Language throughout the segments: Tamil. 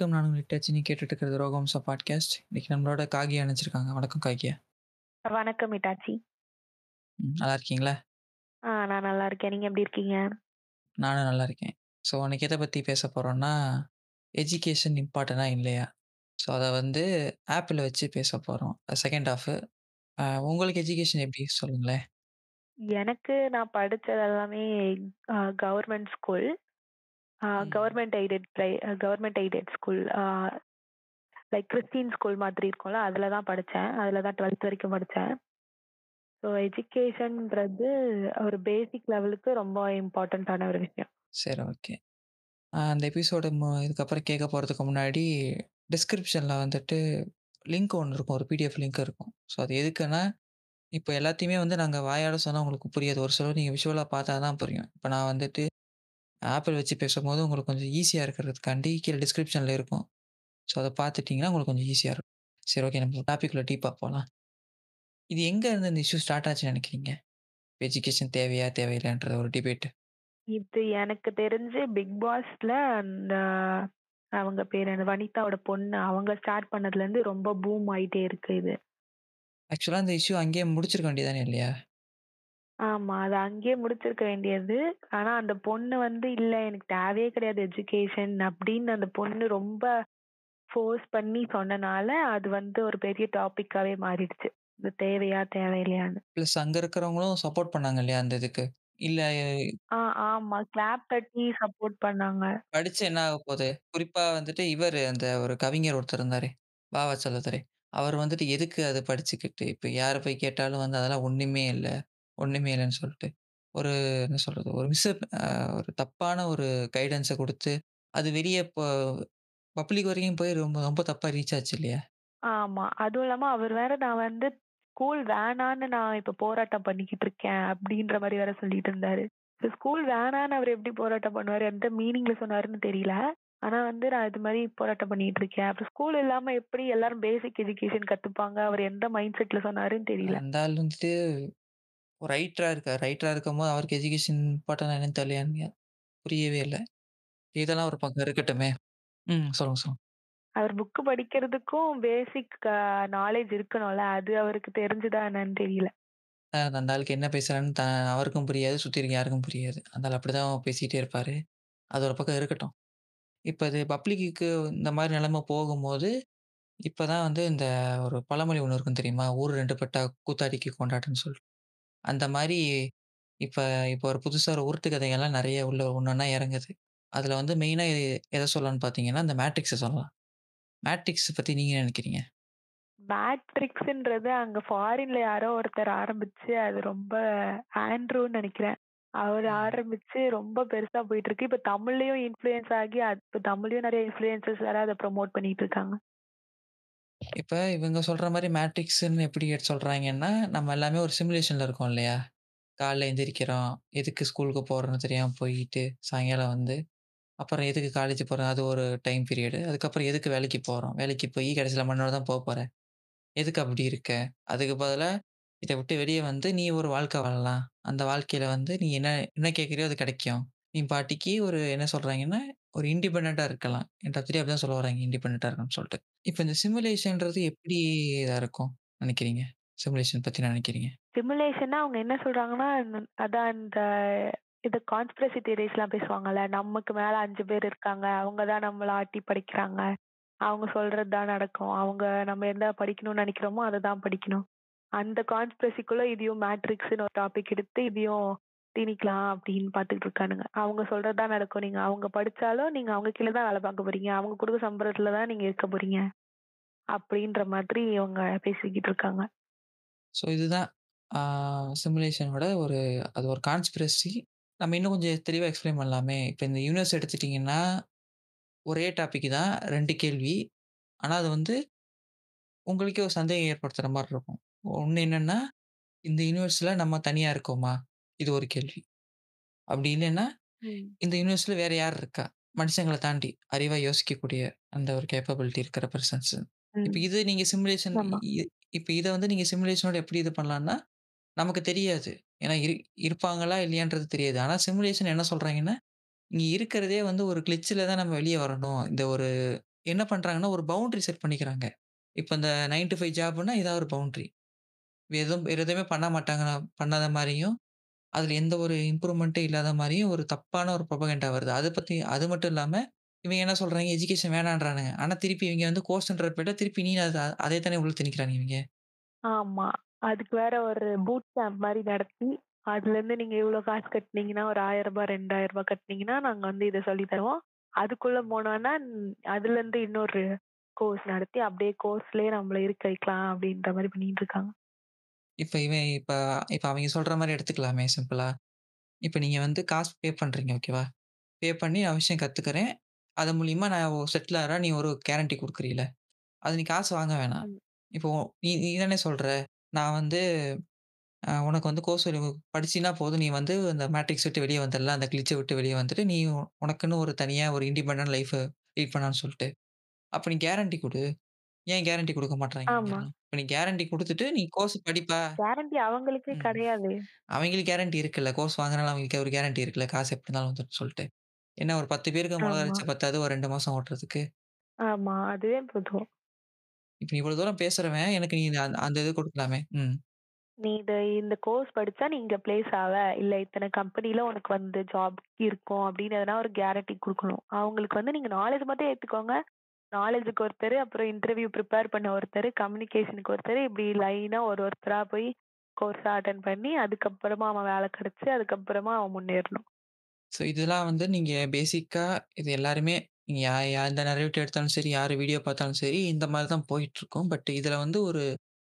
வணக்கம். நான் உங்கள் ஹிட்டாச்சி. நீங்க கேட்டுட்டு இருக்கிறது ரோகவம்சா பாட்காஸ்ட். இன்னைக்கு நம்மளோட காகியா இணைஞ்சிருக்காங்க. வணக்கம் காகியா. வணக்கம் இட்டாச்சி. நல்லா இருக்கீங்களா? ஆ நான் நல்லா இருக்கேன். நீங்க எப்படி இருக்கீங்க? நானும் நல்லா இருக்கேன். ஸோ இன்னைக்கு எத பத்தி பேச போறோம்னா, எஜுகேஷன் இம்பார்ட்டன்ட்டா இல்லையா? ஸோ அத வந்து ஆப்பில வச்சு பேச போறோம். Second half. உங்களுக்கு எஜுகேஷன் எப்படி சொல்லுங்களேன்? எனக்கு நான் படிச்சது எல்லாமே கவர்மெண்ட் ஸ்கூல். கவர்மெண்ட் எய்டட் பிரை government aided school. Like Christian school மாதிரி இருக்கும்ல, அதுல தான் படிச்சேன். அதுல தான் 12த் வரைக்கும் படிச்சேன். ஸோ எஜுகேஷன்ன்றது ஒரு பேசிக் லெவலுக்கு ரொம்ப இம்பார்ட்டன்ட்டான ஒரு விஷயம். சரி ஓகே. அந்த எபிசோட இதுக்கப்புறம் கேட்க போறதுக்கு முன்னாடி, டிஸ்கிரிப்ஷன்ல வந்துட்டு லிங்க் ஒண்ணு இருக்கும். ஒரு பிடிஎஃப் லிங்க் இருக்கும். ஸோ அது எதுக்குன்னா, இப்ப எல்லாத்தையுமே வந்து நாங்க வாயால சொன்னா உங்களுக்கு புரியாது. ஒரு சிலர் நீங்க விஷுவலா பார்த்தா தான் புரியும். இப்ப நான் வந்துட்டு ஆப்பிள் வச்சு பேசும்போது உங்களுக்கு கொஞ்சம் ஈஸியா இருக்கிறதுக்காண்டி கீழ டிஸ்கிரிப்ஷன்ல இருக்கும். ஸோ அத பார்த்துட்டீங்கன்னா, உங்களுக்கு கொஞ்சம் ஈஸியா இருக்கும். சரி ஓகே நம்ம டாபிக்குள்ள டீப்பா போலாம். இது எங்க இருந்து இந்த இஷ்யூ ஸ்டார்ட் ஆச்சுன்னு நினைக்கிறீங்க? எஜுகேஷன் தேவையா? தேவையில்லையான்ற ஒரு டிபேட். இது எனக்கு தெரிஞ்சு பிக் பாஸ்ல அந்த அவங்க பேரு என்ன வனிதாவோட பொண்ணு. அவங்க ஸ்டார்ட் பண்ணதுலேருந்து ரொம்ப பூம் ஆயிட்டே இருக்கு இது. ஆக்சுவலா இந்த இஷ்யூ அங்கேயே முடிச்சிருக்க வேண்டியது தானே இல்லையா? ஆமா. அது அங்கேயே முடிச்சிருக்க வேண்டியது. ஆனா அந்த பொண்ணு வந்து இல்ல எனக்கு தேவையே கிடையாது எஜுகேஷன் அப்படின்னு அந்த பொண்ணு ரொம்ப ஃபோர்ஸ் பண்ணி சொன்னனால, அது வந்து ஒரு பெரிய டாபிக்காவே மாறிடுச்சு. இது தேவையா? தேவையில்லையான்னு. பிளஸ் அங்க இருக்கிறவங்களும் சப்போர்ட் பண்ணாங்க இல்லையா அந்த இதுக்கு? இல்ல ஆ ஆமா. கிளாப் தட்டி சப்போர்ட் பண்ணாங்க. படிச்சு என்ன ஆக போது? குறிப்பா வந்துட்டு இவரு அந்த ஒரு கவிஞர் ஒருத்தர் இருந்தாரே, வ.வ. செல்லத்துரை. அவர் வந்துட்டு எதுக்கு அத படிச்சுக்கிட்டு, இப்ப யார போய் கேட்டாலும் வந்து அதெல்லாம் ஒண்ணுமே இல்ல. ஒண்ணுமே இல்லன்னு சொல்லிட்டு, ஒரு என்ன சொல்றது? ஒரு மிஸ் அ ஒரு தப்பான ஒரு கைடன்ஸ குடுத்து, அது வெளிய ப பப்ளிக் வரைக்கும் போய் ரொம்ப ரொம்ப தப்பா ரீச் ஆச்சு இல்லையா? ஆமா. அதுவும் இல்லாம அவர் வேற நான் வந்து ஸ்கூல் வேணான்னு நான் இப்ப போராட்டம் பண்ணிக்கிட்டு இருக்கேன் அப்படின்ற மாரி வேற சொல்லிட்டு இருந்தாரு. இப்ப ஸ்கூல் வேணான்னு அவர் எப்படி போராட்டம் பண்ணுவாரு? எந்த மீனிங்ல சொன்னாருன்னு தெரியல. ஆனா வந்து நான் இது மாரி போராட்டம் பண்ணிட்டு இருக்கேன். அப்ப ஸ்கூல் இல்லாம எப்படி எல்லாரும் பேசிக் எஜுகேஷன் கத்துப்பாங்க? அவர் எந்த மைண்ட் செட்ல சொன்னாருன்னு தெரியல. அந்த ஆள் வந்துட்டு ரைட்டரா இருக்காரு. ரைட்டரா இருக்கும்போது அவருக்கு எஜுகேஷன் இம்பார்ட்டன்ட்னா என்னன்னு தெரியலையாங்க. புரியவே இல்ல. இதெல்லாம் ஒரு பக்கம் இருக்கட்டுமே. ம். சொல்லுங்க, சொல்லுங்க. அவர் புக் படிக்கிறதுக்கும் பேசிக் அ நாலேட்ஜ் இருக்கணும்ல. அது அவருக்கு தெரிஞ்சுதா என்னன்னு தெரியல. அ அந்த ஆளுக்கு என்ன பேசுறான்னு த அவருக்கும் புரியாது. சுத்தி இருக்க யாருக்கும் புரியாது. அந்த ஆள் அப்படிதான் பேசிட்டே இருப்பாரு. அது ஒரு பக்கம் இருக்கட்டும். இப்ப இது பப்ளிக்குக்கு இந்த மாரி நிலைமை போகும்போது, இப்ப தான் வந்து இந்த ஒரு பழமொழி ஒண்ணு இருக்கும் தெரியுமா? "ஊர் 2 பட்டா கூத்தாடிக்கு கொண்டாட்டம்ன்னு" சொல்லிட்டு. அந்த மாரி இப்ப இப்ப ஒரு புதுசா ஒரு உருட்டு கதைகள்லாம் நெறைய உள்ள ஒண்ணொண்ணா இறங்குது. அதுல வந்து மெயினா எ எத சொல்லலாம்ன்னு பார்த்தீங்கன்னா, இந்த மேட்ரிக்ஸ சொல்லலாம். மேட்ரிக்ஸ் பத்தி நீங்க என்ன நினைக்கிறீங்க? மேட்ரிக்ஸ்ன்றது அங்க ஃபாரின்ல யாரோ ஒருத்தர் ஆரம்பிச்சு, அது ரொம்ப ஆண்ட்ரூன்னு நெனைக்கிறேன். அவரு ம். ஆரம்பிச்சு ரொம்ப பெருசா போயிட்டு இருக்கு. இப்ப தமிழ்லயும் இன்ஃப்ளூயன்ஸ் ஆகி, இப்ப தமிழ்லயும் நெறைய இன்ஃப்ளூயன்சர்ஸ் வேற அத ப்ரமோட் பண்ணிட்டு இருக்காங்க. இப்ப இவங்க சொல்ற மாரி மேட்ரிக்ஸ்ன்னு எப்படி எடுத்து நம்ம எல்லாமே ஒரு சிமுலேஷன்ல இருக்கோம் இல்லையா? காலைல எந்திரிக்கிறோம். எதுக்கு ஸ்கூலுக்கு போறோம்ன்னு தெரியாம போயிட்டு, சாயங்காலம் வந்து, அப்புறம் எதுக்கு காலேஜ் போறோம்? அது ஒரு டைம் பீரியடு. அதுக்கப்புறம் எதுக்கு வேலைக்கு போறோம்? வேலைக்கு போய் கடைசியில மண்ணோட தான் போப்போற. எதுக்கு அப்படி இருக்க? அதுக்கு பதிலா இத விட்டு வெளிய வந்து நீ ஒரு வாழ்க்கை வாழலாம். அந்த வாழ்க்கையில வந்து நீ என்ன என்ன கேட்குறியோ அது கிடைக்கும். நீ பாட்டுக்கு ஒரு என்ன சொல்கிறாங்கன்னா ஒரு இண்டிபெண்டன்ட்டா இருக்கலாம். என் தத்துலயும் அப்படிதான் சொல்ல வராங்க. இண்டிபெண்டன்ட்டா இருக்கணும்னு சொல்லிட்டு இப்ப இந்த சிமுலேஷன்றது எப்படி இதா இருக்கும் நினைக்கிறீங்க? சிமுலேஷன் பத்தி என்ன நினைக்கிறீங்க? சிமுலேஷன்னா அவங்க என்ன சொல்றாங்கன்னா, ந- அதான் இந்த இது கான்ஸ்பிரசி தியரிஸ்லாம் பேசுவாங்கல்ல. நமக்கு மேல 5 பேர் இருக்காங்க. அவங்க தான் நம்மள ஆட்டி படைக்கிறாங்க. அவங்க சொல்றது தான் நடக்கும். அவங்க நம்ம எந்த படிக்கணும்னு நினைக்கிறோமோ அத தான் படிக்கணும். அந்த கான்ஸ்பிரசிக்குள்ள இதையும் மேட்ரிக்ஸ்ன்னு ஒரு டாபிக் எடுத்து இதையும் திணிக்கலாம் அப்படின்னு பார்த்துட்டு இருக்கானுங்க. அவங்க சொல்றது தான் நடக்கும். நீங்க அவங்க படிச்சாலும் நீங்க அவங்க கீழே தான் வேலை பார்க்க போறீங்க. அவங்க கொடுக்க சம்பளத்துல தான் நீங்க இருக்க போறீங்க. அப்படின்ற மாதிரி இவங்க பேசிக்கிட்டு இருக்காங்க. ஸோ இதுதான் சிமுலேஷனோட ஒரு அது ஒரு கான்ஸ்பிரசி. நம்ம இன்னும் கொஞ்சம் தெளிவாக எக்ஸ்பிளைன் பண்ணலாமே. இப்போ இந்த யூனிவர்ஸ் எடுத்துட்டீங்கன்னா, ஒரே டாபிக் தான் ரெண்டு கேள்வி. ஆனால் அது வந்து உங்களுக்கே ஒரு சந்தேகம் ஏற்படுத்துகிற மாதிரி இருக்கும். ஒன்று என்னென்னா இந்த யூனிவர்ஸில் நம்ம தனியாக இருக்கோமா? இது ஒரு கேள்வி. அப்படி இல்லன்னா, ம். இந்த யுனிவர்ஸ்ல வேற யார் இருக்கா? மனுஷங்கள தாண்டி அறிவா யோசிக்கக்கூடிய அந்த ஒரு கேப்பபிலிட்டி இருக்கிற பெர்சன்ஸ். இப்ப ம். இது நீங்க சிமுலேஷன் ஆமா. இப்ப இத வந்து நீங்க சிமுலேஷனோட எப்படி இது பண்ணலாம்னா, நமக்கு தெரியாது. ஏன்னா இரு இருப்பாங்களா இல்லையான்றது தெரியாது. ஆனா சிமுலேஷன் என்ன சொல்றாங்கன்னா, இங்க இருக்கிறதே வந்து ஒரு கிளிட்ச்ல தான் நம்ம வெளிய வரணும். இந்த ஒரு என்ன பண்றாங்கன்னா, ஒரு பவுண்டரி செட் பண்ணிக்கிறாங்க. இப்ப இந்த 9 டூ 5 ஜாப்னா இதான் ஒரு பவுண்டரி. எதுவும் வேற எதுவுமே பண்ண மாட்டாங்க பண்ணாத மாரியும், அதில் எந்த ஒரு இம்ப்ரூவ்மென்ட்டும் இல்லாத மாரியும் ஒரு தப்பான ஒரு புரொபகண்டா வருது. அதை பத்தி அது மட்டும் இல்லாம, இவங்க என்ன சொல்றாங்க, எஜுகேஷன் வேணான்றானுங்க. ஆனா திருப்பி இவங்க வந்து கோர்ஸ்ன்ற பேர்ல திருப்பி நீ அத அதே தானே உள்ள திணிக்கிறாங்க இவங்க. ஆமா. அதுக்கு வேற ஒரு பூட் கேம்ப் மாரி நடத்தி, அதுலேருந்து நீங்க இவ்ளோ காசு கட்டுனீங்கன்னா, ஒரு ரூ. 1000 ரூ. 2000 கட்டுனீங்கன்னா, நாங்க வந்து இத சொல்லி தருவோம். அதுக்குள்ள போனோம்னா, அதுலேருந்து இன்னொரு கோர்ஸ் நடத்தி, அப்படியே கோர்ஸ்லயே நம்மள இருக்க வைக்கலாம் அப்படின்ற மாரி பண்ணிட்டு இருக்காங்க. இப்ப இவன் இப்ப இப்ப அவைங்க சொல்ற மாரி எடுத்துக்கலாமே சிம்பிளா. இப்ப நீங்க வந்து காசு பே பண்றீங்க ஓகேவா? பே பண்ணி நான் விஷயம் கத்துக்கிறேன். அது மூலியமா நான் செட்டில் ஆகுறேன். நீ ஒரு கேரண்டி குடுக்குறீல. அது நீ காசு வாங்க வேணாம். ம். இப்போ நீ நீ தானே சொல்ற, நான் வந்து அ உனக்கு வந்து கோர்ஸ் படிச்சீன்னா போதும். நீ வந்து அந்த மேட்ரிக்ஸ் விட்டு வெளிய வந்துரலாம். அந்த கிளிட்ச்ச விட்டு வெளிய வந்துட்டு, நீ உனக்குன்னு ஒரு தனியா ஒரு இண்டிபெண்டன்ட் லைஃப் லீட் பண்ணலான்னு சொல்ட்டு. அப்ப நீ கேரண்டி குடு. ஏன் கேரண்டி குடுக்க மாட்றாய்ங்க ஆமா. இப்ப நீ கேரண்டி குடுத்துட்டு, நீ கோர்ஸ் படிப்பா கேரண்டி அவங்களுக்கே ம். கிடையாதே. அவைங்களுக்கு கேரண்டி இருக்குல்ல. கோர்ஸ் வாங்குறனால அவங்களுக்கு ஒரு கேரண்டி இருக்குல்ல. காசு எப்படி இருந்தாலும் வந்துரும்னு சொல்ட்டு. என்ன ஒரு 10 பேருக்கு மொளகா ஆமா. அரைச்சா பத்தாது ஒரு 2 மாசம் ஓட்டுறதுக்கு. ஆமா. அதுவே போதும். இப்ப நீ இவ்வளவு தூரம் பேசுறவன், எனக்கு நீ அந்த அந்த இது குடுக்கலாமே. ம். நீ இத இந்த கோர்ஸ் படிச்சா நீ இங்க பிளேஸ் ஆவ. இல்ல இத்தன கம்பெனில உனக்கு வந்து ஜாப் இருக்கும் அப்படின்னு எதனா ஒரு கேரண்டி குடுக்கணும். அவங்களுக்கு வந்து நீங்க நாலேட்ஜ் மட்டும் ஏத்துக்கோங்க. நாலேஜுக்கு ஒருத்தர் அப்புறம் இன்டர்வியூ ப்ரிப்பேர் பண்ண ஒருத்தர் கம்யூனிகேஷனுக்கு ஒருத்தர் இப்படி லைனா ஒரு ஒருத்தராக போய் கோர்ஸ் அட்டன் பண்ணி, அதுக்கப்புறமா அவன் வேலை கிடச்சி அதுக்கப்புறமா அவன் முன்னேறணும். ஸோ இதெல்லாம் வந்து நீங்க பேசிக்கா இது எல்லாருமே நீங்கள் யா யா இந்த நரேட்டிவ் எடுத்தாலும் சரி, யார் வீடியோ பார்த்தாலும் சரி, இந்த மாதிரி தான் போயிட்டுருக்கும். பட் இதில் வந்து ஒரு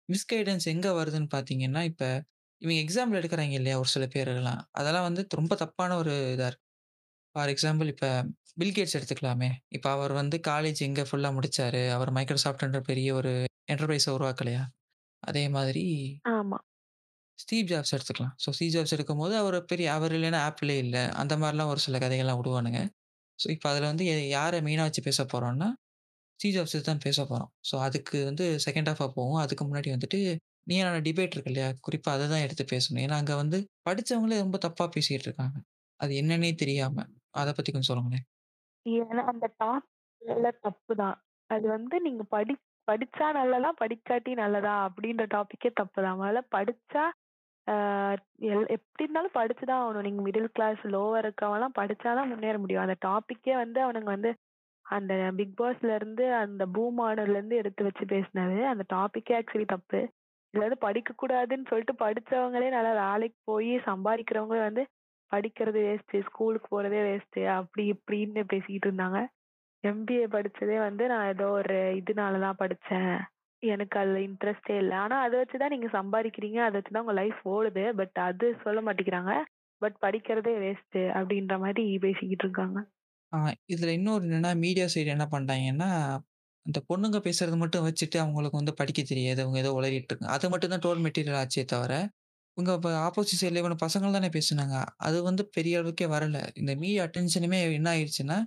மிஸ்கைடன்ஸ் எங்கே வருதுன்னு பார்த்தீங்கன்னா, இப்போ இவங்க எக்ஸாம்பிள் எடுக்கிறாங்க இல்லையா? ஒரு சில பேரெல்லாம். அதெல்லாம் வந்து ரொம்ப தப்பான ஒரு இதாக இருக்கு. ஃபார் எக்ஸாம்பிள் இப்ப பில் கேட்ஸ் எடுத்துக்கலாமே. இப்ப அவர் வந்து காலேஜ் எங்க ஃபுல்லா முடிச்சாரு? அவர் மைக்ரோசாஃப்ட்ன்ற பெரிய ஒரு என்டர்பிரைஸ உருவாக்கலையா? அதே மாதிரி ஆமா. ஸ்டீவ் ஜாப்ஸ் எடுத்துக்கலாம். ஸோ ஸ்டீவ் ஜாப்ஸ் எடுக்கும்போது அவரு பெரிய அவர் இல்லன்னா ஆப்பிளே இல்ல. அந்த மாரிலாம் ஒரு சில கதைகள்லாம் விடுவானுங்க. ஸோ இப்ப அதுல வந்து யார மெயினா வச்சு பேச போறோம்னா, ஸ்டீவ் ஜாப்ஸ தான் பேச போறோம். ஸோ அதுக்கு வந்து செகண்ட் ஹாஃபா போவும். அதுக்கு முன்னாடி வந்துட்டு நீயா நானா டிபேட் இருக்கு இல்லையா? குறிப்பா அத தான் எடுத்து பேசணும். ஏன்னா, அங்க வந்து படிச்சவங்களே ரொம்ப தப்பா பேசிட்டு இருக்காங்க. அது என்னன்னே தெரியாம. அத பத்தி கொஞ்சம் சொல்லுங்களேன். ஏன்னா அந்த டாபிக்ல தப்பு தான். அது வந்து நீங்க படி படிச்சா நல்லதா, படிக்காட்டி நல்லதா அப்படின்ற டாபிக்கே தப்பு தான். முதல்ல படிச்சா ஆ எல் எப்படி இருந்தாலும் படிச்சு தான் ஆகணும். நீங்க மிடில் கிளாஸ், லோவர் இருக்கவன்லாம் படிச்சா தான் முன்னேற முடியும். அந்த டாபிக்கே வந்து அவனுங்க வந்து அந்த பிக் பாஸ்ல இருந்து அந்த பூம் ஆனதுலேருந்து எடுத்து வச்சு பேசினது. அந்த டாபிக்கே ஆக்சுவலி தப்பு. இதுல வந்து படிக்கக்கூடாதுன்னு சொல்லிட்டு படிச்சவங்களே நல்லா வேலைக்கு போய் சம்பாதிக்கிறவங்க வந்து படிக்கிறது வேஸ்ட்டு, ஸ்கூலுக்கு போறதே வேஸ்ட்டு அப்படி இப்படின்னு பேசிக்கிட்டு இருந்தாங்க. எம்பிஏ படிச்சதே வந்து நான் ஏதோ ஒரு இதனால தான் படிச்சேன். எனக்கு அதுல இன்ட்ரெஸ்ட்டே இல்லை ஆனா அதை வச்சு தான் நீங்க சம்பாதிக்கிறீங்க. அதை வச்சு தான் உங்க லைஃப் ஓடுது. பட் அது சொல்ல மாட்டேங்கிறாங்க. பட் படிக்கிறதே வேஸ்ட்டு அப்படின்ற மாதிரி பேசிக்கிட்டு இருக்காங்க. இதில் இதுல இன்னொரு என்னன்னா, மீடியா சைடு என்ன பண்ணுறாங்கன்னா அந்த பொண்ணுங்க பேசுறது மட்டும் வச்சுட்டு அவங்களுக்கு வந்து படிக்க தெரியாது. அவங்க ஏதோ உளறிட்டு இருக்காங்க. அது மட்டும் தான் டோல் மெட்டீரியல் ஆச்சே தவிர, இவங்க இப்ப ஆப்போசிட் சைட்ல இவன பசங்கள் தானே பேசுனாங்க. அது வந்து பெரிய அளவுக்கே வரல. இந்த மீடியா அட்டென்ஷனுமே என்ன ஆயிடுச்சுன்னா,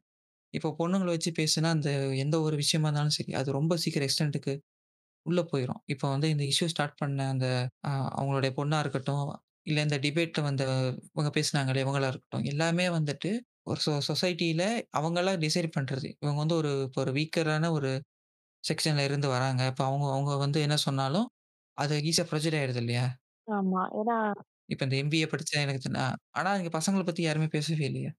இப்போ பொண்ணுங்கள வச்சு பேசுனா, அந்த எந்த ஒரு விஷயமா இருந்தாலும் சரி, அது ரொம்ப சீக்கிரம் எக்ஸ்டென்ட்க்கு உள்ள போயிரும். இப்போ வந்து இந்த இஷ்யூ ஸ்டார்ட் பண்ண அந்த அ அவங்களுடைய பொண்ணா இருக்கட்டும், இல்ல இந்த டிபேட்ல வந்த இவங்க பேசினாங்களே இவங்களா இருக்கட்டும், எல்லாமே வந்துட்டு ஒரு சொ சொசைட்டில அவங்களா டிசைட் பண்றது. இவங்க வந்து ஒரு இப்போ ஒரு வீக்கரான ஒரு செக்ஷன்ல இருந்து வராங்க. இப்ப அவங்க அவங்க வந்து என்ன சொன்னாலும், அது ஈஸியா ப்ரொஜெக்ட் ஆயிடுது இல்லையா? ஆமா. ஏன்னா இப்ப இந்த எம்பிஏ படிச்சா எனக்கு தெ அ ஆனா இங்க பசங்கள பத்தி யாருமே பேசவே இல்லையே!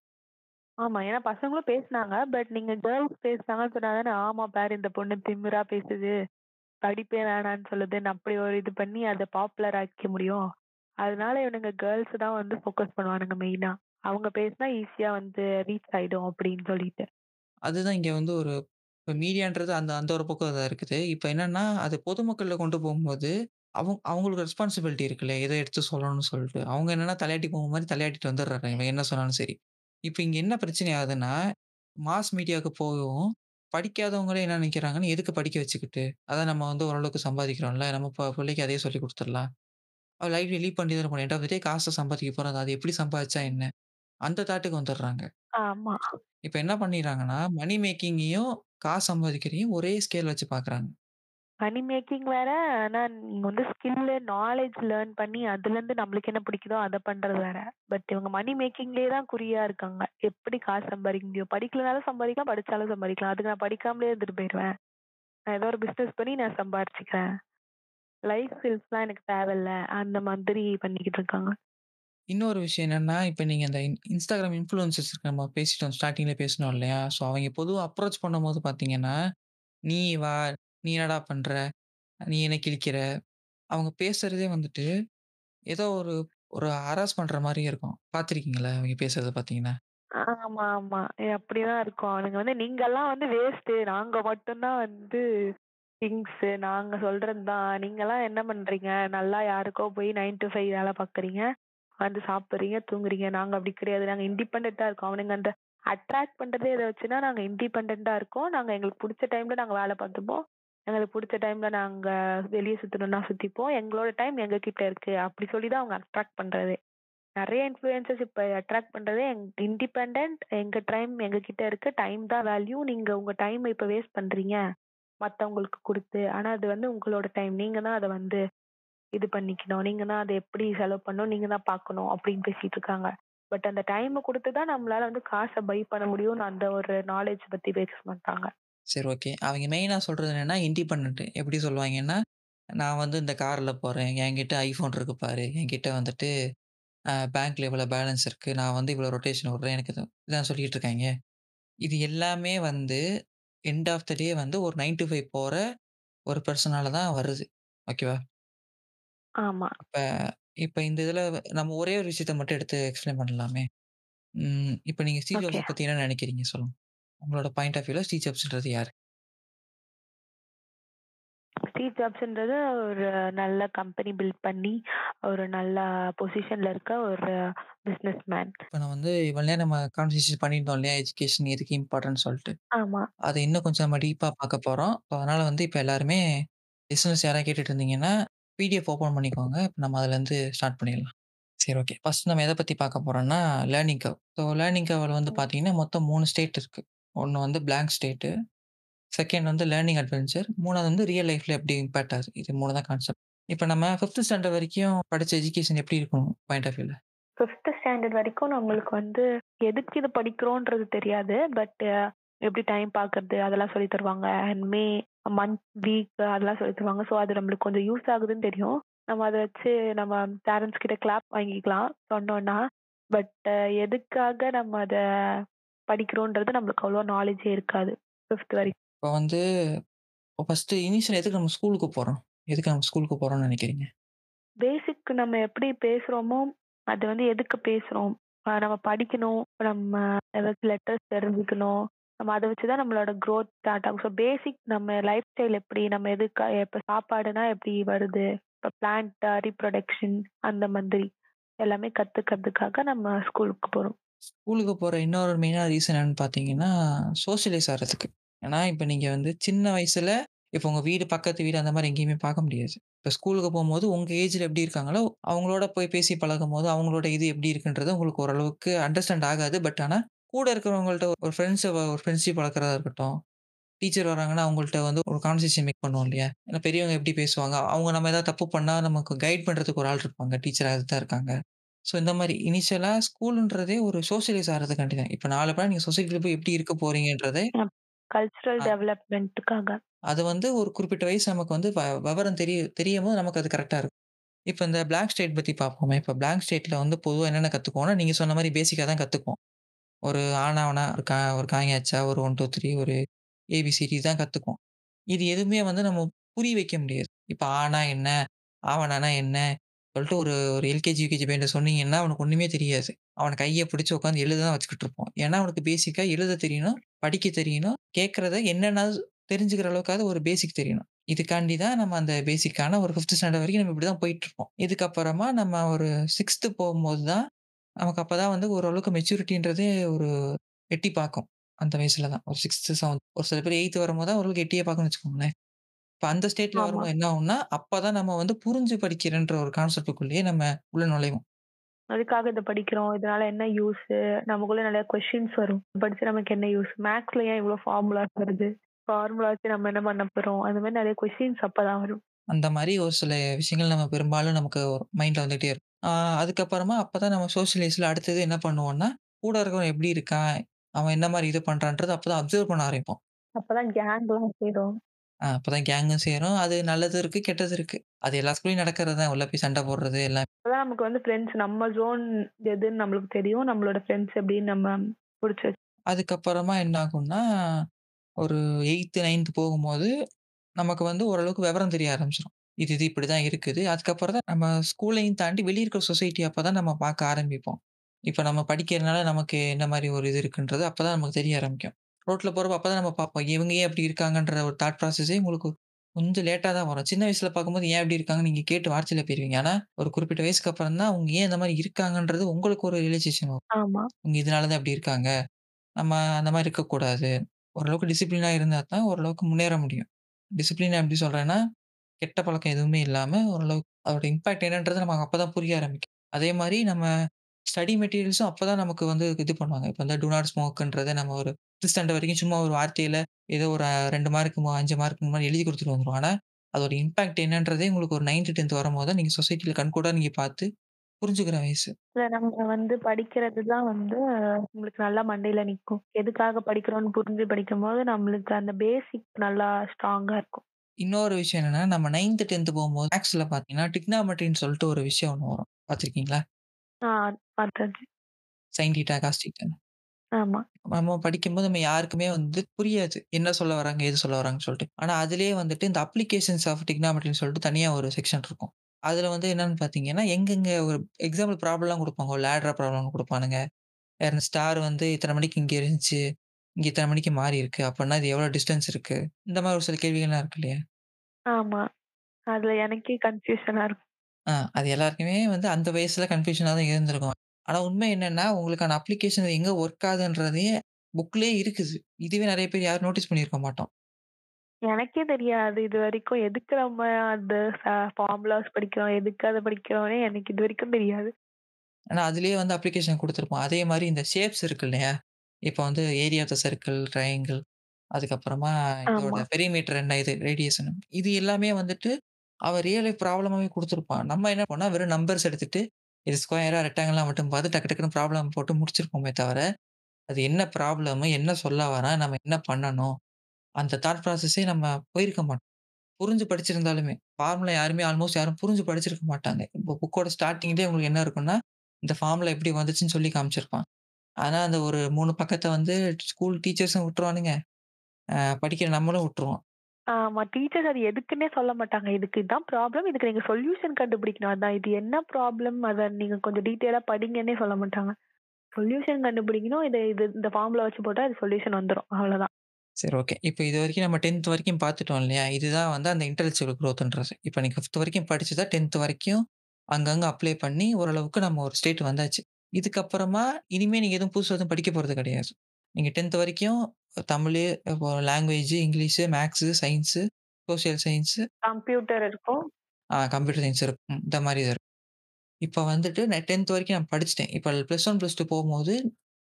ஆமா. ஏன்னா பசங்களும் பேசுனாங்க. பட் நீங்க கேர்ல்ஸ் பேசுனாங்கன்னு சொன்னா தானே, ஆமா பாரு இந்த பொண்ணு திமிரா பேசுது. படிப்பே வேணான்னு சொல்லுதுன்னு அப்படி ஒரு இது பண்ணி அத பாப்புலர் ஆக்கிக்க முடியும். அதனால இவனுங்க கேர்ல்ஸ் தான் வந்து ஃபோக்கஸ் பண்ணுவானுங்க மெயினா. அவங்க பேசினா ஈஸியா வந்து ரீச் ஆயிடும் அப்படின்னு சொல்லிட்டு. அதுதான் இங்க வந்து ஒரு இப்ப மீடியான்றது அந்த அந்த ஒரு பக்கம் இதா இருக்குது. இப்ப என்னன்னா, அது பொதுமக்கள்ல கொண்டு போம்போது, அவங் அவங்களுக்கு ரெஸ்பான்சிபிலிட்டி இருக்குல்ல. எத எடுத்து சொல்லணும்னு சொல்ட்டு. அவங்க என்னன்னா தலையாட்டி பொம்மை மாரி தலையாட்டிட்டு வந்துர்றாங்க. இவன் என்ன சொன்னாலும் சரி. இப்ப இங்க என்ன பிரச்சனை ஆகுதுன்னா, மாஸ் மீடியாவுக்கு போகவும், படிக்காதவங்களே என்ன நினைக்கிறாங்கன்னா, எதுக்கு படிக்க வச்சுக்கிட்டு? அதான் நம்ம வந்து ஓரளவுக்கு சம்பாதிக்கிறோம்ல. நம்ம ப பிள்ளைக்கு அதே சொல்லிக் குடுத்துரலாம். அவ லைஃப் லீட் பண்ணிட்டு தானே போறோம். எண்ட் ஆஃப் த டே காச சம்பாதிக்க போறோம். அது எப்படி சம்பாதிச்சா என்ன? அந்த தாட்டுக்கு வந்துர்றாங்க. ஆமா. இப்ப என்ன பண்ணிர்றாங்கன்னா, மனி மேக்கிங்கையும், காசு சம்பாதிக்கிறதையும் ஒரே ஸ்கேல் வச்சு பார்க்குறாங்க. மணி மேக்கிங் வேற. ஆனா நீங்க வந்து ஸ்கில்லு, நாலேட்ஜ் லேர்ன் பண்ணி அதுலருந்து நம்மளுக்கு என்ன பிடிக்குதோ அத பண்றது வேற. பட் இவங்க மணி மேக்கிங்லயே தான் குறியா இருக்காங்க. எப்படி காசு சம்பாதிக்க முடியும்? படிக்கலனாலும் சம்பாதிக்கலாம், படிச்சாலும் சம்பாதிக்கலாம். அதுக்கு நான் படிக்காமலே இருந்துட்டு போயிருவேன். நான் ஏதோ ஒரு பிசினஸ் பண்ணி நான் சம்பாரிச்சுக்கிறேன். லைஃப் ஸ்கில்ஸ்லாம் எனக்கு தேவையில்ல. அந்த மாதிரி பண்ணிக்கிட்டு இருக்காங்க. இன்னொரு விஷயம் என்னன்னா, இப்ப நீங்க அந்த இன் Instagram இன்ஃப்ளூயன்சர்ஸ் நம்ம பேசிட்டோம். ஸ்டார்ட்டிங்ல பேசினோம் இல்லையா? ஸோ அவங்க பொதுவா அப்ரோச் பண்ணும்போது பார்த்தீங்கன்னா, "நீ வா, நீ என்னடா பண்ற? நீ என்ன கிழிக்கிற?" அவங்க பேசுறதே வந்துட்டு, ஏதோ ஒரு ஒரு ஹராஸ் பண்ற மாரியே இருக்கும். பார்த்துருக்கீங்களா? அவங்க பேசுறத பார்த்தீங்கன்னா? ஆமா, ஆமா. அப்படிதான் இருக்கும். அவனுங்க வந்து நீங்கலாம் வந்து வேஸ்ட்டு. நாங்க மட்டும் தான் வந்து கிங்ஸு. நாங்க சொல்றது தான். நீங்கலாம் என்ன பண்றீங்க? நல்லா யாருக்கோ போய் 9 டூ 5 வேலை பார்க்குறீங்க. வந்து சாப்பிடுறீங்க, தூங்குறீங்க. நாங்க அப்படி கிடையாது. நாங்க இண்டிபெண்டன்ட்டா இருக்கோம். அவனுங்க அந்த அட்ராக்ட் பண்றதே இத வச்சுன்னா, நாங்க இண்டிபெண்டன்ட்டா இருக்கோம். நாங்க எங்களுக்கு புடிச்ச டைம்ல நாங்க வேலை பார்த்துப்போம். எங்களுக்கு பிடிச்ச டைம்ல நாங்க வெளியே சுத்தணும்னா சுத்திப்போம். எங்களோட டைம் எங்க கிட்ட இருக்கு. அப்படி சொல்லி தான் அவங்க அட்ராக்ட் பண்றதே. நிறைய இன்ஃபுளுசஸ் இப்ப அட்ராக்ட் பண்றதே எங் எங்க டைம் எங்க கிட்ட இருக்கு. டைம் தான் வேல்யூ. நீங்க உங்க டைம் இப்ப வேஸ்ட் பண்றீங்க. மத்தவங்களுக்கு கொடுத்து ஆனா அது வந்து உங்களோட டைம். நீங்க தான் அதை வந்து இது பண்ணிக்கணும். நீங்க தான் அதை எப்படி செலவு பண்ணணும், நீங்க தான் பார்க்கணும் அப்படின்னு பேசிட்டு இருக்காங்க. பட் அந்த டைமை கொடுத்து தான் நம்மளால வந்து காசை பை பண்ண முடியும்னு அந்த ஒரு நாலேஜ் பத்தி பேச மாட்டாங்க. சரி ஓகே. அவைங்க மெயினா சொல்றது என்னன்னா, இண்டிபெண்டன்ட். எப்படி சொல்லுவாங்கன்னா, "நான் வந்து இந்த கார்ல போறேன். என்கிட்ட ஐஃபோன் இருக்கு பாரு. என்கிட்ட வந்துட்டு அ பேங்க்ல இவ்வளோ பேலன்ஸ் இருக்கு. நான் வந்து இவ்வளோ ரொட்டேஷன் விடுறேன்." எனக்கு இது இதான் சொல்லிட்டு இருக்காய்ங்க. இது எல்லாமே வந்து எண்ட் ஆஃப் த டே வந்து ஒரு 9 டூ 5 போற ஒரு பெர்சனால தான் வருது. ஓகேவா? ஆமா. இப்ப இப்ப இந்த இதுல நம்ம ஒரே ஒரு விஷயத்த மட்டும் எடுத்து எக்ஸ்ப்ளைன் பண்ணலாமே. ம் இப்ப நீங்க ஓகே. ஜாப்ஸ பத்தி என்ன நெனைக்கிறீங்க சொல்லுங்க? உங்களோட பாயிண்ட் ஆஃப் வியூல ஸ்டீவ் ஜாப்ஸ்ன்றது யாரு? ஸ்டீவ் ஜாப்ஸ்ன்றது ஒரு நல்ல கம்பெனி பில்ட் பண்ணி, ஒரு நல்ல பொசிஷன்ல இருக்க ஒரு பிசினஸ் மேன். இப்ப நான் வந்து இவ்வளவு நேரம் நம்ம கான்வர்சேஷன் பண்ணியிருந்தோம் இல்லையா? எஜுகேஷன் எதுக்கு இம்பார்ட்டன்ட்ன்னு சொல்ட்டு. ஆமா. அத இன்னும் கொஞ்சம் நம்ம டீப்பா பார்க்க போறோம். ஸோ அதனால வந்து இப்ப எல்லாருமே லிசனர்ஸ் யாராவது கேட்டுட்டு இருந்தீங்கன்னா, பிடிஎஃப் ஓப்பன் பண்ணிக்கோங்க. இப்ப நம்ம அதுலருந்து ஸ்டார்ட் பண்ணிடலாம். சரி ஓகே. ஃபர்ஸ்ட் நம்ம எத பத்தி பார்க்க போறோம்னா, லேர்னிங் கர்வ். ஸோ லேர்னிங் கர்வ்ல வந்து. பார்த்தீங்கன்னா, மொத்தம் 3 ஸ்டேட் இருக்கு. ஒன்று வந்து பிளாங்க் ஸ்டேட்டு, செகண்ட் வந்து லேர்னிங் அட்வென்ச்சர், மூணாவது வந்து ரியல் லைஃப்ல எப்படி இம்பாக்ட் ஆகுது. இது மூணு தான் கான்செப்ட். இப்போ நம்ம ஃபிஃப்த் ஸ்டாண்டர்ட் வரைக்கும் படிச்ச எஜுகேஷன் எப்படி இருக்கும் பாயிண்ட் ஆஃப் வியூல? ஃபிஃப்த் ஸ்டாண்டர்ட் வரைக்கும் நம்மளுக்கு வந்து எதுக்கு இது படிக்கிறோன்றது தெரியாது. பட் எப்படி டைம் பார்க்கறது அதெல்லாம் சொல்லி தருவாங்க. அண்ட் மே, மந்த், வீக் அதெல்லாம் சொல்லி தருவாங்க. ஸோ அது நம்மளுக்கு கொஞ்சம் யூஸ் ஆகுதுன்னு தெரியும். நம்ம அதை வச்சு நம்ம பேரண்ட்ஸ் கிட்ட கிளாப் வாங்கிக்கலாம் சொன்னோன்னா பட் எதுக்காக நம்ம அதை படிக்கிறோன்றது நம்மளுக்கு அவ்வளவா நாலேட்ஜே இருக்காது. 5த் வரைக்கும். இப்ப வந்து ஃபர்ஸ்ட் இனிஷியல் எதுக்கு நம்ம ஸ்கூலுக்கு போறோம்? எதுக்கு நம்ம ஸ்கூலுக்கு போறோம்னு நெனைக்கிறீங்க? பேசிக் நம்ம எப்படி பேசுறோமோ, அது வந்து எதுக்கு பேசுறோம்? அ நம்ம படிக்கணும். நம்ம ஏதாச்சும் லெட்டர்ஸ் தெரிஞ்சுக்கணும். நம்ம அத வச்சு தான் நம்மளோட குரோத் ஸ்டார்ட் ஆகும். ஸோ பேசிக் நம்ம லைஃப் ஸ்டைல் எப்படி? நம்ம எதுக்கா இப்ப சாப்பாடுனா எப்படி வருது? இப்ப பிளான்ட் ரீப்ரொடக்ஷன் அந்த மாதிரி எல்லாமே கத்துக்கிறதுக்காக நம்ம ஸ்கூலுக்கு போறோம். ஸ்கூலுக்கு போகிற இன்னொரு மெயினாக ரீசன் என்னன்னு பார்த்தீங்கன்னா, சோஷியலைஸ் ஆகிறதுக்கு ஏன்னா, இப்போ நீங்கள் வந்து சின்ன வயசில் இப்போ உங்கள் வீடு பக்கத்து வீடு அந்த மாதிரி எங்கேயுமே பார்க்க முடியாது. இப்போ ஸ்கூலுக்கு போகும்போது உங்கள் ஏஜில் எப்படி இருக்காங்களோ, அவங்களோட போய் பேசி பழகும்போது, அவங்களோட இது எப்படி இருக்குன்றது உங்களுக்கு ஓரளவுக்கு அண்டர்ஸ்டாண்ட் ஆகாது. பட் ஆனால் கூட இருக்கிறவங்கள்ட்ட ஒரு ஃப்ரெண்ட்ஸை ஒரு ஃப்ரெண்ட்ஷிப் வளர்க்குறதா இருக்கட்டும், டீச்சர் வராங்கன்னா அவங்கள்ட்ட வந்து ஒரு கான்வர்சேஷன் மேக் பண்ணுவோம் இல்லையா? ஏன்னா பெரியவங்க எப்படி பேசுவாங்க? அவங்க நம்ம ஏதாவது தப்பு பண்ணால் நமக்கு கைட் பண்ணுறதுக்கு ஒரு ஆள் இருப்பாங்க. டீச்சர் அதுதான் இருக்காங்க. ஸோ இந்த மாரி இனிஷியலா ஸ்கூல்ன்றதே ஒரு சோஷியலைஸ் ஆறதுக்காண்டி தான். இப்ப நாள பின்ன நீங்க சொசைட்டில போய் எப்படி இருக்க போறீங்கன்றதே கல்ச்சுரல் அ டெவலப்மென்ட்டுக்காக. அது வந்து ஒரு குறிப்பிட்ட வயசு நமக்கு வந்து வ விவரம் தெரிய தெரியும்போது நமக்கு அது கரெக்ட்டா இருக்கும். இப்ப இந்த பிளாங்க் ஸ்டேட் பத்தி பார்ப்போமே. இப்ப பிளாங்க் ஸ்டேட்ல வந்து பொதுவா என்னென்ன கத்துக்குவோம்னா, நீங்க சொன்ன மாரி பேசிக்கா தான் கத்துக்குவோம். ஒரு ஆனாவனா, ஒரு கா ஒரு காயாச்சா, ஒரு 1, 2, 3 ஒரு ஏபிசிடி தான் கத்துக்குவோம். இது எதுவுமே வந்து நம்ம புரிய வைக்க முடியாது. இப்ப ஆனா என்ன? ஆவனானா என்ன? சொல்லிட்டு ஒரு ஒரு எல்கேஜி, யூகேஜி பையன் சொன்னீங்கன்னா, அவனுக்கு ஒன்றுமே தெரியாது. அவன் கையை பிடிச்சி உட்காந்து எழுத தான் வச்சுக்கிட்டு இருப்போம். ஏன்னா, அவனுக்கு பேசிக்காக எழுத தெரியணும், படிக்க தெரியணும், கேட்குறத என்னென்ன தெரிஞ்சுக்கிற அளவுக்காவது ஒரு பேசிக் தெரியணும். இதுக்காண்டி தான் நம்ம அந்த பேசிக்கான ஒரு ஃபிஃப்த் ஸ்டாண்டர்ட் வரைக்கும் நம்ம இப்படி தான் போயிட்டுருப்போம். இதுக்கப்புறமா நம்ம ஒரு சிக்ஸ்த்து போகும்போது தான், நமக்கு அப்போ தான் வந்து ஓரளவுக்கு மெச்சூரிட்டின்றதே ஒரு எட்டி பார்க்கும். அந்த வயசுல தான். ஒரு 6த், 7த் ஒரு சில பேர் எயித்து வரும்போது தான் ஓரளவுக்கு எட்டியே பார்க்கணும்னு வச்சுக்கோங்களேன். இப்ப அந்த ஸ்டேட்ல ஆமா. வரும்போது என்ன ஆகும்னா, அப்பதான் நம்ம வந்து புரிஞ்சு படிக்கிறேன்ற ஒரு கான்செப்ட்க்குள்ளேயே நம்ம உள்ள நுழைவோம். அதுக்காக இத படிக்கிறோம். இதனால என்ன யூஸு? நமக்குள்ள நெறைய கொஸ்டின்ஸ் வரும். படிச்சு நமக்கு என்ன யூஸ்? மேத்ஸ்ல ஏன் இவ்ளோ ஃபார்முலாஸ் வருது? ஃபார்முலா வச்சு நம்ம என்ன பண்ண போறோம்? அந்த மாரி நெறைய கொஸ்டின்ஸ் அப்பதான் வரும். அந்த மாரி ஒரு சில விஷயங்கள் நம்ம பெரும்பாலும் நமக்கு மைண்ட்ல வந்துட்டே இருக்கும். அதுக்கப்புறமா அப்பதான் நம்ம சோசியலைஸ்ல அடுத்தது என்ன பண்ணுவோம்னா, கூட இருக்கிறவன் எப்படி இருக்கான்? அவன் என்ன மாரி இது பண்றான்றத அப்பதான் அப்சர்வ் பண்ண ஆரம்பிப்போம். அப்பதான் கேங்லாம் சேரும். அ அப்பதான் கேங்கும் சேரும். அது நல்லது இருக்கு, கெட்டது இருக்கு. அது எல்லா ஸ்கூல்லயும் நடக்கிறது தான். உள்ள போய் சண்டை போடுறது எல்லாம். அப்பதான் நமக்கு வந்து ஃப்ரெண்ட்ஸ் நம்ம ஜோன் எதுன்னு நம்மளுக்கு தெரியும். நம்மளோட ஃப்ரெண்ட்ஸ் எப்படின்னு நம்ம புடிச்சு வச்சு அதுக்கப்புறமா என்ன ஆகும்னா, ஒரு 8த், 9த் போகும்போது, நமக்கு வந்து ஓரளவுக்கு விவரம் தெரிய ஆரம்பிச்சுரும். இது இது இப்படிதான் இருக்குது. அதுக்கப்புறம் தான் நம்ம ஸ்கூலையும் தாண்டி வெளிய இருக்கிற சொசைட்டி அப்பதான் நம்ம பார்க்க ஆரம்பிப்போம். இப்ப நம்ம படிக்கிறனால நமக்கு என்ன மாரி ஒரு இது இருக்குன்றது அப்பதான் நமக்கு தெரிய ஆரம்பிக்கும். ரோட்ல போறப்ப அப்பதான் நம்ம பார்ப்போம். இவங்க ஏன் இப்படி இருக்காங்கன்ற ஒரு தாட் ப்ராசஸே உங்களுக்கு கொஞ்சம் லேட்டா தான் வரும். சின்ன வயசுல பார்க்கும்போது ஏன் இப்படி இருக்காங்கன்னு நீங்க கேட்டு வார்த்தையில போயிருவீங்க. ஆனா, ஒரு குறிப்பிட்ட வயசுக்கு அப்புறம் தான் அவங்க ஏன் இந்த மாரி இருக்காங்கன்றது உங்களுக்கு ஒரு ரியலைசேஷன் வரும். ஆமா. இவங்க இதனால தான் இப்படி இருக்காங்க. நம்ம அந்த மாரி இருக்கக்கூடாது. ஓரளவுக்கு டிசிப்ளினா இருந்தா தான் ஓரளவுக்கு முன்னேற முடியும். டிசிப்ளினா எப்படி சொல்றேன்னா, கெட்ட பழக்கம் எதுவுமே இல்லாம ஓரளவுக்கு அதோட இம்பாக்ட் என்னன்றது நமக்கு அப்பதான் புரிய ஆரம்பிக்கும். அதே மாரி நம்ம ஸ்டடி மெட்டீரியல்ஸும் அப்பதான் நமக்கு வந்து இது பண்ணுவாங்க. இப்ப வந்து டூ நாட் ஸ்மோக்ன்றத நம்ம ஒரு 5த் ஸ்டாண்டர்ட் வரைக்கும் சும்மா ஒரு வார்த்தையில ஏதோ ஒரு 2 மார்க் 5 மார்க் மாரி எழுதி குடுத்துட்டு வந்துருவோம். ஆனா, அதோட இம்பாக்ட் என்னன்றதே உங்களுக்கு ஒரு 9த், 10த் வரும்போது தான் நீங்க சொசைட்டில கண்கூடா நீங்க பார்த்து புரிஞ்சுக்கிற வயசு. இல்ல நம்ம வந்து படிக்கிறது தான் வந்து உங்களுக்கு நல்லா மண்டையில நிக்கும். எதுக்காக படிக்கிறோம்னு புரிஞ்சு படிக்கும்போது நம்மளுக்கு அந்த பேசிக் நல்லா ஸ்ட்ராங்கா இருக்கும். இன்னொரு விஷயம் என்னன்னா, நம்ம 9த், 10த் போம்போது மேத்ஸ்ல பார்த்தீங்கன்னா, டிக்னாமெட்ரின்னு சொல்லிட்டு ஒரு விஷயம் ஒண்ணு வரும். பார்த்துருக்கீங்களா? ஆ பார்த்தாச்சு. சைன் தீட்டா, காஸ் தீட்டான்னு. ஆமா. நம்ம படிக்கும்போது நம்ம யாருக்குமே வந்து புரியாது. என்ன சொல்ல வராங்க? ஏது சொல்ல வராங்கன்னு சொல்லிட்டு. ஆனா, அதிலேயே வந்துட்டு இந்த அப்ளிகேஷன்ஸ் ஆஃப் டிக்னாமெட்ரின்னு சொல்லிட்டு தனியா ஒரு செக்ஷன் இருக்கும். அதுல வந்து என்னன்னு பார்த்தீங்கன்னா, எங்கெங்க ஒரு எக்ஸாம்பிள் ப்ராப்ளம்லாம் குடுப்பாங்க. ஒரு லேடரா ப்ராப்ளம் குடுப்பானுங்க. வேற ஸ்டார் வந்து இத்தன மணிக்கு இங்க இருந்துச்சு. இங்க இத்தன மணிக்கு மாறி இருக்கு. அப்பன்னா இது எவ்வளோ டிஸ்டன்ஸ் இருக்கு? இந்த மாரி ஒரு சில கேள்விகள்லாம் இருக்கு இல்லையா? ஆமா. அதுல எனக்கே கன்ஃப்யூஷனா இருக்கும். ஆ அது எல்லாருக்குமே வந்து அந்த வயசுல கன்ஃப்யூஷனா தான் இருந்திருக்கும். ஆனா உண்மை என்னன்னா, உங்களுக்கான அப்ளிகேஷன் எங்க ஒர்க் ஆகுதுன்றதே புக்லயே இருக்குது. இதுவே நெறைய பேர் யாரும் நோட்டீஸ் பண்ணியிருக்க மாட்டோம். எனக்கே தெரியாது இதுவரைக்கும் எதுக்கு நம்ம அந்த ஃப ஃபார்முலாஸ் படிக்கிறோம், எதுக்கு அத படிக்கிறோம்னே எனக்கு இதுவரைக்கும் தெரியாது. ஆனா அதிலேயே வந்து அப்ளிகேஷன் குடுத்துருப்போம். அதே மாரி இந்த ஷேப்ஸ் இருக்கு இல்லையா? இப்ப வந்து area of the circle, triangle அதுக்கப்புறமா இதோட ஆமா. பெரிமீட்டர் என்ன இது ரேடியேஷன் இது எல்லாமே வந்துட்டு அவன் ரியல் லைஃப் ப்ராப்ளமாவே கொடுத்துருப்பான் நம்ம என்ன பண்ணால் வெறும் நம்பர்ஸ் எடுத்துட்டு இது ஸ்கொயரா, ரெக்டாங்கிளாக மட்டும் பார்த்து டக்கு டக்குன்னு ப்ராப்ளம் போட்டு முடிச்சிருப்போமே தவிர, அது என்ன ப்ராப்ளம்? என்ன சொல்ல வரான்? நம்ம என்ன பண்ணணும்? அந்த தாட் ப்ராசஸே நம்ம போயிருக்க மாட்டோம். புரிஞ்சு படிச்சிருந்தாலுமே. ஃபார்முலா யாருமே ஆல்மோஸ்ட் யாரும் புரிஞ்சு படிச்சிருக்க மாட்டாங்க. இப்போ புக்கோட ஸ்டார்டிங்லேயே உங்களுக்கு என்ன இருக்குன்னா இந்த ஃபார்முலா எப்படி வந்துச்சுன்னு சொல்லி காமிச்சிருப்பான். ஆனால் அந்த ஒரு மூணு பக்கத்தை வந்து ஸ்கூல் டீச்சர்ஸும் விட்டுருவானுங்க. படிக்கிற நம்மளும் விட்டுருவோம். ஆமா. டீச்சர்ஸ் அது எதுக்குன்னே சொல்ல மாட்டாங்க. இதுக்கு இதான் ப்ராப்ளம். இதுக்கு நீங்க சொல்யூஷன் கண்டுபிடிக்கணும். அதான் இது என்ன ப்ராப்ளம்? அத நீங்க கொஞ்சம் டீட்டெயிலா படிங்கன்னே சொல்ல மாட்டாங்க. சொல்யூஷன் கண்டுபிடிக்கணும். இத இது இந்த ஃபார்முலா வச்சு போட்டா இது சொல்யூஷன் வந்துரும். அவ்வளோதான். சரி ஓகே. இப்ப இதுவரைக்கும் நம்ம 10த் வரைக்கும் பார்த்துட்டோம் இல்லையா? இதுதான் வந்து அந்த இன்டெலெக்சுவல் குரோத்ன்றது. இப்ப நீ 5த் வரைக்கும் படிச்சத 10த் வரைக்கும் அங்கங்க அப்ளை பண்ணி ஓரளவுக்கு நம்ம ஒரு ஸ்டேட் வந்தாச்சு. இதுக்கப்புறமா இனிமே நீங்க எதுவும் புதுசா எதுவும் படிக்க போறது கிடையாது. நீங்க 10த் வரைக்கும் Tamil, language, English, maths, science, social science, computer இருக்கும். ஆ கம்ப்யூட்டர் சயன்ஸ் இருக்கும். இந்த மாரி இது இருக்கும். இப்ப வந்துட்டு நான் 10த் வரைக்கும் நான் படிச்சுட்டேன். இப்ப +1, +2 போம்போது,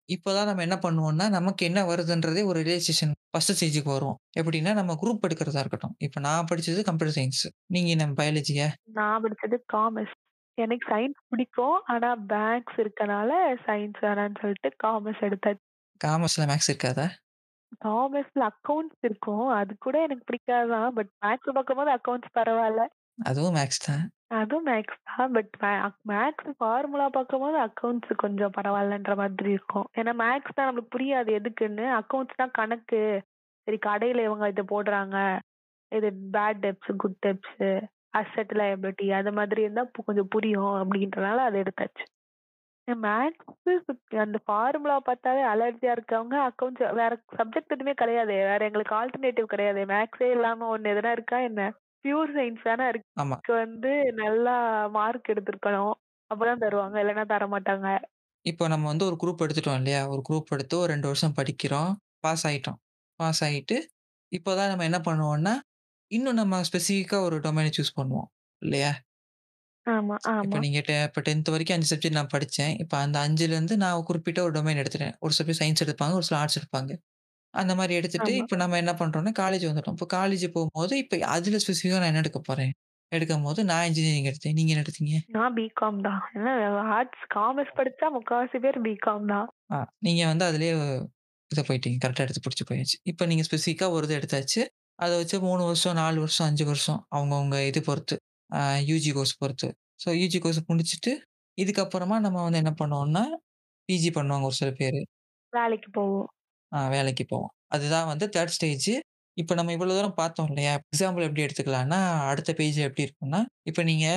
இப்ப தான் நம்ம என்ன பண்ணுவோம்னா, நமக்கு என்ன வருதுன்றதே ஒரு ரியலைசேஷன் ஃபர்ஸ்ட் ஸ்டேஜ்க்கு வருவோம். எப்படின்னா, நம்ம குரூப் எடுக்கிறதா இருக்கட்டும். இப்ப நான் படிச்சது கம்ப்யூட்டர் சயன்ஸ். நீங்க என்ன பயாலஜியா? நான் படிச்சது காமர்ஸ். எனக்கு சயின்ஸ் பிடிக்கும். ஆனா மேத்ஸ் இருக்கனால சயின்ஸ் வேணான்னு சொல்லிட்டு காமர்ஸ் எடுத்தாச்சு. காமர்ஸ்ல மேத்ஸ் இருக்காதா? காமர்ஸ்ல அக்கவுண்ட்ஸ் இருக்கும். அது கூட எனக்கு பிடிக்காது தான். பட் மேத்ஸ் பார்க்கும்போது அக்கவுண்ட்ஸ் பரவால்ல. அதுவும் மேத்ஸ் தான். அதுவும் மேத்ஸ் தான். பட் மே மேத்ஸ் ஃபார்முலா பார்க்கும்போது அக்கவுண்ட்ஸ் கொஞ்சம் பரவாயில்லன்ற மாதிரி இருக்கும். ஏன்னா மேத்ஸ் தான் நம்மளுக்கு புரியாது எதுக்குன்னு. அக்கவுண்ட்ஸ்னா கணக்கு. சரி கடையில இவங்க இத போடுறாங்க. இது bad debts, good debts, asset liability அது மாதிரி இருந்தா கொஞ்சம் புரியும் அப்படின்றனால அத எடுத்தாச்சு. மேத்ஸ் அந்த ஃபார்முலா பார்த்தாலே அலர்ஜியா இருக்கவங்க அக்கவுண்ட்ஸ் வேற சப்ஜெக்ட் எதுவுமே கிடையாதே. வேற எங்களுக்கு ஆல்டர்னேட்டிவ் கிடையாதே. மேத்ஸே இல்லாம ஒண்ணு எதுனா இருக்கா என்ன? பியூர் சயின்ஸ் தானே இருக்கு. வந்து நல்லா மார்க் எடுத்திருக்கணும். அப்பதான் தருவாங்க. இல்லன்னா தரமாட்டாங்க. இப்போ நம்ம வந்து ஒரு குரூப் எடுத்துட்டோம் இல்லையா? ஒரு குரூப் எடுத்து ஒரு 2 வருஷம் படிக்கிறோம். பாஸ் ஆயிட்டோம். பாஸ் ஆயிட்டு, இப்போ தான் நம்ம என்ன பண்ணுவோம்னா, இன்னும் நம்ம ஸ்பெசிஃபிக்கா ஒரு டொமைன சூஸ் பண்ணுவோம். இல்லையா? ஆமா, இப்ப ஆமா, நீங்க டெ இப்ப 10த் வரைக்கும் 5 சப்ஜெக்ட் நான் படிச்சேன். இப்ப அந்த 5லருந்து நான் குறிப்பிட்ட ஒரு டொமைன் எடுத்துட்டேன். ஒரு சில பேர் சயன்ஸ் எடுப்பாங்க, ஒரு சிலர் ஆர்ட்ஸ் எடுப்பாங்க. அந்த மாரி எடுத்துட்டு, ஆமா. இப்ப நம்ம என்ன பண்றோம்னா, காலேஜ் வந்துட்டோம். இப்ப காலேஜ் போம்போது, இப்ப அதுல ஸ்பெசிஃபிக்கா நான் என்ன எடுக்க போறேன்? எடுக்கும்போது நான் இன்ஜினியரிங் எடுத்தேன். நீங்க என்ன எடுத்தீங்க? நான் பிகாம் தான். ஏன்னா ஆர்ட்ஸ், காமர்ஸ் படிச்சா முக்காவாசி பேர் பிகாம் தான். ஆ நீங்க வந்து அதிலேயே இத போயிட்டீங்க. கரெக்ட்டா எடுத்து புடிச்சு போயாச்சு. இப்ப நீங்க ஸ்பெசிஃபிக்கா ஒரு இது எடுத்தாச்சு. அத வச்சு 3 வருஷம், 4 வருஷம், 5 வருஷம் அவங்கவங்க இது பொறுத்து. அ யுஜி கோர்ஸ் பொறுத்து. ஸோ யுஜி கோர்ஸ் முடிச்சுட்டு, இதுக்கப்புறமா நம்ம வந்து என்ன பண்ணுவோம்னா, பிஜி பண்ணுவாங்க ஒரு சில பேரு. வேலைக்கு போவோம். ஆ வேலைக்கு போவோம். அதுதான் வந்து 3 ஸ்டேஜ். இப்ப நம்ம இவ்வளோ தூரம் பார்த்தோம் இல்லையா? எக்ஸாம்பிள் எப்படி எடுத்துக்கலாம்னா, அடுத்த பேஜ் எப்படி இருக்கும்னா, இப்ப நீங்க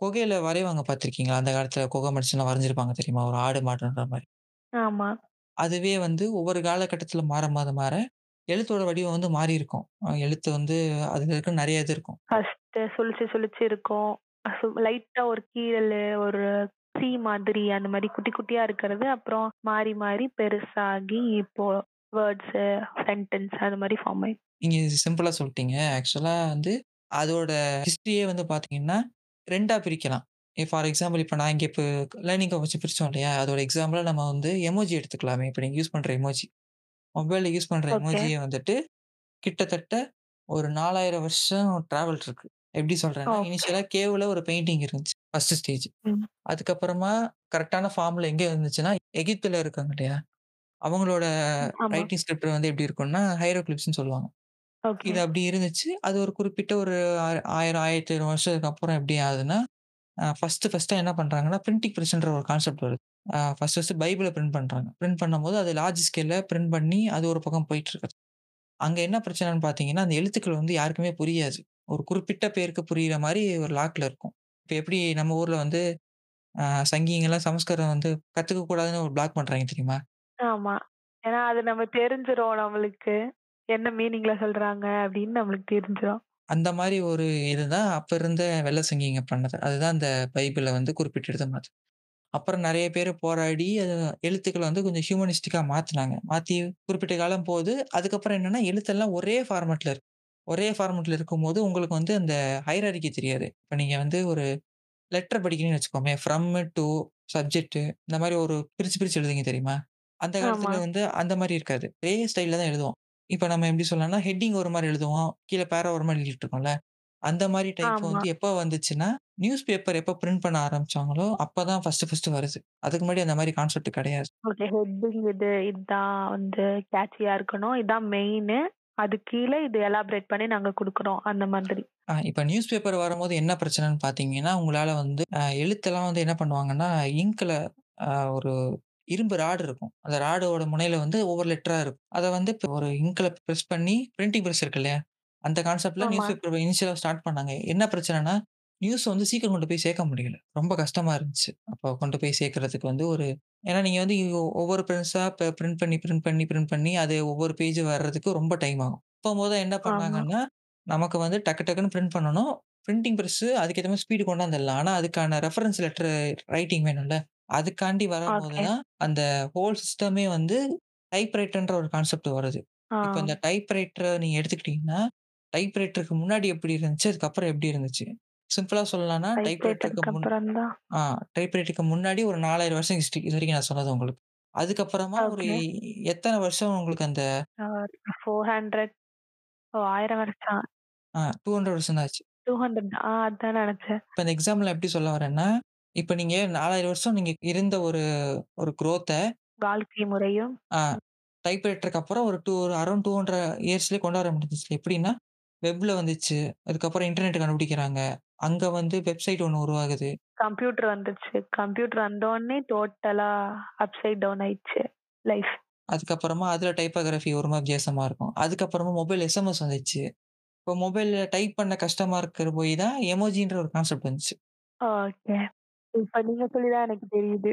குகையில வரைவாங்க பார்த்துருக்கீங்களா? அந்த காலத்துல குகை மனுஷன்லாம் வரைஞ்சிருப்பாங்க தெரியுமா? ஒரு ஆடு மாடுன்ற மாரி. ஆமா. அதுவே வந்து ஒவ்வொரு காலகட்டத்தில மாற, மாற, மாற எழுத்தோட வடிவம் வந்து மாறியிருக்கும். அ எழுத்து வந்து அதுல இருக்க நெறைய இது இருக்கும். சுழிச்சு சுழிச்சு இருக்கும். லைட்டா ஒரு கீறலு, ஒரு சி மாதிரி அந்த மாரி குட்டி குட்டியா இருக்கிறது. அப்புறம் மாறி மாறி பெருசாகி இப்போ வேர்ட்ஸு, சென்டென்ஸ் அது மாரி ஃபார்ம் ஆயிடும். நீங்க சிம்பிளா சொல்ட்டீங்க. ஆக்சுவலா வந்து அதோட ஹிஸ்டரியே வந்து பார்த்தீங்கன்னா, 2ஆ பிரிக்கலாம். ஃபார் எக்ஸாம்பிள் இப்ப நான் இங்க இப்ப லேர்னிங்க வச்சு பிரிச்சோம் இல்லையா? அதோட எக்ஸாம்பிளா நம்ம வந்து எமோஜி எடுத்துக்கலாமே. இப்ப நீங்க யூஸ் பண்ற எமோஜி. மொபைல்ல யூஸ் பண்ற ஓகே. எமோஜிய வந்துட்டு கிட்டத்தட்ட ஒரு 4000 வருஷம் டிராவல் இருக்கு. எப்படி சொல்றேன்னா, ஓகே. இனிஷியலா கேவ்ல ஒரு பெயிண்டிங் இருந்துச்சு. First stage. ம். அதுக்கப்புறமா கரெக்ட்டான ஃபார்ம்ல எங்க இருந்துச்சுன்னா, எகிப்துல இருக்காங்க இல்லையா? அவங்களோட ஆமா. ரைட்டிங் ஸ்கிரிப்ட் வந்து எப்படி இருக்கும்னா, ஹைரோகிலிப்ஸ்ன்னு சொல்லுவாங்க. ஓகே. இது அப்படி இருந்துச்சு. அது ஒரு குறிப்பிட்ட ஒரு ஆ 1000, 1500 வருஷத்துக்கு அப்புறம் எப்படி ஆகுதுன்னா, அ ஃபர்ஸ்ட் ஃபர்ஸ்ட்டா என்ன பண்றாங்கன்னா, பிரிண்டிங் பிரஸ்ன்ற ஒரு கான்செப்ட் வருது. அ ஃபர்ஸ்ட் ஃபர்ஸ்ட் பைபிள பிரிண்ட் பண்றாங்க. பிரிண்ட் பண்ணும்போது அது லார்ஜ் ஸ்கேல்ல பிரிண்ட் பண்ணி அது ஒரு பக்கம் போயிட்டு இருக்கு. அங்க என்ன பிரச்சனைன்னு பார்த்தீங்கன்னா, அந்த எழுத்துக்கள் வந்து யாருக்குமே புரியாது. ஒரு குறிப்பிட்ட பேருக்கு புரியிற மாரி ஒரு லாக்ல இருக்கும். இப்ப எப்படி நம்ம ஊர்ல வந்து அ சங்கிங்கலாம் சமஸ்கிருதம் வந்து கத்துக்க கூடாதுன்னு ஒரு பிளாக் பண்றாங்க தெரியுமா? ஆமா. ஏன்னா அது நம்ம தெரிஞ்சிரும் நம்மளுக்கு. என்ன மீனிங்ல சொல்றாங்க அப்படின்னு நம்மளுக்கு தெரிஞ்சிரும். அந்த மாரி ஒரு இதுதான் அப்ப இருந்த வெள்ள சங்கிங்க பண்ணது. அதுதான் அந்த பைபிள வந்து குறிப்பிட்டு எடுத்த மாரி. அப்புறம் நெறைய பேரு போராடி அது எழுத்துக்கள வந்து கொஞ்சம் ஹியூமனிஸ்டிக்கா மாத்துனாங்க. மாத்தி குறிப்பிட்ட காலம் போது, அதுக்கப்புறம் என்னன்னா எழுத்தெல்லாம் ஒரே ஃபார்மட்ல இருக்கு. ஒரே ஃபார்மட்ல இருக்கும்போது உங்களுக்கு வந்து அந்த ஹைரார்கி தெரியாது. இப்ப நீங்க வந்து ஒரு லெட்டர் படிக்கிறீங்கன்னு வச்சுக்கோமே, ஃப்ரம் டூ சப்ஜெக்ட் இந்த மாரி ஒரு பிரிச்சு, பிரிச்சு எழுதுவீங்க தெரியுமா? அந்த காலத்துல வந்து அந்த மாரி இருக்காது. ஒரே ஸ்டைல்ல தான் எழுதுவோம். இப்ப நம்ம எப்படி சொல்லலாம்னா, ஹெட்டிங் ஒரு மாரி எழுதுவோம். கீழ பேரா ஒரு மாரி எழுதிட்டு இருக்கோம்ல. அந்த மாரி டைப். வந்து எப்ப வந்துச்சுன்னா, நியூஸ் பேப்பர் எப்ப பிரிண்ட் பண்ண ஆரம்பிச்சாங்களோ, அப்பதான் ஃபர்ஸ்ட் ஃபர்ஸ்ட் வருது. அதுக்கு முன்னாடி அந்த மாரி கான்செப்ட் கிடையாது. ஓகே. ஹெட்டிங் இது இதான் வந்து கேட்சியா இருக்கணும். இதான் மெயினு. அது கீழ இது எலாபரேட் பண்ணி நாங்க குடுக்குறோம். அந்த மாதிரி. இப்ப நியூஸ் பேப்பர் வரும்போது என்ன பிரச்சனைன்னு பார்த்தீங்கன்னா, உங்களால வந்து எழுத்தெல்லாம் வந்து என்ன பண்ணுவாங்கன்னா, இங்க்ல ஒரு இரும்பு ராடு இருக்கும். அந்த ராடோட முனையில வந்து ஒவ்வொரு லெட்டரா இருக்கும். அத வந்து இப்ப ஒரு இங்க்ல பிரஸ் பண்ணி பிரிண்டிங் பிரஸ் இருக்கு இல்லையா? அந்த கான்செப்ட்ல நியூஸ் பேப்பர் இனிஷியலா ஸ்டார்ட் பண்ணாங்க. என்ன பிரச்சனைன்னா, நியூஸ் வந்து சீக்கிரம் கொண்டு போய் சேர்க்க முடியல. ரொம்ப கஷ்டமா இருந்துச்சு. அப்போ கொண்டு போய் சேர்க்கறதுக்கு வந்து ஒரு ஏன்னா நீங்க வந்து ஒவ்வொரு பெருசா ப பிரிண்ட் பண்ணி, பிரிண்ட் பண்ணி, பிரிண்ட் பண்ணி அது ஒவ்வொரு பேஜ் வர்றதுக்கு ரொம்ப டைம் ஆகும். அப்பம்போது என்ன ஆமா, பண்ணாங்கன்னா, நமக்கு வந்து டக்கு டக்குன்னு பிரிண்ட் பண்ணணும். பிரிண்டிங் பிரஸ் அதுக்கேத்த மாரி ஸ்பீடு கொண்டாந்துடலாம். ஆனா அதுக்கான ரெஃபரன்ஸ் லெட்டர் ரைட்டிங் வேணும்ல. அதுக்காண்டி வரும்போது. தான் அந்த ஹோல் சிஸ்டமே வந்து டைப்ரைட்டர்ன்ற ஒரு கான்செப்ட் வருது. இப்ப இந்த டைப்ரைட்டர நீங்க எடுத்துக்கிட்டீங்கன்னா, டைப்ரைட்டருக்கு முன்னாடி எப்படி இருந்துச்சு? அதுக்கப்புறம் எப்படி இருந்துச்சு? சிம்பிளா சொல்லலாம்னா, டைப்ரைட்டருக்கு முன். ஆ டைப்ரைட்டருக்கு முன்னாடி ஒரு 4000 வருஷம் ஹிஸ்டரி. இதுவரைக்கும் நான் சொன்னது உங்களுக்கு. அதுக்கப்புறமா ஒரு. எத்தன வருஷம் உங்களுக்கு அந்த 400 ஓ 1000 வருஷம். ஆ 200 வருஷம் தான் ஆச்சு. 200 ஆ அதான் நெனச்சேன். இப்ப இந்த எக்ஸாம்பிள்ல எப்படி சொல்ல வரேன்னா, இப்ப நீங்க 4000 வருஷம் நீங்க இருந்த ஒரு ஒரு குரோத்த வாழ்க்கை முறையும். டைப்ரைட்டருக்கு அப்புறம் ஒரு 2 ஒரு அரவுண்ட் 200 இயர்ஸ்லயே கொண்டு வர முடிஞ்சுச்சு. எப்படின்னா, வெப்ல வந்துச்சு. அதுக்கப்புறம் இன்டர்நெட் கண்டுபிடிக்கிறாங்க. அங்க வந்து வெப்சைட் ஒண்ணு உருவாகுது. கம்ப்யூட்டர் வந்துருச்சு. கம்ப்யூட்டர் வந்தோனே டோட்டலா அப்சைட் டவுன் ஆயிடுச்சு லைஃப். அதுக்கப்புறமா அதுல டைப்போகிராஃபி ஒரு மாரி வித்தியாசமா இருக்கும். அதுக்கப்புறமா மொபைல் எஸ்எம்எஸ் வந்துச்சு. இப்போ மொபைல்ல டைப் பண்ண கஷ்டமா இருக்கிற போய் தான் எமோஜின்ற ஒரு கான்செப்ட் வந்துச்சு. ஓகே. இப்ப நீங்க சொல்லி தான் எனக்கு தெரியுது.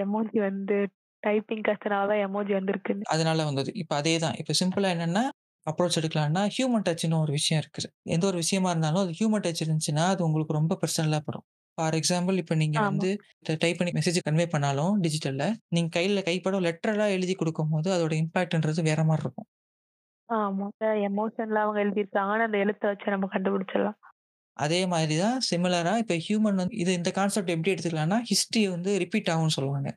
எமோஜி வந்து டைப்பிங் கஷ்டனால தான் எமோஜி வந்திருக்குன்னு. அதனால வந்தது. இப்ப அதே தான். இப்ப சிம்பிளா என்னன்னா, அப்ரோச் எடுக்கலாம்னா, ஹியூமன் டச்ன்னு ஒரு விஷயம் இருக்குது. எந்த ஒரு விஷயமா இருந்தாலும் அது ஹியூமன் டச் இருந்துச்சுன்னா, அது உங்களுக்கு ரொம்ப பெர்சனலா படும். ஃபார் எக்ஸாம்பிள் இப்ப நீங்க ஆமா. வந்து டைப் பண்ணி மெசேஜ் கன்வே பண்ணாலும் டிஜிட்டல்ல, நீங்க கையில கைப்பட லெட்டரா எழுதி குடுக்கும்போது, அதோட இம்பாக்ட்ன்றது வேற மாரி இருக்கும். ஆமா. எமோஷன்ல அவங்க எழுதியிருக்காங்கன்னு அந்த எழுத்த வச்சு நம்ம கண்டுபிடிச்சிடலாம். அதே மாதிரி தான் சிமிலரா இப்ப ஹியூமன் வந்து இது இந்த கான்செப்ட் எப்படி எடுத்துக்கலாம்னா, ஹிஸ்டரி வந்து ரிப்பீட் ஆகும்னு சொல்லுவாங்க.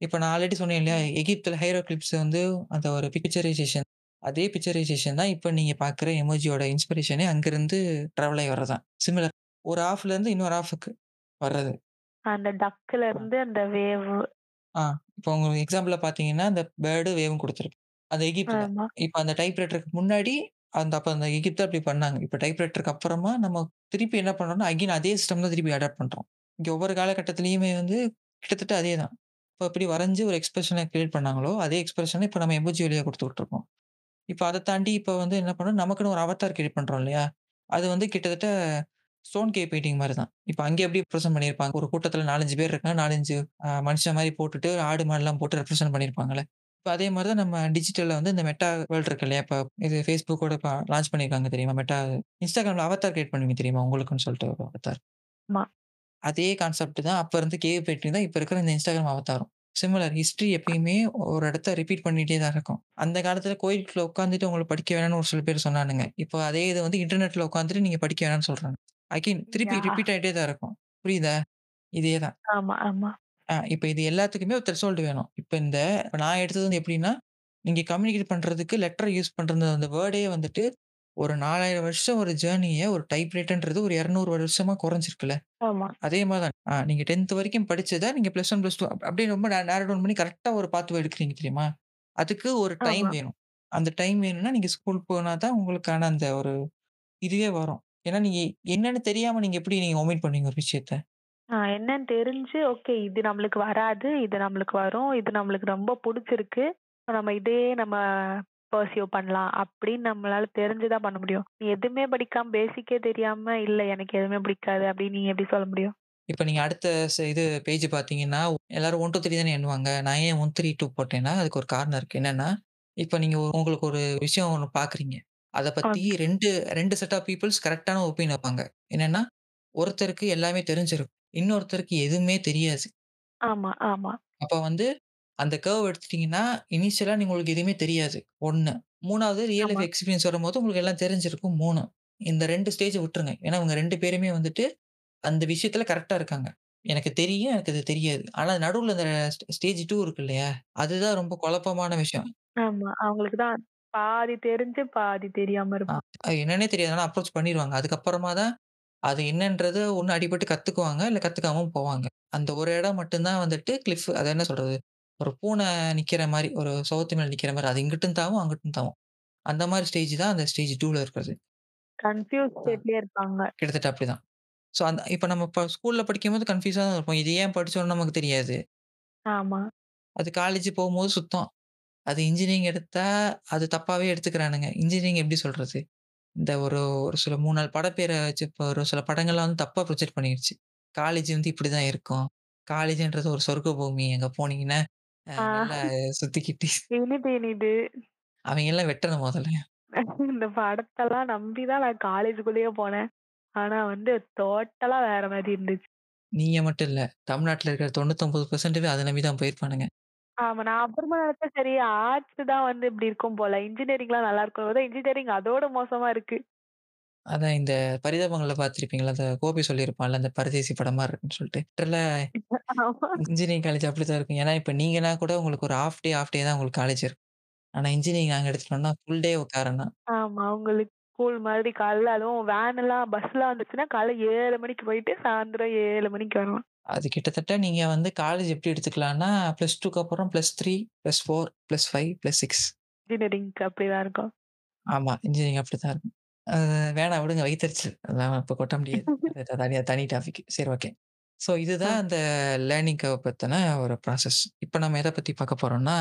இப்ப நான் ஆல்ரெடி சொன்னேன் இல்லையா? எகிப்தில ஹைரோகிளிப்ஸ் வந்து அந்த ஒரு பிக்சரைசேஷன். அதே பிக்சரைசேஷன் தான் இப்ப நீங்க பார்க்குற எமோஜியோட இன்ஸ்பிரேஷனே அங்கிருந்து ட்ராவல் ஆயி வர்றது தான். சிமிலர். ஒரு ஹாஃப்லேருந்து இன்னொரு ஹாஃப்க்கு வர்றது. அந்த டக்குல இருந்து அந்த வேவ். ஆ இப்போ உங்களுக்கு எக்ஸாம்பிளா பார்த்தீங்கன்னா, அந்த பேர்டு, வேவ்னு குடுத்துருக்கு. அது எகிப்தில. ஆமா. இப்ப அந்த டைப்ரைட்டருக்கு முன்னாடி அந்த அப்ப அந்த எகிப்தில அப்படி பண்ணாங்க. இப்ப டைப்ரைட்டருக்கு அப்புறமா நம்ம திருப்பி என்ன பண்றோம்னா, அகைன் அதே சிஸ்டம் தான் திருப்பி அடாப்ட் பண்றோம். இங்க ஒவ்வொரு காலகட்டத்திலயுமே வந்து கிட்டத்தட்ட அதே தான். இப்ப எப்படி வரைஞ்சு ஒரு எக்ஸ்பிரஷன கிரியேட் பண்ணாங்களோ, அதே எக்ஸ்பிரஷன இப்ப நம்ம எமோஜி வழியா குடுத்துட்டு இருக்கோம். இப்ப அத தாண்டி இப்ப வந்து என்ன பண்றோம், நமக்குன்னு ஒரு அவதார் கிரியேட் பண்றோம் இல்லையா? அது வந்து கிட்டத்தட்ட ஸ்டோன் கேவ் பெயிண்டிங் மாரி தான். இப்ப அங்க எப்படி ரெப்ரசன்ட் பண்ணியிருப்பாங்க. ஒரு கூட்டத்தில 4, 5 பேர் இருக்காங்க. 4, 5 அ மனுஷன் மாரி போட்டுட்டு, ஆடு மாடுலாம் போட்டு ரெப்ரசன்ட் பண்ணியிருப்பாங்கல்ல. இப்ப அதே மாரி தான் நம்ம டிஜிட்டல்ல வந்து இந்த மெட்டா வேர்ல்ட் இருக்கு இல்லையா? இப்ப இது Facebookஓட இப்ப லான்ச் பண்ணியிருக்காங்க தெரியுமா? மெட்டா Instagramல அவதார் கிரியேட் பண்ணுவீங்க தெரியுமா? உங்களுக்குன்னு சொல்லிட்டு ஒரு அவதார். ஆமா. அதே கான்செப்ட் தான் அப்ப இருந்த கேவ் பெயிண்டிங் தான் இப்ப இருக்கிற இந்த Instagram அவதாரும். சிமிலர் ஹிஸ்டரி எப்பயுமே ஒரு இடத்த ரிப்பீட் பண்ணிட்டே தான் இருக்கும். அந்த காலத்தில கோயிலுக்குள்ள உட்கார்ந்துட்டு உங்களுக்கு படிக்க வேணாம்னு ஒரு சில பேர் சொன்னானுங்க. இப்போ அதே இது வந்து இன்டர்நெட்ல உட்கார்ந்துட்டு நீங்க படிக்க வேணாம்னு சொல்றாங்க. அகைன் திருப்பி. ரிப்பீட் ஆயிட்டே தான் இருக்கும். புரியுதா? இதே தான். ஆமா, ஆமா. ஆ இப்ப இது எல்லாத்துக்குமே ஒரு த்ரெஷோல்ட் வேணும். இப்ப இந்த நான் எடுத்தது வந்து எப்படின்னா, நீங்க கம்யூனிகேட் பண்றதுக்கு லெட்டர் யூஸ் பண்றது அந்த வேர்டே வந்துட்டு ஒரு 4000 வருஷம் ஒரு ஜர்னிய ஒரு டைப்ரைட்டர்ன்றது ஒரு 200 வருஷமா குறைஞ்சிருக்குல்ல. ஆமா. அதே மாரி தான். நீங்க 10த் வரைக்கும் படிச்சத நீங்க பிளஸ் 1, பிளஸ் 2 அப் அப்படியே ரொம்ப நே நேரோ டவுன் பண்ணி கரெக்ட்டா ஒரு பாத்வே எடுக்கிறீங்க தெரியுமா? அதுக்கு ஒரு டைம் ஆமா. வேணும். அந்த டைம் வேணும்னா நீங்க ஸ்கூல் போனா தான் உங்களுக்கான அந்த ஒரு இதுவே வரும். ஏன்னா நீங்க என்னன்னு தெரியாம நீங்க எப்படி நீங்க ஒமிட் பண்ணுவீங்க ஒரு விஷயத்த? ஆ என்னன்னு தெரிஞ்சு, ஓகே இது நம்மளுக்கு வராது, இது நம்மளுக்கு வரும், இது நம்மளுக்கு ரொம்ப புடிச்சிருக்கு. நம்ம இதே நம்ம பர்ஸ்யூ பண்ணலாம் அப்படின்னு நம்மளால தெரிஞ்சு தான் பண்ண முடியும். நீ எதுவுமே படிக்காம பேசிக்கே தெரியாம, இல்ல எனக்கு எதுவுமே பிடிக்காது அப்படின்னு நீங்க எப்படி சொல்ல முடியும்? இப்ப நீங்க அடுத்த இது பேஜ் பார்த்தீங்கன்னா, எல்லாரும் 1, 2, 3 தானே எண்ணுவாங்க. நான் ஏன் 1, 3, 2 போட்டேன்னா, அதுக்கு ஒரு காரணம் இருக்கு. என்னன்னா, இப்ப நீங்க உங்களுக்கு ஒரு விஷயம் ஒண்ணு பார்க்குறீங்க. அத பத்தி ஓகே. 2, 2 செட் ஆஃப் பீப்பிள்ஸ் கரெக்ட்டான ஒப்பீனியன் வைப்பாங்க. என்னன்னா, ஒருத்தருக்கு எல்லாமே தெரிஞ்சிருக்கும். இன்னொருத்தருக்கு எதுவுமே தெரியாது. ஆமா, ஆமா, அப்ப வந்து அந்த கர்வ் எடுத்துட்டீங்கன்னா, இனிஷியலா நீங்க உங்களுக்கு எதுவுமே தெரியாது. 1. 3வது ரியல் ஆமா, லைஃப் எக்ஸ்பீரியன்ஸ் வரும்போது உங்களுக்கு எல்லாம் தெரிஞ்சிருக்கும் 3. இந்த 2 ஸ்டேஜ விட்டுருங்க. ஏன்னா, இவங்க 2 பேருமே வந்துட்டு அந்த விஷயத்துல கரெக்ட்டா இருக்காங்க. எனக்கு தெரியும், எனக்கு இது தெரியாது. ஆனா நடுவுல இந்த ஸ்ட் ஸ்டேஜ் 2 இருக்கு இல்லையா? அதுதான் ரொம்ப குழப்பமான விஷயம். ஆமா. அவங்களுக்கு தான் பாதி தெரிஞ்சு, பாதி தெரியாம இருக்கும். அது என்னன்னே தெரியாது. ஆனா அப்ரோச் பண்ணிருவாங்க. அதுக்கப்புறமா தான் அது என்னன்றது ஒண்ணு அடிபட்டு கத்துக்குவாங்க, இல்ல கத்துக்காம போவாங்க. அந்த ஒரு இடம் மட்டும் தான் வந்துட்டு கிளிஃப் அது என்ன சொல்றது? ஒரு பூனை நிக்கிற மாரி, ஒரு சுவத்து மேல நிக்கிற மாரி. அது இங்கிட்டும் தாவும், அங்கிட்டும் தாவும். அந்த மாரி ஸ்டேஜ் தான் அந்த ஸ்டேஜ் 2ல இருக்கிறது. கன்ஃப்யூஸ். ஸ்டேட்லயே இருப்பாங்க. கிட்டத்தட்ட அப்படிதான். ஸோ அந்த இப்ப நம்ம இப்ப ஸ்கூல்ல படிக்கும்போது கன்ஃப்யூஸா தான் இருப்போம். இது ஏன் படிச்சோம்னு நமக்கு தெரியாது. ஆமா, அது காலேஜ் போகும்போது சுத்தம். அது இன்ஜினியரிங் எடுத்தா, அது தப்பாவே எடுத்துக்கிறானுங்க. இன்ஜினியரிங் எப்படி சொல்றது? இந்த ஒரு ஒரு சில 3, 4 படப்பேர வச்சு இப்ப ஒரு சில படங்கள்லாம் வந்து தப்பா ப்ரொஜெக்ட் பண்ணிருச்சு. காலேஜ் வந்து இப்படிதான் இருக்கும். காலேஜ்ன்றது ஒரு சொர்க்க பூமி. அங்க போனீங்கன்னா, அ ஆ நல்லா சுத்திக்கிட்டு இனிது இனிது. அவைங்கலாம் வெட்டணும் மொதல்ல. இந்த படத்தெல்லாம் நம்பி தான் நான் காலேஜுக்குள்ளேயே போனேன். ஆனா வந்து டோட்டலா வேற மாரி இருந்துச்சு. நீங்க மட்டும் இல்ல. தமிழ்நாட்டுல இருக்கிற 99% அத நம்பி தான் போயிருப்பானுங்க. ஆமா. நான் அப்புறமா நினைச்சேன் சரி ஆர்ட்ஸ் தான் வந்து இப்படி இருக்கும் போல. இன்ஜினியரிங்லாம் நல்லா இருக்கும். பார்த்தா இன்ஜினியரிங் அதோட மோசமா இருக்கு. அதான் இந்த பரிதாபங்கள்ல பார்த்திருப்பீங்கள்ல, அந்த கோபி சொல்லியிருப்பான்ல, அந்த பரதேசி படம் இருக்குன்னு சொல்லிட்டு. லிட்டரலா ஆமா. இன்ஜினியரிங் காலேஜ் அப்படித்தான் இருக்கும். ஏன்னா, இப்ப நீங்கன்னா கூட உங்களுக்கு ஒரு ஹால்ஃப் டே, ஹால்ஃப் டே தான் உங்களுக்கு காலேஜ் இருக்கும். ஆனா இன்ஜினியரிங் நாங்க எடுத்துட்டோம்னா, ஃபுல் டே உட்காரணும். ஆமா. அவங்களுக்கு ஸ்கூல் மாதிரி காலைல அதுவும் வேன்லாம் பஸ்லாம் வந்துச்சுன்னா காலைல 7 மணிக்கு போயிட்டு சாயந்தரம் 7 மணிக்கு வரலாம். அது கிட்டத்தட்ட நீங்க வந்து காலேஜ் எப்படி எடுத்துக்கலாம்னா, +2 க்கு அப்புறம் +3, +4, +5, +6 இன்ஜினியரிங்க்கு அப்படிதான் இருக்கும். ஆமா. இன்ஜினியரிங் அப்படித்தான் இருக்கும். வேணாம் விடுங்க வயித்தெரிச்சல். அதெல்லாம் இப்ப கொட்ட முடியாது. அது தனியா தனி டாபிக். சரி ஓகே. ஸோ. இதுதான் அந்த லேர்னிங் கர்வ் பத்தின ஒரு ப்ராசஸ். இப்ப நம்ம எத பத்தி பார்க்க போறோம்னா,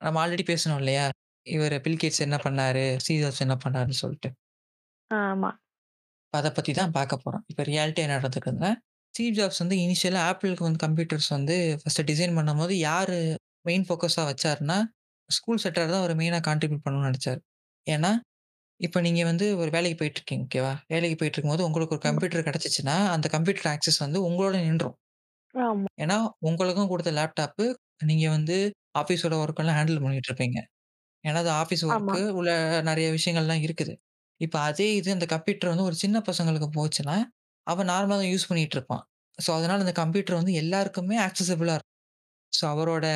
நம்ம ஆல்ரெடி பேசினோம் இல்லையா? இவரு பில் கேட்ஸ் என்ன பண்ணாரு? ஜாப்ஸ் என்ன பண்ணாருன்னு சொல்லிட்டு. ஆமா. அத பத்தி தான் பார்க்க போறோம். இப்ப ரியாலிட்டியா என்ன நடந்திருக்குதுன்னா, ஸ்டீவ் ஜாப்ஸ் வந்து இனிஷியலா ஆப்பிளுக்கு வந்து கம்ப்யூட்டர்ஸ் வந்து ஃபர்ஸ்ட் டிசைன் பண்ணும்போது யாரு மெயின் ஃபோக்கஸா வச்சாருன்னா, ஸ்கூல் செக்டார் தான் அவரு மெயினா கான்ட்ரிபியூட் பண்ணணும்னு நெனச்சாரு. ஏன்னா, இப்ப நீங்க வந்து ஒரு வேலைக்கு போயிட்டுருக்கீங்க. ஓகேவா? வேலைக்கு போயிட்டுருக்கும்போது உங்களுக்கு ஒரு. கம்ப்யூட்டர் கிடைச்சுச்சுன்னா, அந்த கம்ப்யூட்டர் ஆக்சஸ் வந்து உங்களோட நின்றும். ஆமா, ஏன்னா, உங்களுக்கும் குடுத்த லேப்டாப்பு நீங்க வந்து ஆஃபீஸோட ஒர்க்கெல்லாம் ஹேண்டில் பண்ணிட்டு இருப்பீங்க. ஏன்னா, அது ஆஃபீஸ் ஆமா. ஒர்க்கு உள்ள நெறைய விஷயங்கள்லாம் இருக்குது. இப்ப அதே இது அந்த கம்ப்யூட்டர் வந்து ஒரு சின்ன பசங்களுக்கு போச்சுன்னா, அவன் நார்மலா தான் யூஸ் பண்ணிட்டு இருப்பான். ஸோ, அதனால அந்த கம்ப்யூட்டர் வந்து எல்லாருக்குமே ஆக்சஸிபிளா இருக்கும். ஸோ, அவரோட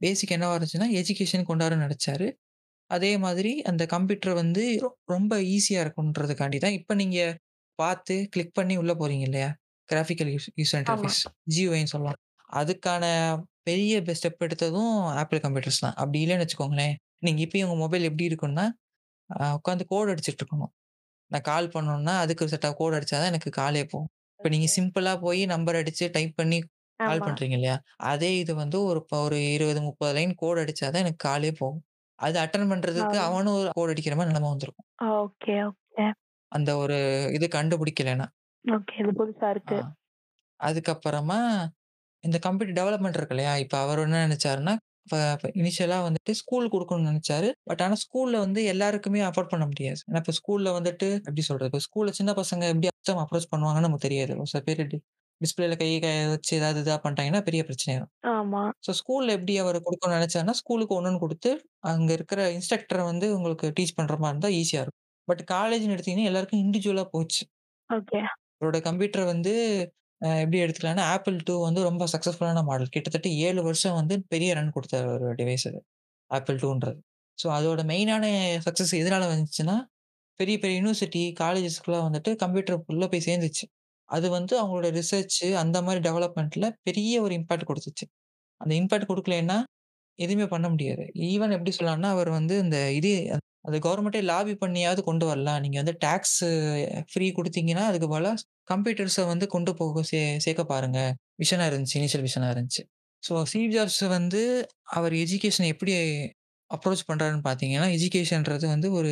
பேசிக் என்னவா இருந்துச்சுன்னா, எஜுகேஷன் கொண்டு வரணும்னு நெனச்சாரு. அதே மாதிரி அந்த கம்ப்யூட்டர் வந்து ரொம்ப ஈஸியா இருக்கும்ன்றதுக்காண்டி தான் இப்ப நீங்க பார்த்து கிளிக் பண்ணி உள்ள போறீங்க இல்லையா? Graphical use user. இன்டர்ஃபேஸ் GUIன்னு சொல்லலாம். அதுக்கான பெரிய பெ ஸ்டெப் எடுத்ததும் ஆப்பிள் கம்ப்யூட்டர்ஸ் தான். அப்படி இல்லன்னு வச்சுக்கோங்களேன், நீங்க இப்பயும் உங்க மொபைல் எப்படி இருக்கும்னா, உட்காந்து கோட் அடிச்சுட்டு இருக்கணும். நான் கால் பண்ணணும்னா, அதுக்கு ஒரு செட் ஆஃப் கோட் அடிச்சா தான் எனக்கு காலே போகும். இப்ப நீங்க ஓகே. சிம்பிளா போய் நம்பர் அடிச்சு டைப் பண்ணி கால் ஆமா. பண்றீங்க இல்லையா? அதே இது வந்து ஒரு ஒரு 20, 30 லைன் கோட் அடிச்சா தான் எனக்கு காலே போகும். அது அட்டெண்ட் ஆ. பண்றதுக்கு அவனும் ஒரு கோட் அடிக்கிற மாரி நிலைமை வந்துரும். Okay, okay. அந்த ஒரு இது கண்டுபிடிக்கலன்னா. ஓகே. இது புதுசா ஆ. இருக்கு. அதுக்கப்புறமா இந்த கம்ப்யூட்டர் டெவலப்மெண்ட் இருக்கு இல்லையா? இப்ப அவரு என்ன நெனச்சாருன்னா, இப்ப இப்ப இனிஷியலா வந்துட்டு ஸ்கூல் குடுக்கணும்னு நெனச்சாரு. பட் ஆனா ஸ்கூல்ல வந்து எல்லாருக்குமே அஃபோர்ட் பண்ண முடியாது. ஏன்னா இப்ப ஸ்கூல்ல வந்துட்டு எப்படி சொல்றது? இப்ப ஸ்கூல்ல சின்ன பசங்க எப்படி அப்ரோச் பண்ணுவாங்கன்னு நமக்கு தெரியாது. ஒரு சில பேரு டிஸ்ப்ளேல கை க வச்சு ஏதாவது இதா பண்ணிட்டாங்கன்னா பெரிய பிரச்சனை ஆயிரும். ஆமா. ஸோ ஸ்கூல்ல எப்படி அவரு குடுக்கணும்னு நெனச்சாருன்னா, ஸ்கூலுக்கு ஒண்ணொண்ணு குடுத்து, அங்க இருக்கிற இன்ஸ்ட்ரக்டர வந்து உங்களுக்கு டீச் பண்ற மாரி இருந்தா ஈஸியா இருக்கும். பட் காலேஜ்ன்னு எடுத்தீங்கன்னா எல்லாருக்கும் இண்டிவிஜுவலா போச்சு. ஓகே. அவரோட கம்ப்யூட்டர் வந்து அ எப்படி எடுத்துக்கலாம்னா, Apple II வந்து ரொம்ப சக்சஸ்ஃபுல்லான மாடல். கிட்டத்தட்ட 7 வருஷம் வந்து பெரிய ரன் குடுத்த ஒரு டிவைஸ் அது. Apple IIன்றது. ஸோ அதோட மெயினான சக்சஸ் எதனால வந்துச்சுன்னா, பெரிய பெரிய யுனிவர்சிட்டி, காலேஜஸ்க்குலாம் வந்துட்டு கம்ப்யூட்டர் உள்ள போய் சேர்ந்துச்சு. அது வந்து அவங்களோட ரிசர்ச்சு அந்த மாரி டெவலப்மெண்ட்டில் பெரிய ஒரு இம்பாக்ட் குடுத்துச்சு. அந்த இம்பாக்ட் குடுக்கலைன்னா, எதுவுமே பண்ண முடியாது. ஈவன் எப்படி சொல்லலாம்னா, அவர் வந்து இந்த இது அந்த கவர்மெண்ட்டே லாபி பண்ணியாவது கொண்டு வரலாம். நீங்க வந்து டாக்ஸ் ஃப்ரீ குடுத்தீங்கன்னா, அதுக்கு பதிலா கம்ப்யூட்டர்ஸ வந்து கொண்டு போக சே சேர்க்க பாருங்க. விஷனா இருந்துச்சு. இனிஷியல் விஷனா இருந்துச்சு. ஸோ ஸ்டீவ் ஜாப்ஸ் வந்து அவர் எஜுகேஷன எப்படி அப்ரோச் பண்றாருன்னு பார்த்தீங்கன்னா, எஜுகேஷன்றது வந்து ஒரு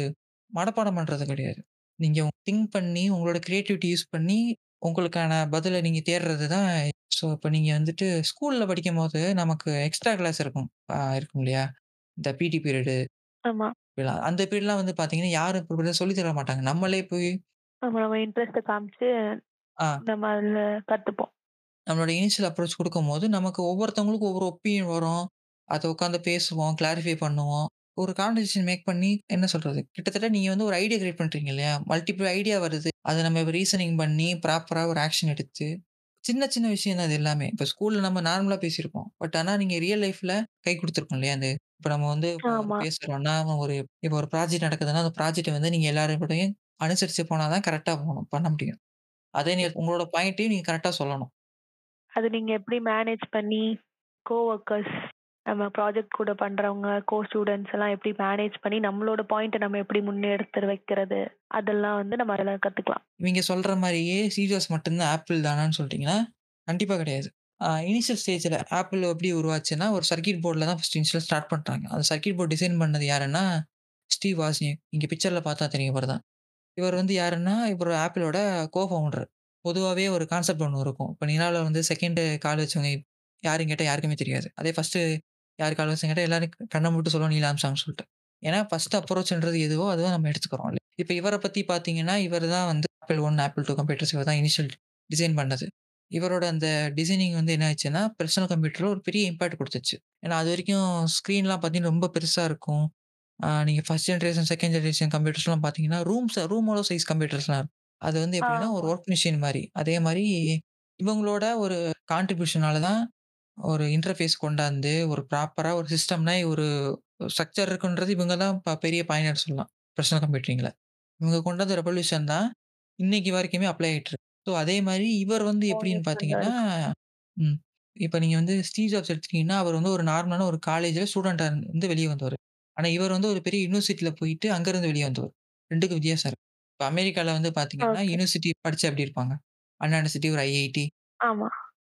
மனப்பாடம் பண்றது கிடையாது. நீங்க திங்க் பண்ணி, உங்களோட கிரியேட்டிவிட்டி யூஸ் பண்ணி, உங்களுக்கான பதில நீங்க தேடுறது தான் ஸோ இப்ப நீங்க வந்துட்டு ஸ்கூல்ல படிக்கும்போது நமக்கு எக்ஸ்ட்ரா கிளாஸ் இருக்கும். இருக்கும் இல்லையா? இந்த பிடி பீரியடு ஆமா. இப்படிலாம். அந்த பீரியட்லாம் வந்து பார்த்தீங்கன்னா, யாரும் இப்ப சொல்லி தர மாட்டாங்க. நம்மளே போய் ஆமா. நம்ம இன்ட்ரெஸ்ட்ட காமிச்சு ஆ நம்ம அதுல கத்துப்போம். நம்மளோட இனிஷியல் அப்ரோச் குடுக்கும்போது, நமக்கு ஒவ்வொருத்தவங்களுக்கும் ஒவ்வொரு ஒப்பீனியன் வரும். அத உட்காந்து பேசுவோம், கிளாரிஃபை பண்ணுவோம். ஒரு கான்வர்சேஷன் மேக் பண்ணி என்ன சொல்றது? கிட்டத்தட்ட நீங்க வந்து ஒரு ஐடியா கிரியேட் பண்றீங்க இல்லையா? மல்டிபிள் ஐடியா வருது. அத நம்ம ரீசனிங் பண்ணி, ப்ராப்பரா ஒரு ஆக்ஷன் எடுத்து, சின்ன சின்ன விஷயம் தான் இது எல்லாமே. இப்ப ஸ்கூல்ல நம்ம நார்மலா பேசியிருப்போம். பட் ஆனா நீங்க ரியல் லைஃப்ல கை குடுத்துருக்கும் இல்லையா? அந்த இப்ப நம்ம வந்து. பேசுறோம்னா, ஒரு இப்ப ஒரு ப்ராஜெக்ட் நடக்குதுன்னா, அந்த ப்ராஜெக்ட்ட வந்து நீங்க எல்லாரும் கூடயும் அனுசரிச்சு போனா தான் கரெக்ட்டா போணும் பண்ண முடியும். அதே நீங்க உங்களோட பாயிண்ட்டையும் நீங்க கரெக்ட்டா சொல்லணும். அது நீங்க எப்படி மேனேஜ் பண்ணி, கோ ஒர்க்கர்ஸ் நம்ம ப்ராஜெக்ட் கூட பண்றவங்க, கோ ஸ்டூடெண்ட்ஸ் எல்லாம் எப்படி மேனேஜ் பண்ணி நம்மளோட பாயிண்ட்டை நம்ம எப்படி முன்னெடுத்து வைக்கிறது, அதெல்லாம் வந்து நம்ம அதுல கத்துக்கலாம். இவங்க சொல்ற மாதிரியே சீரியஸ் மட்டும்தான் ஆப்பிள் தானான்னு சொல்ட்டீங்கன்னா, கண்டிப்பா கிடையாது. இனிஷியல் ஸ்டேஜில் ஆப்பிள் எப்படி உருவாச்சுன்னா, ஒரு சர்க்கியூட் போர்டில் தான் ஃபர்ஸ்ட் இனிஷியல் ஸ்டார்ட் பண்ணுறாங்க அந்த சர்க்கியூட் போர்ட் டிசைன் பண்ணது யாருன்னா, ஸ்டீவ் வாஸ்னியக். இங்கே பிக்சரில் பார்த்தா தெரியும் இவர் தான். இவர் வந்து யாருன்னா, இவரு ஆப்பிளோட கோ ஃபவுண்டர். பொதுவாகவே ஒரு கான்செப்ட் ஒன்று இருக்கும். இப்போ நிலாவில் வந்து செகண்டு கால் வச்சவங்க யாரும் கேட்டால் யாருக்குமே தெரியாது. அதே ஃபர்ஸ்ட்டு யார் கால் வச்சோன்னு கேட்டா எல்லாரும் கண்ண மூட்டு சொல்லுவோம் நீல் ஆம்ஸ்ட்ராங்ன்னு சொல்லிட்டு. ஏன்னா ஃபர்ஸ்ட் அப்ரோச்ன்றது எதுவோ அதுவா நம்ம எடுத்துக்கிறோம். இப்ப இவர பத்தி பார்த்தீங்கன்னா, இவரு தான் வந்து ஆப்பிள் 1, ஆப்பிள் 2 கம்ப்யூட்டர்ஸ் இவர் தான் இனிஷியல் டிசைன் பண்ணது. இவரோட அந்த டிசைனிங் வந்து என்ன ஆச்சுன்னா, பெர்சனல் கம்ப்யூட்டர்ல ஒரு பெரிய இம்பாக்ட் குடுத்துச்சு. ஏன்னா அதுவரைக்கும் ஸ்க்ரீன்லாம் பார்த்தீங்கன்னா, ரொம்ப பெருசா இருக்கும். ஆ நீங்க ஃபர்ஸ்ட் ஜெனரேஷன், செகண்ட் ஜெனரேஷன் கம்ப்யூட்டர்ஸ்லாம் பார்த்தீங்கன்னா, ரூம்ஸ் ரூமோட சைஸ் கம்ப்யூட்டர்ஸ்லாம் இருக்கும். அது வந்து எப்படின்னா, ஒரு. வொர்க் மெஷின் மாரி. அதே மாரி இவங்களோட ஒரு கான்ட்ரிபியூஷனால தான் ஒரு இன்டர்ஃபேஸ் கொண்டாந்து, ஒரு ப்ராப்பரா ஒரு சிஸ்டம்னா ஒரு ஸ்ட்ரக்சர் இருக்குன்றது இவங்க தான் ப பெரிய பயனர் சொல்லலாம். பெர்சனல் கம்ப்யூட்டிங்ல. இவங்க கொண்டு வந்த ரெவல்யூஷன் தான் இன்னைக்கு வரைக்குமே அப்ளை ஆயிட்டு இருக்கு. ஸோ அதே மாரி இவர் வந்து எப்படின்னு மோட்டிவேஷனலா பார்த்தீங்கன்னா. ம். இப்ப நீங்க வந்து ஸ்டீவ் ஜாப்ஸ் எடுத்துட்டீங்கன்னா, அவர் வந்து ஒரு நார்மலான ஒரு காலேஜ்ல ஸ்டூடெண்ட்டா இருந்து வெளிய வந்தவரு. ஆனா இவர் வந்து ஒரு பெரிய யுனிவர்சிட்டில போயிட்டு அங்கருந்து வெளிய வந்தவர். 2க்கும் வித்தியாசம் இருக்கு. இப்ப அமெரிக்கால வந்து பார்த்தீங்கன்னா, ஓகே. யுனிவர்சிட்டி படிச்சா எப்படி இருப்பாங்க? அண்ணா யுனிவர்சிட்டி, ஒரு ஐஐடி. ஆமா,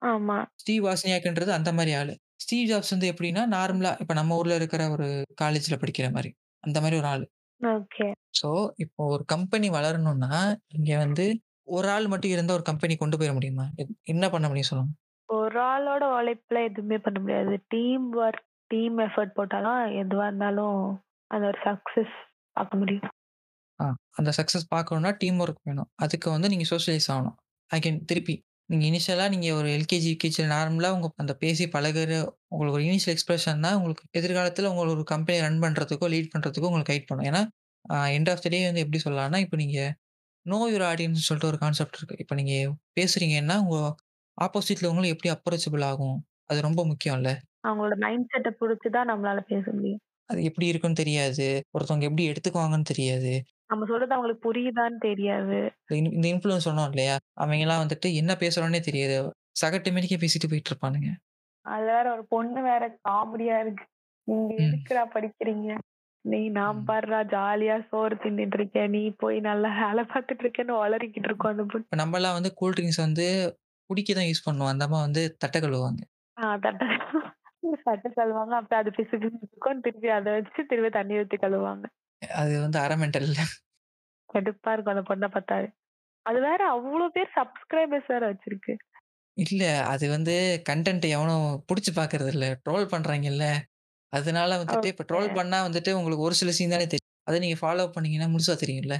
ஆமா. ஸ்டீவ் வாஸ்னியாக்ன்றது அந்த மாரி ஆளு. ஸ்டீவ் ஜாப்ஸ் வந்து எப்படின்னா, நார்மலா இப்ப நம்ம ஊர்ல இருக்கிற ஒரு காலேஜ்ல படிக்கிற மாரி. அந்த மாரி ஒரு ஆளு. ஓகே. ஸோ, இப்போ ஒரு கம்பெனி வளரணும்னா, இங்க வந்து ஒரு ஆள் மட்டும் இருந்தா ஒரு கம்பெனி கொண்டு போயிற முடியுமா? எ என்ன பண்ண முடியும் சொல்லுங்க? ஒரு ஆளோட உழைப்புல எதுவுமே பண்ண முடியாது. டீம் ஒர்க், டீம் எஃபோர்ட் போட்டா தான் எதுவா இருந்தாலும் அந்த ஒரு சக்சஸ் பார்க்க முடியும். ஆ அந்த சக்சஸ் பார்க்கணும்னா டீம் ஒர்க் வேணும். அதுக்கு வந்து நீங்க சோஷியலைஸ் ஆவணும். அகைன் திருப்பி நீங்க இனிஷியலா நீங்க ஒரு எல்கேஜி, யுகேஜில நார்மலா உங்க அந்த பேசி பழகுற உங்களுக்கு ஒரு இனிஷியல் எக்ஸ்பிரஷன் தான் உங்களுக்கு எதிர்காலத்தில உங்கள ஒரு கம்பெனி ரன் பண்றதுக்கோ, லீட் பண்றதுக்கோ உங்களுக்கு கைட் பண்ணும். ஏன்னா, அ எண்ட் ஆஃப் த டே வந்து எப்படி சொல்லலாம்னா, இப்ப நீங்க நோ யூர் ஆடியன்ஸ்ன்னு சொல்லிட்டு ஒரு கான்செப்ட் இருக்கு. இப்ப நீங்க பேசுறீங்கன்னா, உங்க ஆப்போசிட்ல உங்களுக்கு எப்படி அப்ரோச்சபிள் ஆகும்? அது ரொம்ப முக்கியம்ல. அவங்களோட மைண்ட் செட்ட புடிச்சு தான் நம்மளால பேச முடியும். அது எப்படி இருக்குன்னு தெரியாது. ஒருத்தவங்க எப்படி எடுத்துக்குவாங்கன்னு தெரியாது. நம்ம சொல்றது அவங்களுக்கு புரியுதான்னு தெரியாது. இந்த இன்ஃப்ளூயன்ஸ் சொன்னோம் இல்லையா? அவங்கலாம் வந்துட்டு என்ன பேசுறோம்னே தெரியாது. சகட்டு மேனிக்கே பேசிட்டு போயிட்டு இருப்பானுங்க. அதுல வேற ஒரு பொண்ணு வேற காமெடியா இருக்கு. நீங்க. எதுக்குடா படிக்கிறீங்க? நீ நான் ம். பார்றா ஜாலியா சோறு தின்னுட்டு இருக்கேன். நீ போய் நல்லா வேலை பார்த்துட்டு இருக்கேன்னு ஒளறிக்கிட்டு இருக்கும் அந்த பொண்ணு. இப்ப நம்மலாம் வந்து கூல் ட்ரிங்க்ஸ் வந்து குடிக்க தான் யூஸ் பண்ணுவோம். அந்த அம்மா வந்து தட்ட கழுவுவாங்க. ஆ தட்ட தட்ட கழுவாங்க. அப்புறம் அது பிசு பிசுன்னு இருக்கும். திருப்பி அத வச்சு திருப்பி தண்ணி ஊத்தி கழுவுவாங்க. அது வந்து அரை மெண்டல். கடுப்பா இருக்கும் அந்த பொண்ண பார்த்தாலே. அது வேற அவ்ளோ பேர் சப்ஸ்கிரைபர்ஸ் வேற வச்சிருக்கு. இல்ல. அது வந்து கன்டென்ட் எவனும் புடிச்சு பார்க்கறது இல்ல. ட்ரோல் பண்றாங்கல்ல. அதனால வந்துட்டு இப்ப. ட்ரோல் பண்ணா வந்துட்டு உங்களுக்கு ஒரு சில சீன் தானே தெரியும். அத நீங்க ஃபாலோ பண்ணீங்கன்னா முழுசா தெரியும்ல.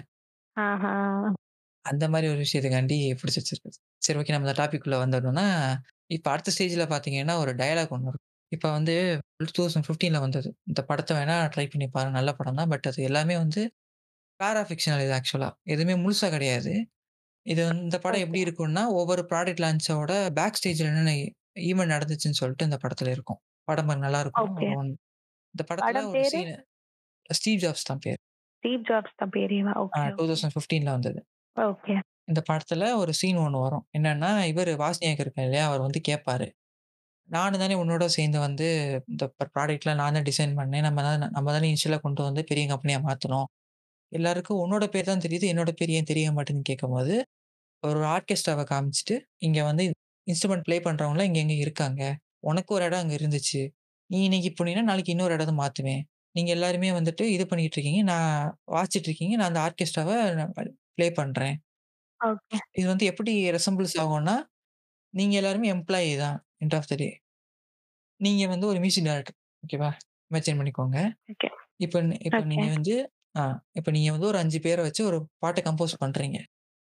அந்த மாரி ஒரு விஷயத்துக்காண்டி புடிச்சு வச்சிருக்கு. சரி ஓகே நம்ம டாபிக் குள்ள வந்துடணும்னா, இப்ப அடுத்த ஸ்டேஜ்ல பார்த்தீங்கன்னா, ஒரு டயலாக் இருக்கும். இப்ப வந்து 2015ல வந்தது. இந்த படத்த வேணா ட்ரை பண்ணி பாருங்க. நல்ல படம் தான். பட் அது எல்லாமே வந்து பேரா ஃபிக்ஷனல் இது ஆக்சுவலா. எதுவுமே முழுசா கிடையாது. இது வந்து இந்த படம் ஓகே. எப்படி இருக்கும்னா, ஒவ்வொரு ப்ராடக்ட் லான்ச்சோட பேக் ஸ்டேஜ்ல என்னென்ன ஈவென்ட் நடந்துச்சுன்னு சொல்லிட்டு இந்த படத்துல இருக்கும். படம் பாருங்க நல்லாருக்கும். ஓகே. ஒரு ஒன் இந்த படத்துல படம் ஒரு பேரு? சீன் ஸ்டீவ் ஜாப்ஸ் தான் பேரு. ஸ்டீவ் ஜாப்ஸ் தான் பேரேவா? ஆ ஓகே, ஓகே. 2015ல வந்தது. ஓகே. இந்த படத்துல ஒரு சீன் ஒண்ணு வரும். என்னன்னா, இவரு வாஸ்னியாக் இருக்காரு இல்லையா? அவர் வந்து கேட்பாரு. நானு தானே உன்னோட சேர்ந்து வந்து இந்த ப்ர ப்ராடக்ட்லாம் நான் தான் டிசைன் பண்ணேன். நம்ம தான் நம்ம தானே இனிஷியலா கொண்டு வந்து பெரிய கம்பெனியா மாத்துனோம். எல்லாருக்கும் உன்னோட பேர் தான் தெரியுது. என்னோட பேர் ஏன் தெரிய மாட்டேங்குதுன்னு கேட்கும்போது, ஒரு ஆர்கெஸ்ட்ராவ காமிச்சுட்டு, இங்க வந்து இன்ஸ்ட்ருமெண்ட் ப்ளே பண்றவங்கலாம் இங்க இங்க இருக்காங்க. உனக்கு ஒரு இடம் அங்க இருந்துச்சு. நீ இன்னைக்கு போனீன்னா, நாளைக்கு இன்னொரு இடத்த மாத்துவேன். நீங்க எல்லாருமே வந்துட்டு இது பண்ணிட்டு இருக்கீங்க. நான் வாசிச்சுட்டு இருக்கீங்க. நான் அந்த ஆர்கெஸ்ட்ராவ ப்ளே பண்றேன். ஓகே. இது வந்து எப்படி ரெசம்பிள்ஸ் ஆகும்னா, நீங்க எல்லாருமே எம்ப்ளாயி தான் எண்ட் ஆஃப் த டே. நீங்க வந்து ஒரு மியூசிக் டைரக்டர். ஓகேவா? இமேஜின் பண்ணிக்கோங்க. இப்ப இப்ப ஓகே. நீங்க வந்து ஆ இப்ப நீங்க வந்து ஒரு 5 பேர வச்சு ஒரு பாட்ட கம்போஸ் பண்றீங்க.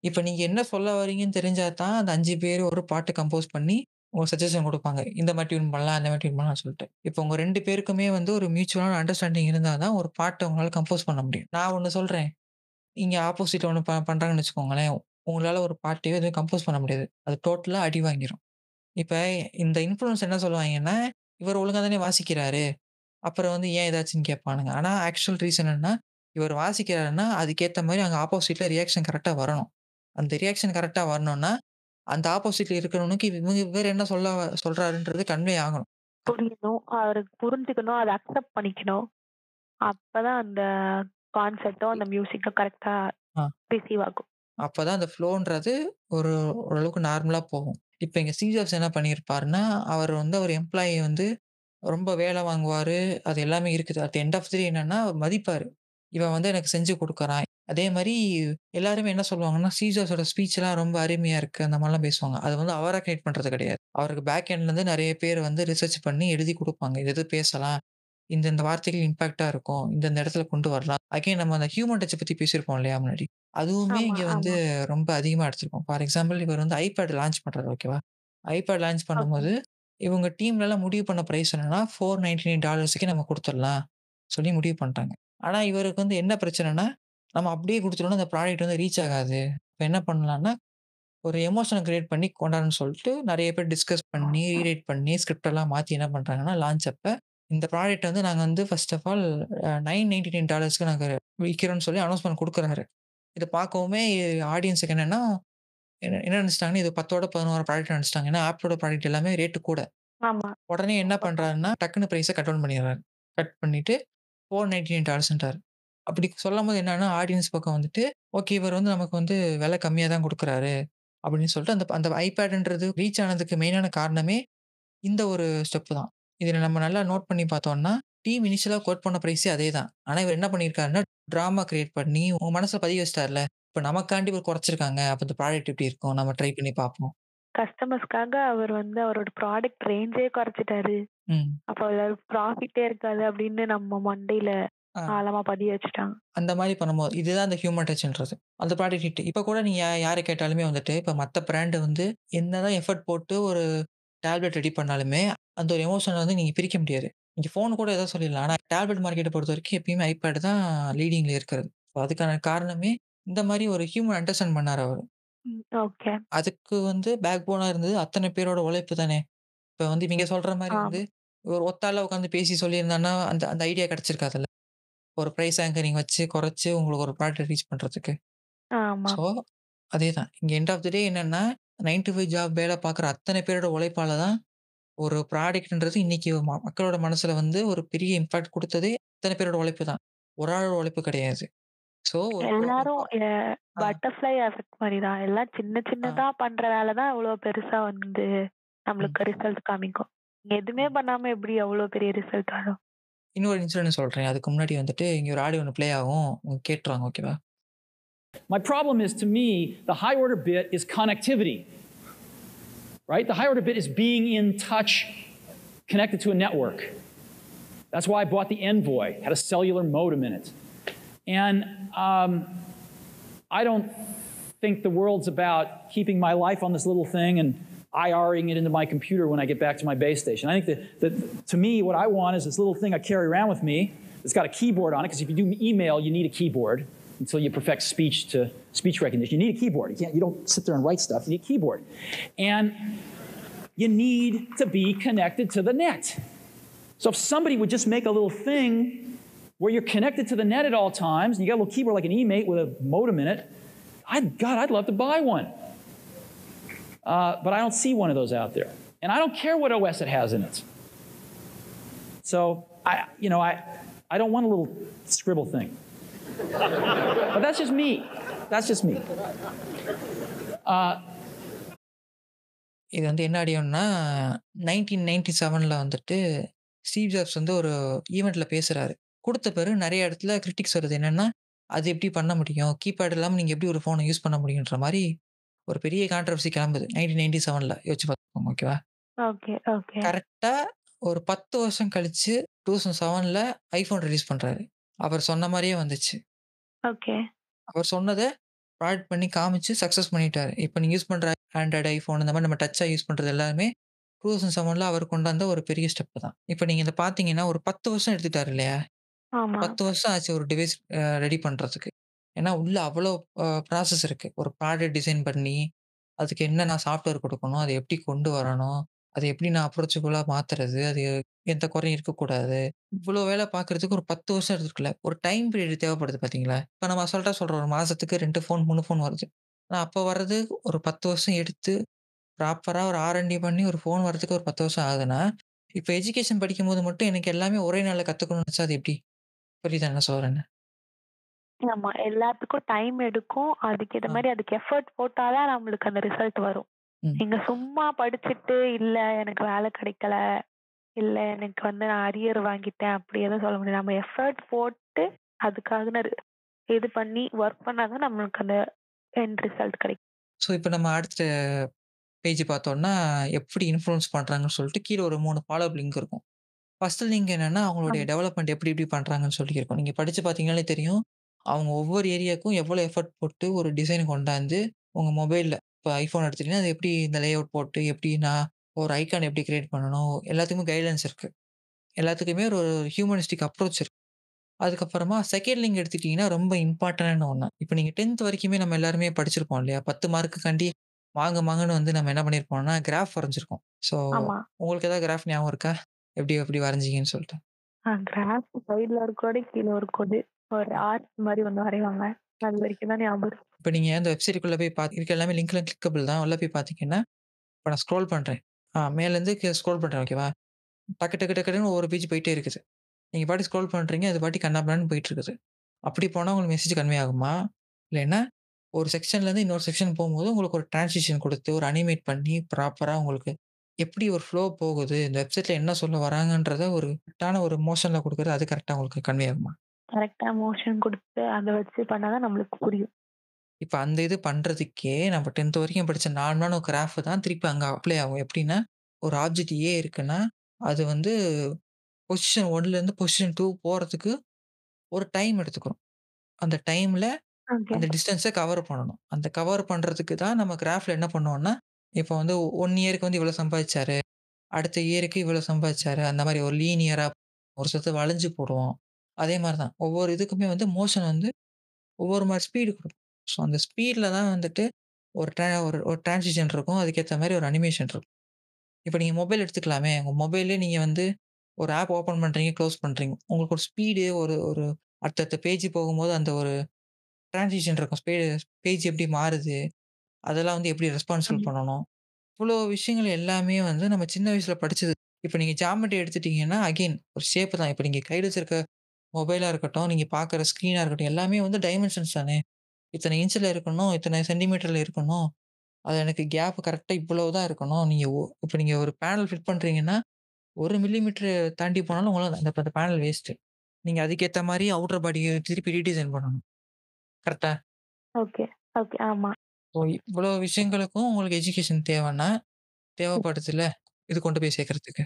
இப்ப நீங்க என்ன சொல்ல வரீங்கன்னு தெரிஞ்சா தான், அந்த 5 பேரும் ஒரு பாட்டு கம்போஸ் பண்ணி, ஒரு சஜஷன் குடுப்பாங்க. இந்த மாரி டியூன் பண்ணலாம், அந்த மாரி டியூன் பண்ணலாம்னு சொல்லிட்டு. இப்ப உங்க 2 பேருக்குமே வந்து ஒரு மியூச்சுவலான அண்டர்ஸ்டாண்டிங் இருந்தா தான், ஒரு பாட்ட உங்களால கம்போஸ் பண்ண முடியும். நான் ஒண்ணு சொல்றேன். நீங்க ஆப்போசிட் ஒண்ணு ப பண்றாங்கன்னு வச்சுக்கோங்களேன். உங்களால ஒரு பாட்டயோ எதுவும் கம்போஸ் பண்ண முடியாது. அது டோட்டலா அடி வாங்கிரும். இப்ப இந்த இன்ஃப்ளூயன்ஸ் என்ன சொல்லுவாங்கன்னா, இவர் ஒழுங்கா தானே வாசிக்கிறாரு. அப்புறம் வந்து ஏன் ஏதாச்சுன்னு கேட்பானுங்க. ஆனா ஆக்சுவல் ரீசன் என்னன்னா, இவர் வாசிக்கிறாருன்னா, அதுக்கேத்த மாரி அங்க ஆப்போசிட்ல ரியாக்ஷன் கரெக்ட்டா வரணும். அந்த ரியாக்ஷன் கரெக்ட்டா வரணும்னா, அந்த ஆப்போசிட்ல இருக்கிறவனுக்கு இவங்க இவரு என்ன சொல்ல சொல்றாருன்றது கன்வே ஆகணும். புரியணும். அவருக்கு புரிஞ்சுக்கணும். அத அக்செப்ட் பண்ணிக்கணும். அப்பதான் அந்த கான்செப்டும், அந்த மியூசிக்கும் கரெக்ட்டா ஆ. ரிசீவ் ஆகும். அப்பதான் அந்த ஃப்ளோன்றது ஒரு ஓரளவுக்கு நார்மலா போகும். இப்போ இங்கே ஸ்டீவ் ஜாப்ஸ் என்ன பண்ணியிருப்பாருன்னா, அவர் வந்து அவர் எம்ப்ளாயி வந்து ரொம்ப வேலை வாங்குவார் அது எல்லாமே இருக்குது. அட் எண்ட் ஆஃப் த்ரீ என்னன்னா மதிப்பார் இவன் வந்து எனக்கு செஞ்சு கொடுக்குறான் அதே மாதிரி எல்லாருமே என்ன சொல்லுவாங்கன்னா, ஸ்டீவ் ஜாப்ஸோட ஸ்பீச்லாம் ரொம்ப அருமையாக இருக்குது அந்த மாதிரிலாம் பேசுவாங்க. அது வந்து அவராக கிரியேட் பண்ணுறது கிடையாது. அவருக்கு பேக் எண்ட்லேருந்து நிறைய பேர் வந்து ரிசர்ச் பண்ணி எழுதி கொடுப்பாங்க இது பேசலாம். இந்த இந்த வார்த்தைகள் இம்பாக்டாக இருக்கும். இந்த இடத்துல கொண்டு வரலாம். அகைன் நம்ம அந்த ஹியூமன் டச்சை பற்றி பேசியிருப்போம் இல்லையா முன்னாடி. அதுவுமே ஆமா, இங்க வந்து ஆமா. ரொம்ப அதிகமா எடுத்திருக்கோம். ஃபார் எக்ஸாம்பிள் இவர் வந்து ஐபேட் லான்ச் பண்றாரு ஓகேவா? IPad launch okay. பண்ணும்போது, இவங்க டீம்லலாம் முடிவு பண்ண பிரைஸ் என்னன்னா, $499க்கே நம்ம குடுத்துடலாம். சொல்லி முடிவு பண்ணிட்டாங்க. ஆனா இவருக்கு வந்து என்ன பிரச்சனைன்னா, நம்ம அப்படியே குடுத்துட்டோம்னா அந்த ப்ராடக்ட் வந்து ரீச் ஆகாது. இப்ப என்ன பண்ணலாம்னா, ஒரு எமோஷன கிரியேட் பண்ணி கொண்டாருன்னு சொல்லிட்டு நெறைய பேர் டிஸ்கஸ் பண்ணி, ரீரைட் பண்ணி, ஸ்கிரிப்ட் எல்லாம் மாத்தி என்ன பண்றாங்கன்னா, லான்ச் அப்ப இந்த ப்ராடக்ட் வந்து நாங்க வந்து ஃபர்ஸ்ட் ஆஃப் ஆல் அ $999க்கு நாங்க விக்கிறோம்னு சொல்லி அனௌன்ஸ்மென்ட் குடுக்குறாரு. இத பார்க்கவுமே ஆடியன்ஸ்க்கு என்னன்னா, என்ன என்ன நெனச்சுட்டாங்கன்னா, இது 10ஓட 11 ப்ராடக்ட் நெனச்சுட்டாங்க. ஏன்னா ஆப்பிளோட ப்ராடக்ட் எல்லாமே ரேட் கூட. உடனே என்ன பண்றாருன்னா, டக்குனு பிரைஸ கட் டவுன் பண்ணிடுறாரு. கட் பண்ணிட்டு $499ன்றாரு. அப்படி சொல்லும்போது என்னன்னா, ஆடியன்ஸ் பக்கம் வந்துட்டு, ஓகே இவர் வந்து நமக்கு வந்து விலை கம்மியா தான் குடுக்குறாரு. அப்படின்னு சொல்லிட்டு அந்த அந்த ஐபேட்ன்றது ரீச் ஆனதுக்கு மெயினான காரணமே இந்த ஒரு ஸ்டெப் தான். இதுல நம்ம நல்லா நோட் பண்ணி பார்த்தோம்னா, டீம் இனிஷியலா கோட் பண்ண பிரைஸே அதே தான். ஆனா இவர் என்ன பண்ணியிருக்காருன்னா, டிராமா கிரியேட் பண்ணி உங்க மனசுல பதிய வச்சுட்டார்ல. இப்ப நமக்காண்டி இவர் குறைச்சிருக்காங்க. அப்ப இந்த ப்ராடக்ட் எப்படி இருக்கும்? நம்ம ட்ரை பண்ணி பார்ப்போம். கஸ்டமர்ஸ்க்காக அவர் வந்து அவரோட ப்ராடக்ட் ரேஞ்சே குறைச்சுட்டாரு. ம். அப்ப அதுல ப்ராஃபிட்டே இருக்காது அப்படின்னு நம்ம மண்டையில. ஆழமா பதிய வச்சுட்டாங்க. அந்த மாரி பண்ணும்போது, இதுதான் அந்த ஹியூமன் டச்ன்றது. அந்த ப்ராடக்ட் ஹிட். இப்ப கூட நீங்க யார கேட்டாலுமே வந்துட்டு, இப்ப மத்த பிராண்ட் வந்து என்னதான் எஃபோர்ட் போட்டு ஒரு டேப்லெட் ரெடி பண்ணாலுமே, அந்த ஒரு எமோஷன வந்து நீங்க பிரிக்க முடியாது. நீங்க ஃபோன் கூட ஏதோ சொல்லிடலாம். ஆனா டேப்லெட் மார்க்கெட்ட பொறுத்தவரைக்கும் எப்பயுமே ஐபேட் தான் லீடிங்ல இருக்கிறது. அதுக்கான காரணமே இந்த மாரி ஒரு ஹியூமன் அண்டர்ஸ்டாண்ட் பண்ணாரு அவரு. ம். ஓகே. அதுக்கு வந்து பேக் போனா இருந்தது அத்தன பேரோட உழைப்பு தானே! இப்ப வந்து நீங்க சொல்ற மாரி ஆமா. வந்து ஒரு ஒத்தாளா உட்காந்து பேசி சொல்லியிருந்தான்னா, அந்த அந்த ஐடியா கிடைச்சிருக்காதுல்ல. ஒரு பிரைஸ் ஆங்கரிங் வச்சு குறைச்சு உங்களுக்கு ஒரு ப்ராடக்ட் ரீச் பண்றதுக்கு. ஆமா. ஸோ, அதேதான். இங்க எண்ட் ஆஃப் த டே என்னன்னா, 9 டூ 5 ஜாப் வேலை பார்க்குற அத்தன பேரோட உழைப்பால தான் ஒரு ப்ராடக்ட்ன்றது இன்னைக்கு மக்களோட மனசுல வந்து ஒரு பெரிய இம்பாக்ட் குடுத்ததே அத்தன பேரோட உழைப்பு தான். ஒரு ஆளோட உழைப்பு கிடையாது. ப்ரோ எல்லாரும். பட்டர்ஃப்ளை எஃபெக்ட் மாரி தான். எல்லாம் சின்ன. சின்னதா பண்ற வேல தான் இவ்ளோ பெருசா வந்து. நம்மளுக்கு ரிசல்ட் காமிக்கும். நீங்க எதுவுமே. பண்ணாம எப்படி அவ்ளோ பெரிய ரிசல்ட் வரும்? இன்னொரு இன்சிடென்ட் சொல்றேன். அதுக்கு முன்னாடி வந்துட்டு இங்க ஒரு ஆடியோ ஒண்ணு ப்ளே ஆகும். கேட்டுருவாங்க ஓகேவா? My problem is to me, the high order bit is connectivity. Right? The high order bit is being in touch, connected to a network. That's why I bought the Envoy, had a cellular modem in it. And um, I don't think the world's about keeping my life on this little thing and IRing it into my computer when I get back to my base station. I think that to me, what I want is this little thing I carry around with me. It's got a keyboard on it because if you do email, you need a keyboard until you perfect speech to speech recognition. You need a keyboard. You can't. You don't sit there and write stuff. You need a keyboard, and you need to be connected to the net. So if somebody would just make a little thing where you're connected to the net at all times, and you got a little keyboard like an eMate with a modem in it, I'd God, I'd love to buy one. Uh, but I don't see one of those out there, and I don't care what OS it has in it. So I, you know, I, I don't want a little scribble thing. But that's just me. That's just me. Uh, இது வந்து என்ன ஆடியோன்னா, 1997ல வந்துட்டு ஸ்டீவ் ஜாப்ஸ் வந்து ஒரு ஈவென்ட்ல பேசுறாரு. குடுத்த பிறகு நெறைய இடத்துல கிரிட்டிக்ஸ் வருது. என்னன்னா, அது எப்படி பண்ண முடியும்? கீபேட் இல்லாம நீங்க எப்படி ஒரு ஃபோன யூஸ் பண்ண முடியுன்ற மாரி ஒரு பெரிய கான்ட்ரோவர்சி கிளம்புது. 1997ல யோசிச்சு பார்த்துக்கோங்க. ஓகேவா? Okay, okay. கரெக்ட்டா ஒரு 10 வருஷம் கழிச்சு 2007ல ஐஃபோன் ரிலீஸ் பண்றாரு. அவர் சொன்ன மாரியே வந்துச்சு. ஓகே. அவர் சொன்னத ப்ராடக்ட் பண்ணி காமிச்சு சக்சஸ் பண்ணிட்டாரு. இப்ப நீங்க யூஸ் பண்ற ஆண்ட்ராய்டு, ஐஃபோன் இந்த மாரி நம்ம டச்சா யூஸ் பண்றது எல்லாமே 2007ல அவர் கொண்டு வந்த ஒரு பெரிய ஸ்டெப் தான். இப்ப நீங்க இத பார்த்தீங்கன்னா, ஒரு 10 வருஷம் எடுத்துக்கிட்டாரு இல்லையா? ஆமா. 10 வருஷம் ஆச்சு ஒரு டிவைஸ் அ ரெடி பண்றதுக்கு. ஏன்னா, உள்ள அவ்வளோ அ ப்ராசஸ் இருக்கு. ஒரு ப்ராடக்ட் டிசைன் பண்ணி, அதுக்கு என்னென்ன சாஃப்ட்வேர் குடுக்கணும், அத எப்படி கொண்டு வரணும், அத எப்படி நான் அப்ரோச்சபிளா மாத்துறது, அது எந்த குறையும் இருக்கக்கூடாது. இவ்வளோ வேலை பார்க்கறதுக்கு ஒரு 10 வருஷம் எடுத்துருக்குல்ல. ஒரு டைம் பீரியட் தேவைப்படுது பார்த்தீங்களா? இப்ப நம்ம அசால்ட்டா சொல்றோம். ஒரு மாசத்துக்கு 2 ஃபோன், 3 ஃபோன் வருது. ஆனா, அப்ப வர்றது ஒரு 10 வருஷம் எடுத்து, ப்ராப்பரா ஒரு ஆர்&டி பண்ணி ஒரு ஃபோன் வரதுக்கு ஒரு 10 வருஷம் ஆகுதுன்னா, இப்ப எஜுகேஷன் படிக்கும்போது மட்டும் எனக்கு எல்லாமே ஒரே நாள்ல கத்துக்கணும்னு நெனச்சா அது எப்படி? புரியுதா என்ன சொல்றேன்னு? ஆமா. எல்லாத்துக்கும் டைம் எடுக்கும். அதுக்கேத்த ஆ. மாரி அதுக்கு எஃபோர்ட் போட்டா தான் நம்மளுக்கு அந்த ரிசல்ட் வரும். நீங்க சும்மா படிச்சுட்டு, இல்ல எனக்கு வேலை கிடைக்கல, இல்ல எனக்கு வந்து நான் அரியர் வாங்கிட்டேன் அப்படி எதுவும் சொல்ல முடியாது. நம்ம எஃபோர்ட் போட்டு அதுக்காக இது பண்ணி ஒர்க் பண்ணா தான் நம்மளுக்கு அந்த எண்ட் ரிசல்ட் கிடைக்கும். ஸோ, இப்ப நம்ம அடுத்த பேஜ் பார்த்தோம்னா, எப்படி இன்ஃப்ளூயன்ஸ் பண்றாங்கன்னு சொல்லிட்டு கீழ ஒரு 3 ஃபாலோ அப் லிங்க் இருக்கும். ஃபர்ஸ்ட் லிங்க் என்னன்னா, அவங்களுடைய. டெவலப்மெண்ட் எப்படி எப்படி பண்றாங்கன்னு சொல்லி இருக்கும். நீங்க படிச்சு பார்த்தீங்கனாலே தெரியும். அவங்க ஒவ்வொரு ஏரியாக்கும் எவ்வளோ எஃபோர்ட் போட்டு ஒரு டிசைன் கொண்டாந்து, உங்க மொபைல்ல இப்ப ஐஃபோன் எடுத்துட்டீங்கன்னா, அது எப்படி இந்த லேஅவுட் போட்டு, எப்படி நான் ஒரு ஐகான் எப்படி கிரியேட் பண்ணணும், எல்லாத்துக்குமே கைட்லைன்ஸ் இருக்கு. எல்லாத்துக்குமே ஒரு ஹியூமனிஸ்டிக் அப்ரோச் இருக்கு. அதுக்கப்புறமா செகண்ட் லிங்க் எடுத்துட்டீங்கன்னா, ரொம்ப இம்பார்ட்டன்டான ஒண்ணு. இப்ப நீங்க 10த் வரைக்குமே நம்ம எல்லாருமே படிச்சிருப்போம் இல்லையா? 10 மார்க்குக்காண்டி மாங்கு மாங்குன்னு வந்து நம்ம என்ன பண்ணியிருப்போம்னா, கிராஃப் வரைஞ்சிருக்கோம். ஸோ. உங்களுக்கு ஏதாவது கிராஃப் ஞாபகம் இருக்கா? எப்படி எப்படி வரைஞ்சீங்கன்னு சொல்லிட்டு? கிராஃப் சைடுல ஒரு கோடு, கீழ ஒரு கோடு. ஒரு ஆர்ச் மாரி ஒண்ணு வரைவாங்க. அது வரைக்கும் தான் ஞாபகம். இப்போ நீங்கள் அந்த வெப்சைட்டுக்குள்ளே போய் பார்த்து இருக்க எல்லாமே லிங்க்லாம் கிளிக்கபிள் தான். உள்ள போய் பார்த்தீங்கன்னா, இப்போ நான் ஸ்க்ரோல் பண்ணுறேன் ஆ மேலேருந்து ஸ்க்ரோல் பண்ணுறேன் ஓகேவா? டக்கு டக்கு டக்குன்னு ஒவ்வொரு பேஜ் போயிட்டே இருக்குது. நீங்கள் பாட்டி ஸ்க்ரோல் பண்ணுறீங்க அது பாட்டி கன்னாபின்னான்னு போயிட்டு இருக்குது. அப்படி போனால் உங்களுக்கு மெசேஜ் கன்வே ஆகுமா? இல்லைன்னா, ஒரு செக்ஷன்லேருந்து இன்னொரு செக்ஷன் போகும்போது உங்களுக்கு ஒரு டிரான்ஸ்லேஷன் கொடுத்து ஒரு அனிமேட் பண்ணி ப்ராப்பராக உங்களுக்கு எப்படி ஒரு ஃப்ளோ போகுது, இந்த வெப்சைட்டில் என்ன சொல்ல வராங்கன்றத ஒரு கரெக்டான ஒரு மோஷனில் கொடுக்குறது அது கரெக்டாக உங்களுக்கு கன்வே ஆகுமா? கரெக்டாக மோஷன் கொடுத்து அதை வச்சு பண்ணால் தான் நம்மளுக்கு புரியும். இப்ப அந்த இது பண்றதுக்கே நம்ம 10த் வரைக்கும் படிச்ச நார்மலான ஒரு கிராஃப் தான் திருப்பி அங்க அப்ளை ஆகும். எப்படின்னா, ஒரு ஆப்ஜெக்ட் ஏ இருக்குன்னா, அது வந்து பொசிஷன் 1லேருந்து பொசிஷன் 2 போறதுக்கு ஒரு டைம் எடுத்துக்கிறோம். அந்த டைம்ல ஓகே. அந்த டிஸ்டன்ஸ கவர் பண்ணணும். அந்த கவர் பண்றதுக்கு தான் நம்ம கிராஃப்ல என்ன பண்ணுவோம்னா, இப்போ வந்து 1 இயருக்கு வந்து இவ்வளோ சம்பாதிச்சாரு. அடுத்த இயருக்கு இவ்வளோ சம்பாதிச்சாரு. அந்த மாரி ஒரு லீனியரா ஒரு சிலது வளைஞ்சு போடுவோம். அதே மாரி தான். ஒவ்வொரு இதுக்குமே வந்து மோஷன் வந்து ஒவ்வொரு மாரி ஸ்பீடு குடுக்கும். ஸோ அந்த ஸ்பீட்ல தான் வந்துட்டு ஒரு ட்ரா ஒரு ஒரு டிரான்சிஷன் இருக்கும். அதுக்கேத்த மாரி ஒரு அனிமேஷன் இருக்கும். இப்ப நீங்க மொபைல் எடுத்துக்கலாமே. உங்க மொபைல்லயே நீங்க வந்து ஒரு ஆப் ஓப்பன் பண்றீங்க, க்ளோஸ் பண்றீங்க. உங்களுக்கு ஒரு ஸ்பீடு ஒரு ஒரு அடுத்தடுத்த பேஜ் போகும்போது அந்த ஒரு டிரான்சிஷன் இருக்கும். ஸ்பே பேஜ் எப்படி மாறுது? அதெல்லாம் வந்து எப்படி ரெஸ்பான்சிபிள் ஆமா. பண்ணணும்? இவ்வளோ விஷயங்கள் எல்லாமே வந்து நம்ம சின்ன வயசுல படிச்சது. இப்ப நீங்க ஜியாமெட்ரி எடுத்துட்டீங்கன்னா, அகைன் ஒரு ஷேப் தான். இப்ப நீங்க கையில வச்சிருக்க மொபைலா இருக்கட்டும், நீங்க பார்க்குற ஸ்க்ரீனா இருக்கட்டும், எல்லாமே வந்து டைமென்ஷன்ஸ் தானே. இத்தனை இன்ச்ல இருக்கணும், இத்தனை சென்டிமீட்டர்ல இருக்கணும். அது எனக்கு கேப் கரெக்ட்டா இவ்வளவு தான் இருக்கணும். நீங்க ஒ இப்ப நீங்க ஒரு பேனல் ஃபிட் பண்றீங்கன்னா, 1 மில்லிமீட்டர் தாண்டி போனாலும் உங்களுக்கு அந்த அந்த பேனல் வேஸ்ட்டு. நீங்க அதுக்கேத்த மாரி அவுட்டர் பாடிய திருப்பி ரீடிசைன் பண்ணணும். கரெக்ட்டா? ஓகே. ஓகே. ஆமா. ஸோ இவ்வளோ விஷயங்களுக்கும் உங்களுக்கு எஜுகேஷன் தேவைன்னா, தேவைப்படுதுல்ல. இது கொண்டு போய் சேர்க்கறதுக்கு.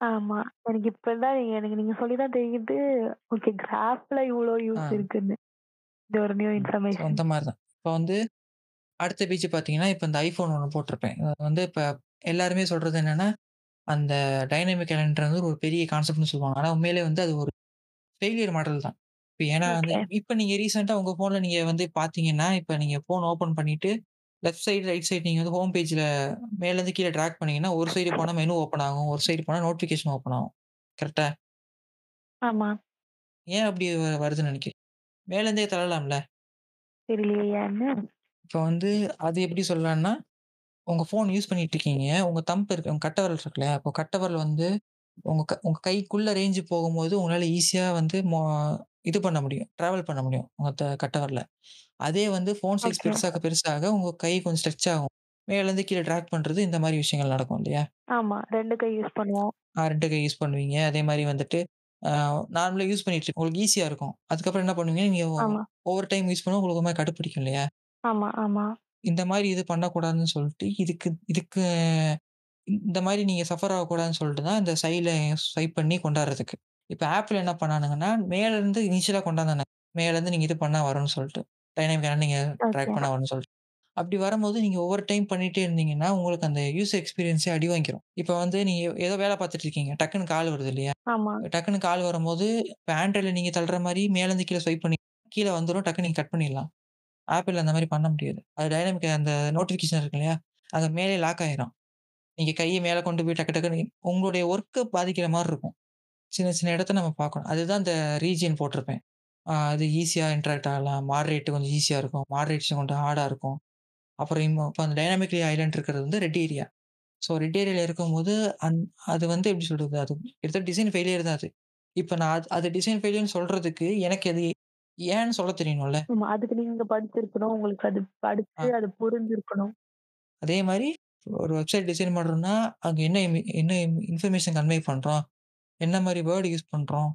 ஆமா. எனக்கு இப்பதான் எனக்கு நீங்க சொல்லி தான் தெரியுது. ஓகே கிராஃப்ல இவ்ளோ ஆ. யூஸ் இருக்குன்னு. இது ஒரு நியூ இன்ஃபர்மேஷன். அந்த மாரி தான். இப்ப வந்து அடுத்த பேஜ் பார்த்தீங்கன்னா, இப்ப இந்த iPhone ஒண்ணு போட்டிருப்பேன். வந்து இப்ப எல்லாருமே சொல்றது என்னன்னா, அந்த டைனமிக் கேலண்டர் வந்து ஒரு பெரிய கான்செப்ட்ன்னு சொல்லுவாங்க. ஆனா உண்மையிலேயே வந்து அது ஒரு ஃபெயிலியர் மாடல் தான். இப்ப ஏன்னா வந்து. இப்ப நீங்க ரீசென்ட்டா உங்க ஃபோன்ல நீங்க வந்து பார்த்தீங்கன்னா, இப்ப நீங்க ஃபோன் ஓப்பன் பண்ணிட்டு, லெஃப்ட் சைடு, ரைட் சைடு நீங்க வந்து ஹோம் பேஜ்ல மேலேருந்து கீழ டிராக் பண்ணீங்கன்னா, ஒரு சைடு போனா மெனு ஓப்பன் ஆகும். ஒரு சைடு போனா நோட்டிஃபிகேஷன் ஓப்பன் ஆகும். கரெக்ட்டா? ஆமா. ஏன் அப்படி வருதுன்னு நினைக்கிறீங்க? மேலேருந்தே தள்ளலாம்ல. தெரியலையே ஏன்னு? இப்ப வந்து அது எப்படி சொல்லலாம்னா, உங்க ஃபோன் யூஸ் பண்ணிட்டு இருக்கீங்க. உங்க தம்ப் இருக்கு உங்க கட்டை விரல் இருக்கு இல்லையா? அப்போ கட்டை விரல் வந்து உங்க க உங்க கைக்குள்ள ரேஞ்ச் போகும்போது உங்களால ஈஸியா வந்து மொ இது பண்ண முடியும். டிராவல் பண்ண முடியும். உங்க த கட்டை விரல. அதே வந்து ஃபோன் சைஸ் ஓகே. பெருசாக பெருசாக உங்க கை கொஞ்சம் ஸ்ட்ரெச் ஆகும். மேலேருந்து கீழ டிராக் பண்றது இந்த மாரி விஷயங்கள் நடக்கும் இல்லையா? ஆமா. 2 கை யூஸ் பண்ணுவோம். ஆ 2 கை யூஸ் பண்ணுவீங்க. அதே மாரி வந்துட்டு அ நார்மலா யூஸ் பண்ணிட்டு. உங்களுக்கு ஈஸியா இருக்கும். அதுக்கப்புறம் என்ன பண்ணுவீங்க, நீங்க ஆமா. ஓவர் டைம் யூஸ் பண்ணா உங்களுக்கு ஒரு கடுப்பிடிக்கும் இல்லையா? ஆமா, ஆமா. இந்த மாரி இது பண்ணக்கூடாதுன்னு சொல்லிட்டு, இதுக்கு இதுக்கு இந்த மாரி நீங்க சஃபர் ஆகக்கூடாதுன்னு சொல்லிட்டு தான் இந்த சைட்ல ஸ்வைப் பண்ணி கொண்டாடுறதுக்கு. இப்ப ஆப்பிள் என்ன பண்ணானுங்கன்னா, மேலருந்து இனிஷியலா கொண்டாந்தானுங்க. மேலருந்து நீங்க இது பண்ணா வரும்னு சொல்லிட்டு. டைனமிக்கா நீங்க ஓகே. ட்ராக் பண்ணா வரும்னு சொல்லிட்டு. அப்படி வரும்போது நீங்க ஓவர் டைம் பண்ணிட்டே இருந்தீங்கன்னா, உங்களுக்கு அந்த யூசர் எக்ஸ்பீரியன்ஸே அடி வாங்கிரும். இப்ப வந்து நீங்க ஏதோ வேலை பார்த்துட்டு இருக்கீங்க. டக்குனு கால் வருது இல்லையா? ஆமா. டக்குனு கால் வரும்போது, இப்ப ஆண்ட்ராய்ட்ல நீங்க தள்ளுற மாரி மேலருந்து கீழ ஸ்வைப் பண்ணி கீழ வந்துரும். டக்குனு நீங்க கட் பண்ணிடலாம். ஆப்பிள்ல அந்த மாரி பண்ண முடியாது. அது டைனமிக் அந்த நோட்டிஃபிகேஷன் இருக்கு இல்லையா? அது மேலே லாக் ஆயிரும். நீங்க கைய மேல கொண்டு போய் டக்கு டக்குன்னு உங்களுடைய ஒர்க்க பாதிக்கிற மாரி இருக்கும். சின்ன சின்ன இடத்த நம்ம பார்க்கணும். அதுதான் இந்த ரீஜியன் போட்டிருப்பேன். அது ஈஸியா இன்டராக்ட் ஆகலாம். மாடரேட் கொஞ்சம் ஈஸியா இருக்கும். மாடரேஷன் கொஞ்சம் ஹார்டா இருக்கும். அப்புறம் இம்ம இப்ப அந்த டைனமிக்லி ஐலேண்ட் இருக்கிறது வந்து ரெட் ஏரியா. ஸோ ரெட் ஏரியால இருக்கும்போது, அந் அது வந்து எப்படி சொல்றது? அது கிட்டத்தட்ட டிசைன் ஃபெயிலியர் தான் அது. இப்ப நான் அது அது டிசைன் ஃபெயிலியர்ன்னு சொல்றதுக்கு எனக்கு அது ஏன்னு சொல்ல தெரியணும்ல. ஆமா. அதுக்கு நீங்க படிச்சிருக்கணும். உங்களுக்கு அது படிச்சு ஆ. அது புரிஞ்சிருக்கணும். அதே மாரி ஒரு வெப்சைட் டிசைன் பண்றோம்னா, அங்க என்ன இமி என்ன இன்ஃபர்மேஷன் கன்வே பண்றோம்? என்ன மாரி வேர்ட் யூஸ் பண்றோம்?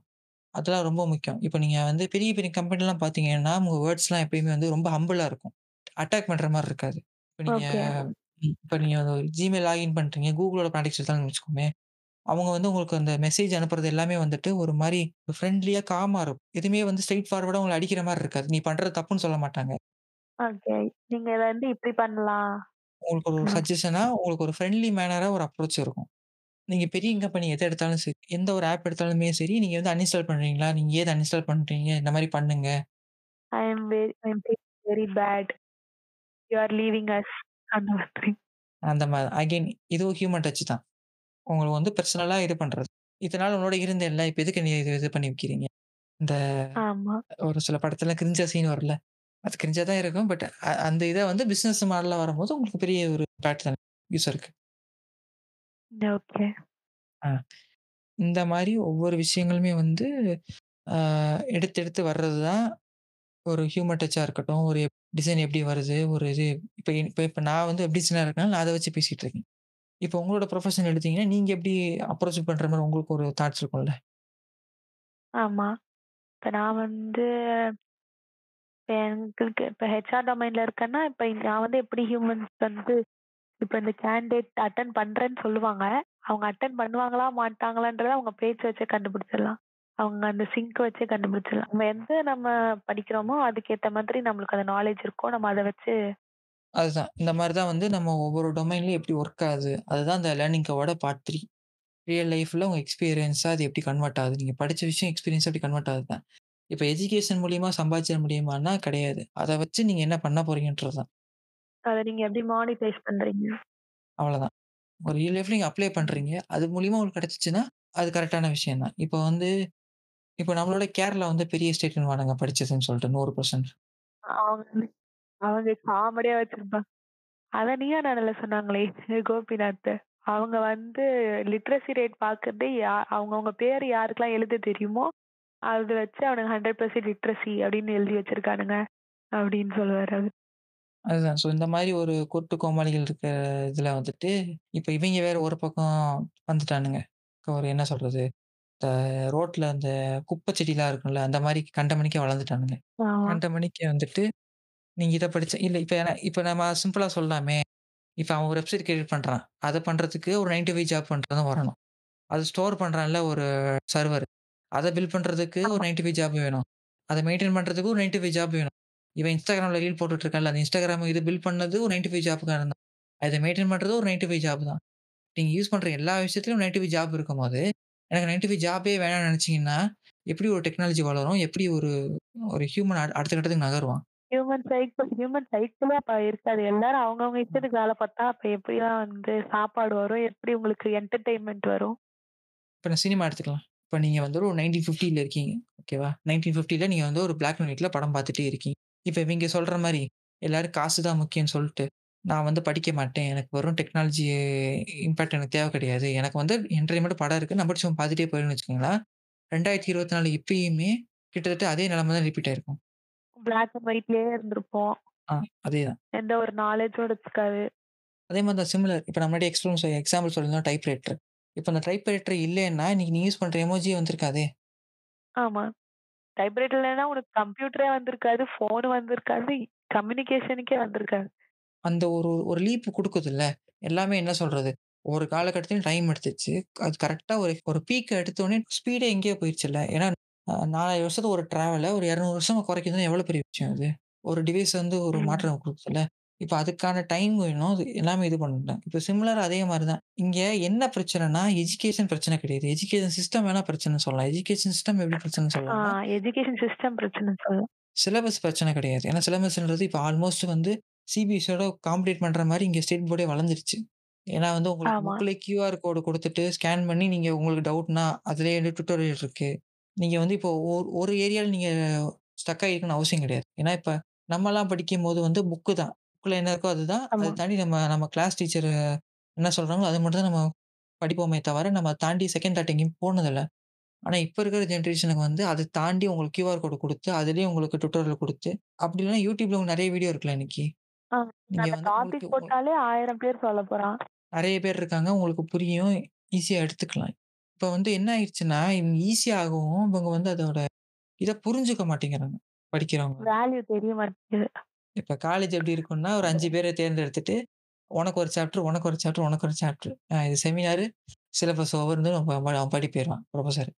அதெல்லாம் ரொம்ப முக்கியம். இப்ப நீங்க வந்து பெரிய பெரிய கம்பெனிலாம் பார்த்தீங்கன்னா, உங்க வேர்ட்ஸ்லாம் எப்பயுமே வந்து ரொம்ப ஹம்பிளா இருக்கும். அட்டாக் பண்ற மாரி இருக்காது. இப்ப நீங்க ஓகே. இப்ப நீங்க Gmail லாகின் பண்றீங்க. Googleஓட ப்ராடக்ட்ஸ் எடுத்தாங்கன்னு வச்சுக்கோமே, அவங்க வந்து உங்களுக்கு அந்த மெசேஜ் அனுப்புறது எல்லாமே வந்துட்டு ஒரு மாரி ஃப்ரெண்ட்லியா, காமா இருக்கும். எதுவுமே வந்து ஸ்ட்ரெய்ட் ஃபார்வர்டா உங்கள அடிக்கிற மாரி இருக்காது. நீ பண்றது தப்புன்னு சொல்ல மாட்டாங்க. ஓகே. நீங்க இத வந்து இப்படி பண்ணலாம். உங்களுக்கு ஒரு. சஜஷனா, உங்களுக்கு ஒரு ஃப்ரெண்ட்லி மேனரா ஒரு அப்ரோச் இருக்கும். நீங்க பெரிய கம்பெனி எத எடுத்தாலும் சரி, எந்த ஒரு ஆப் எடுத்தாலுமே சரி, நீங்க வந்து அன்இன்ஸ்டால் பண்றீங்களா? நீங்க ஏன் அன்இன்ஸ்டால் பண்றீங்க? இந்த மாரி பண்ணுங்க. I am very very bad. You are leaving us அந்த மாதிரி. அந்த மாரி அகைன் இதுவும் ஹியூமன் டச் தான். உங்களுக்கு வந்து பெர்சனலா இது பண்றது. இத்தன நாள் உன்னோட இருந்தேன்ல, இப்ப எதுக்கு நீ இது இது பண்ணி வைக்கிறீங்க? இந்த ஆமா. ஒரு சில படத்துல கிரிஞ்சா சீன் வரும்ல. அது கிரிஞ்சா தான் இருக்கும். பட் அந்த இத வந்து பிசினஸ் மாடலா வரும்போது உங்களுக்கு பெரிய ஒரு இம்பாக்ட் தானே யூசருக்கு. ஓகே. ஆ. இந்த மாரி ஒவ்வொரு விஷயங்களுமே வந்து எடுத்து எடுத்து வர்றது தான் ஒரு ஹியூமன் டச்சா இருக்கட்டும், ஒரு டிசைன் எப்படி வருது, ஒரு இது இப்ப இப்ப இப்ப நான் வந்து வெப் டிசைனரா இருக்கனால நான் அத வச்சு பேசிட்டு இருக்கேன். இப்ப உங்களோட ப்ரொஃபஷன் எடுத்தீங்கன்னா, நீங்க எப்படி அப்ரோச் பண்ற மாரி உங்களுக்கு ஒரு தாட்ஸ் இருக்கும்ல? ஆமா. இப்ப நான் வந்து இப்ப எங்களுக்கு இப்ப ஹெச்ஆர் டொமைன்ல இருக்கேன்னா, இப்ப நான் வந்து எப்படி ஹியூமன்ஸ் வந்து இப்ப இந்த கேண்டிடேட் அட்டெண்ட் பண்றேன்னு சொல்லுவாங்க. அவங்க அட்டெண்ட் பண்ணுவாங்களா, மாட்டாங்களான்றத அவங்க பேச்ச வச்சே கண்டுபிடிச்சிடலாம். அவங்க அந்த சிங்க் வச்சே கண்டுபிடிச்சிடலாம். நம்ம எந்த நம்ம படிக்கிறோமோ, அதுக்கேத்த மாதிரி நம்மளுக்கு அந்த நாலேட்ஜ் இருக்கும். நம்ம அத வச்சு அதுதான். இந்த மாரி தான் வந்து நம்ம ஒவ்வொரு டொமைன்லயும் எப்படி ஒர்க் ஆகுது. அதுதான் இந்த லேர்னிங் கர்வோட பார்ட் 3. ரியல் லைஃப்ல உங்க எக்ஸ்பீரியன்ஸா அது எப்படி கன்வெர்ட் ஆகுது. நீங்க படிச்ச விஷயம் எக்ஸ்பீரியன்ஸா எப்படி கன்வெர்ட் ஆகுது தான். இப்ப எஜுகேஷன் மூலியமா சம்பாதிச்சிட முடியுமான்னா கிடையாது. அத வச்சு நீங்க என்ன பண்ண போறீங்கன்றது தான். அத நீங்க எப்படி மானிட்டைஸ் பண்றீங்க? அவ்வளதான். ஒரு ரியல் லைஃப்ல நீங்க அப்ளை பண்றீங்க. அது மூலியமா உங்களுக்கு கிடைச்சுச்சுன்னா, அது கரெக்ட்டான விஷயம் தான். இப்ப வந்து இப்ப நம்மளோட கேரளா வந்து பெரிய ஸ்டேட்ன்னுவானுங்க படிச்சதுன்னு சொல்லிட்டு 100%. அவங்க அவங்க காமெடியா வச்சிருப்பாங்க. அத நீயா நானால சொன்னாங்களே கோபிநாத். அவங்க வந்து லிட்ரசி ரேட் பார்க்கறதே யா அவங்கவங்க பேர் யாருக்கெல்லாம் எழுத தெரியுமோ, அத வச்சு அவனுங்க 100% லிட்ரசி அப்படின்னு எழுதி வச்சிருக்கானுங்க. அப்படின்னு சொல்லுவாரு அவரு. அதுதான். ஸோ இந்த மாரி ஒரு கொட்டு கோமாளிகள் இருக்கிற இதுல வந்துட்டு, இப்ப இவைங்க வேற ஒரு பக்கம் வந்துட்டானுங்க. ஒரு என்ன சொல்றது? இந்த ரோட்ல அந்த குப்பை செடிலாம் இருக்கும்ல, அந்த மாரி கண்டமேனிக்கா வளர்ந்துட்டானுங்க. ஆமா. கண்டமேனிக்கு வந்துட்டு, நீங்க இத படிச்ச இல்ல இப்ப ஏன்னா இப்ப நம்ம சிம்பிளா சொல்லலாமே. இப்ப அவன் ஒரு வெப்சைட் கிரியேட் பண்றான். அத பண்றதுக்கு ஒரு 9 to 5 ஜாப் பண்றவன் வரணும். அது ஸ்டோர் பண்றான்ல ஒரு சர்வர். அத பில்ட் பண்றதுக்கு ஒரு ஆமா. 9 to 5 ஜாப் வேணும். அத மெயின்டெயின் பண்றதுக்கு ஒரு 9 to 5 ஜாப் வேணும். இவன் Instagramல ரீல் போட்டுட்டு இருக்கான்ல, அந்த Instagram இது பில்ட் பண்ணது ஒரு 9 to 5 ஜாப்காரன் தான். அத மெயின்டெயின் பண்றது ஒரு 9 to 5 ஜாப் தான். நீங்க யூஸ் பண்ற எல்லா விஷயத்திலும் 9 to 5 ஜாப் இருக்கும்போது, எனக்கு 9 to 5 ஜாபே வேணாம்னு நெனச்சீங்கன்னா, எப்படி ஒரு டெக்னாலஜி வளரும்? எப்படி ஒரு ஒரு ஹியூமன் அடுத்த கட்டத்துக்கு நகருவான்? ஹியூமன் சைக்கிள் ஹியூமன் சைக்கிளே அப்ப இருக்காது. எல்லாரும் அவங்கவங்க இஷ்டத்துக்கு வேல பார்த்தா, அப்ப எப்படிலாம் வந்து சாப்பாடு வரும்? எப்படி உங்களுக்கு என்டர்டெயின்மென்ட் வரும்? இப்ப நான் சினிமா எடுத்துக்கலாம். இப்ப நீங்க வந்து ஒரு 1950ல இருக்கீங்க. ஓகேவா? 1950ல நீங்க வந்து ஒரு பிளாக் அண்ட் ஒயிட்ல படம் பார்த்துட்டே இருக்கீங்க. இப்ப இவைங்க சொல்ற மாரி, எல்லாரும் காசு தான் முக்கியம்னு சொல்ட்டு, நான் வந்து படிக்க மாட்டேன். எனக்கு வெறும் டெக்னாலஜி இம்பாக்ட் எனக்கு தேவை கிடையாது. எனக்கு வந்து என்டர்டெயின்மென்ட் படம் இருக்கு. நான் பாட்டுக்கு சும்மா பார்த்துட்டே போயிருவேன்னு வச்சுக்கோங்களேன். 2024 இப்பயுமே கிட்டத்தட்ட அதே நிலைமை தான் ரிப்பீட் ஆயிருக்கும். பிளாக் அண்ட் ஒயிட்லயே இருந்திருப்போம். ஆ அதேதான். எந்த ஒரு நாலேட்ஜும் இருக்காது. அதே மாரி தான் சிமிலர். இப்ப நான் முன்னாடி எக்ஸ்பிளோன் எக்ஸாம்பிள் சொல்லியிருந்தோம் டைப் ரைட்டர். இப்ப அந்த டைப் ரைட்டர் இல்லைன்னா, இன்னைக்கு நீ யூஸ் பண்ற எமோஜியே வந்திருக்காதே. ஆமா. டைப்ரைட்டர் இல்லன்னா உனக்கு கம்ப்யூட்டரே வந்திருக்காது, ஃபோன் வந்திருக்காது, கம்யூனிகேஷனுக்கே வந்திருக்காது. அந்த ஒரு ஒரு லீப் குடுக்குதுல்ல. எல்லாமே என்ன சொல்றது? ஒரு காலகட்டத்தில டைம் எடுத்துச்சு. அது கரெக்ட்டா ஒரு ஒரு பீக் எடுத்தோனே ஸ்பீடே எங்கேயோ போயிருச்சுல்ல. ஏன்னா அ 4000 வருஷத்துக்கு ஒரு டிராவல ஒரு 200 வருஷமா குறைக்குதுன்னா எவ்வளோ பெரிய விஷயம் அது? ஒரு டிவைஸ் வந்து ஒரு ம். மாற்றம் குடுக்குதுல்ல. இப்ப அதுக்கான டைம் வேணும். அது எல்லாமே இது பண்ணணும். இப்ப சிமிலரா அதே மாரி தான். இங்க என்ன பிரச்சனைன்னா, எஜுகேஷன் பிரச்சனை கிடையாது. எஜுகேஷன் சிஸ்டம் வேணா பிரச்சனைன்னு சொல்லலாம். எஜுகேஷன் சிஸ்டம் எப்படி பிரச்சனைன்னு ஆ சொல்லலாம்னா எஜுகேஷன் சிஸ்டம் பிரச்சனைன்னு சொல்லலாம். சிலபஸ் பிரச்சனை கிடையாது. ஏன்னா சிலபஸ்ன்றது இப்ப ஆல்மோஸ்ட் வந்து சிபிஎஸ்இயோட காம்பீட் பண்ற மாரி இங்க ஸ்டேட் போர்டே வளர்ந்துருச்சு. ஏன்னா வந்து உங்களுக்கு. புக்ல கியூஆர் கோடு குடுத்துட்டு ஸ்கேன் பண்ணி நீங்க உங்களுக்கு டவுட்னா, அதிலேயே வந்து டுட்டோரியல் இருக்கு. நீங்க வந்து இப்போ ஒரு ஒரு ஏரியால நீங்க ஸ்டக் ஆகியிருக்கணும்னு அவசியம் கிடையாது. ஏன்னா இப்ப நம்மலாம் படிக்கும்போது வந்து புக்கு தான். புக்ல என்ன இருக்கோ அதுதான். அத தாண்டி நம்ம நம்ம கிளாஸ் டீச்சர் என்ன சொல்றாங்களோ, அது மட்டும் தான் நம்ம படிப்போமே தவிர, நம்ம தாண்டி செகண்ட் தாட் எங்கேயும் போனதில்ல. ஆனா இப்ப இருக்கிற ஜெனரேஷனுக்கு வந்து அத தாண்டி உங்களுக்கு கியூஆர் கோடு குடுத்து, அதிலேயே உங்களுக்கு டுட்டோரியல் குடுத்து, அப்படி இல்லன்னா YouTubeல உங்களுக்கு நெறைய வீடியோ இருக்குல்ல இன்னைக்கு. ஆ நீங்க அந்த வந்து உங்களுக்கு டாபிக் போட்டாலே 1000 பேர் சொல்லப் போறான். நெறைய பேர் இருக்காங்க. உங்களுக்கு புரியும். ஈஸியா எடுத்துக்கலாம். இப்ப வந்து என்ன ஆயிருச்சுன்னா, இவங்க ஈஸியா ஆகவும், இவங்க வந்து அதோட இத புரிஞ்சுக்க மாட்டேங்கிறாங்க. படிக்கிறவங்க. வேல்யூ தெரிய மாட்டேங்குது. இப்ப காலேஜ் எப்படி இருக்கும்னா, ஒரு 5 பேர தேர்ந்தெடுத்துட்டு, உனக்கு ஒரு சாப்டர், உனக்கு ஒரு சாப்டர், உனக்கு ஒரு சாப்டர். அ இது செமினாரு, சிலபஸ் ஓவர்ன்னு அவன் அவன் பாட்டுக்கு போயிருவான் புரொஃபசர்.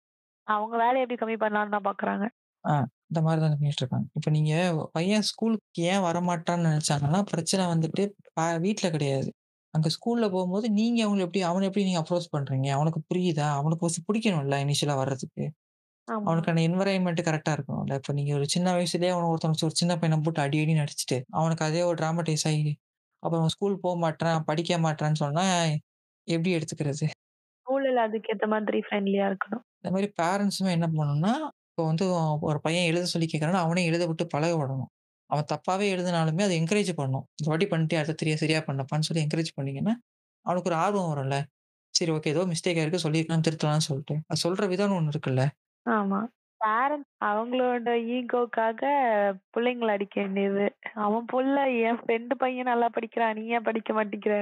அவங்க வேலைய எப்படி கம்மி பண்ணலாம்னு தான் பார்க்குறாங்க. ஆ இந்த மாரி தான் பண்ணிட்டு இருக்காங்க. இப்ப நீங்க பையன் ஸ்கூலுக்கு ஏன் வரமாட்டான்னு நெனச்சாங்கன்னா, பிரச்சனை வந்துட்டு ப வீட்ல கிடையாது. அங்க ஸ்கூல்ல போகும்போது நீங்க அவங்கள எப்படி அவன எப்படி நீங்க அப்ரோச் பண்றீங்க? அவனுக்கு புரியுதா? அவனுக்கு ஃபர்ஸ்ட் புடிக்கணும்ல இனிஷியலா வர்றதுக்கு. ஆமா. அவனுக்கான என்வைரன்மென்ட் கரெக்ட்டா இருக்கணும்ல. இப்ப நீங்க ஒரு சின்ன வயசுலயே அவன ஒருத்தன் ஒரு சின்ன பையன போட்டு அடி அடின்னு அடிச்சுட்டு, அவனுக்கு அதே ஒரு டிராமடைஸ் ஆகி, அப்புறம் ஸ்கூல் போ மாட்றான், படிக்க மாட்றான்னு சொன்னா, எப்படி எடுத்துக்கிறது? சூழல் அதுக்கேத்த மாதிரி ஃப்ரெண்ட்லியா இருக்கணும். இந்த மாரி பேரண்ட்ஸுமே என்ன பண்ணணும்னா, இப்போ வந்து ஒரு பையன் எழுத சொல்லி கேட்கறான்னா, அவனையும் எழுத விட்டு பழக விடணும். அவன் தப்பாவே எழுதினாலுமே அத என்கரேஜ் பண்ணணும். இந்த வாட்டி பண்ணிட்டியா, அடுத்த சரியா சரியா பண்ணப்பான்னு சொல்லி என்கரேஜ் பண்ணீங்கன்னா, அவனுக்கு ஒரு ஆர்வம் வரும்ல. சரி ஓகே ஏதோ மிஸ்டேக் ஆயிருக்கு சொல்லியிருக்கான் திருத்தலாம்னு சொல்லிட்டு. அது சொல்ற விதம்னு ஒண்ணு இருக்குல்ல. ஆமா. பேரண்ட்ஸ் அவங்களோட ஈகோக்காக புள்ளைங்கள அடிக்க வேண்டியது. அவன் புள்ள என் ஃப்ரெண்டு பையன் நல்லா படிக்கிறான். நீ ஏன் படிக்க மாட்டேங்கிற?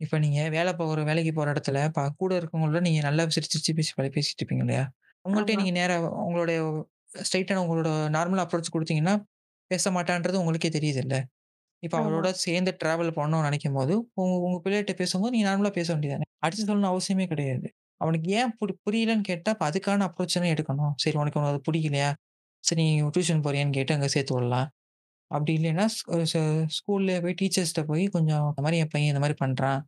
இப்ப நீங்க வேலை போற வேலைக்கு போற இடத்துல, ப கூட இருக்கவங்களோட நீங்க நல்லா சிரிச்சு சிரிச்சு பேசி பழ பேசிட்டு இருப்பீங்க இல்லையா? அவங்கள்ட்ட ஆமா. நீங்க நேரா உங்களுடைய ஸ்ட்ரெய்ட்டான உங்களோட நார்மலா அப்ரோச் குடுத்தீங்கன்னா, பேச மாட்டான்றது உங்களுக்கே தெரியுதுல்ல. இப்ப ஆமா. அவளோட சேர்ந்து டிராவல் பண்ணணும்னு நினைக்கும்போது, உங்க உங்க பிள்ளைகிட்ட பேசும்போது நீங்க நார்மலா பேச வேண்டியது தானே. அடிச்சு சொல்லணும்னு அவசியமே கிடையாது. அவனுக்கு ஏன் புடி புரியலன்னு கேட்டா, அப்ப அதுக்கான அப்ரோச் தானே எடுக்கணும். சரி உனக்கு அது புடிக்கலையா? சரி நீ டியூஷன் போறியான்னு கேட்டு அங்க சேர்த்து விடலாம். அப்படி இல்லைன்னா ஸ் ச போய் டீச்சர்ஸ்ட்ட போய் கொஞ்சம் இந்த மாரி என் பையன் இந்த மாரி பண்றான்.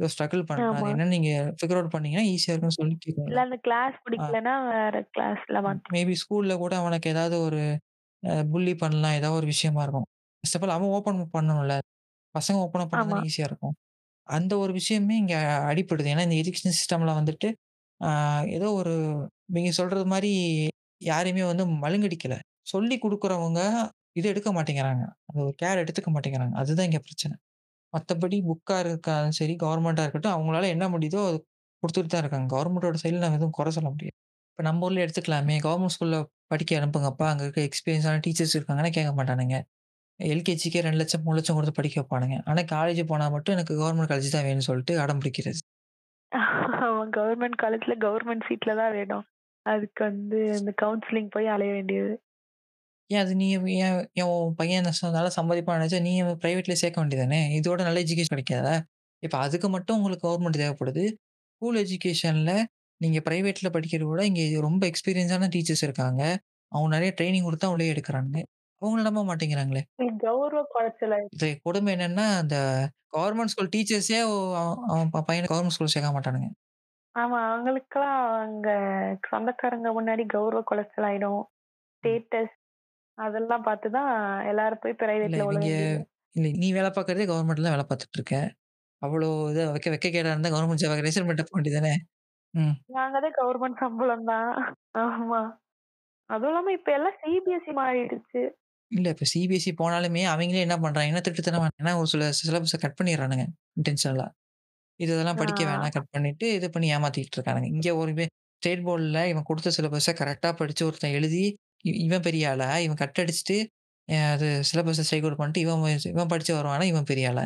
ஏதோ ஸ்ட்ரகிள் ஆமா. என்னன்னு நீங்க ஃபிகர் அவுட் பண்ணீங்கன்னா ஈஸியா இருக்கும்னு சொல்லி இல்ல கேட்கணும்ல. அந்த கிளாஸ் ஆ. பிடிக்கலன்னா வேற கிளாஸ்ல மாத்தி மேபி ஸ்கூல்ல கூட அவனுக்கு ஏதாவது ஒரு புல்லி பண்ணலாம். ஏதாவது ஒரு விஷயமா இருக்கும். ஃபர்ஸ்ட் ஆஃப் ஆல் அவன் ஓப்பன் பண்ணணும்ல. பசங்க ஓப்பனா பண்ணா ஈஸியா இருக்கும். அந்த ஒரு விஷயமே இங்க அடிபடுது. ஏன்னா இந்த எஜுகேஷன் சிஸ்டம்ல வந்துட்டு ஏதோ ஒரு நீங்க சொல்றது மாரி யாரையுமே வந்து மழுங்கடிக்கல. சொல்லிக் குடுக்குறவங்க இத எடுக்க மாட்டேங்கிறாங்க. அந்த ஒரு கேர் எடுத்துக்க மாட்டேங்கிறாங்க. அதுதான் இங்க பிரச்சனை. மத்தபடி புக்கா இருக்காலும் சரி, கவர்மெண்ட்டா இருக்கட்டும், அவங்களால என்ன முடியுதோ அது குடுத்துட்டு தான் இருக்காங்க. கவர்மெண்ட்டோட சைடுல நம்ம எதுவும் குறை சொல்ல முடியாது. இப்ப நம்ம ஊர்ல எடுத்துக்கலாமே, கவர்மெண்ட் ஸ்கூல்ல படிக்க அனுப்புங்கப்பா. அங்க இருக்க எக்ஸ்பீரியன்ஸான டீச்சர்ஸ் இருக்காங்கன்னா கேட்க மாட்டானுங்க. எல்கேஜிக்கே 2,00,000 3,00,000 குடுத்து படிக்க வைப்பானுங்க. ஆனா காலேஜ் போனா மட்டும் எனக்கு கவர்மெண்ட் காலேஜ் தான் வேணும்னு சொல்லிட்டு அடம் பிடிக்கிறது. அவன் கவர்மெண்ட் காலேஜ்ல கவர்மெண்ட் சீட்ல தான் வேணும். அதுக்கு வந்து இந்த கவுன்சிலிங் போய் அலைய வேண்டியது. ஏன் அது நீ ஏன் ஏன் உன் பையன் ந நல்லா சம்பாதிப்பான்னு நினைச்சா, நீ பிரைவேட்லயே சேர்க்க வேண்டியது தானே! இதோட நல்ல எஜுகேஷன் கிடைக்காதா? இப்ப அதுக்கு மட்டும் உங்களுக்கு கவர்மெண்ட் தேவைப்படுது. ஸ்கூல் எஜுகேஷன்ல நீங்க பிரைவேட்ல படிக்கிறத விட, இங்க ரொம்ப எக்ஸ்பீரியன்ஸான டீச்சர்ஸ் இருக்காங்க. அவங்க நெறைய ட்ரெய்னிங் குடுத்து தான் உள்ளயே எடுக்குறானுங்க. அவங்கள நம்ப மாட்டேங்கிறாங்களே! கௌரவ குறைச்சல இது கொடுமை என்னன்னா, அந்த கவர்மெண்ட் ஸ்கூல் டீச்சர்ஸே அவன் பையன கவர்மெண்ட் ஸ்கூல்ல சேர்க்க மாட்டானுங்க. ஆமா. அவங்களுக்கெல்லாம் அங்க சொந்தக்காரங்க முன்னாடி கௌரவ குலைச்சல் ஆயிடும். ஸ்டேட்டஸ் அதெல்லாம் பார்த்து தான் எல்லாரும் போய் இல்ல பிரைவேட்ல இவங்க வேண்டியது. இல்ல நீ வேலை பார்க்கிறதே கவர்மெண்ட்ல வேலை பார்த்துட்டு இருக்க. அவ்வளோ இத வெக்க வெட்கக்கேடா இருந்தா கவர்மெண்ட் ஜாப்க்கு ரிசைன் பண்ணிட்டு போ வேண்டியது தானே! ம். கவர்மெண்ட் சம்பளம் தான். ஆமா. அதுவும் இல்லாம இப்ப எல்லாம் சிபிஎஸ்இ மாறிடுச்சு. இல்ல இப்ப சிபிஎஸ்இ போனாலுமே அவங்களே என்ன பண்றாங்கன்னா, திருட்டுத்தனமா ஏன்னா ஒரு சில சிலபஸ கட் பண்ணிடுறானுங்க இன்டென்ஷனலா. இது இதெல்லாம். படிக்க வேணாம் கட் பண்ணிட்டு, இது பண்ணி ஏமாத்திட்டு இருக்கானுங்க. இங்க ஒரு ஸ்டேட் போர்ட்ல இவன் குடுத்த சிலபஸ கரெக்ட்டா படிச்சு ஒருத்தன் எழுதி, இவன் பெரிய ஆளா? இவன் கட் அடிச்சுட்டு அது சிலபஸ ஸ்ட்ரைக் அவுட் பண்ணிட்டு இவன் இவன் படிச்சு வருவானா? இவன் பெரிய ஆளா?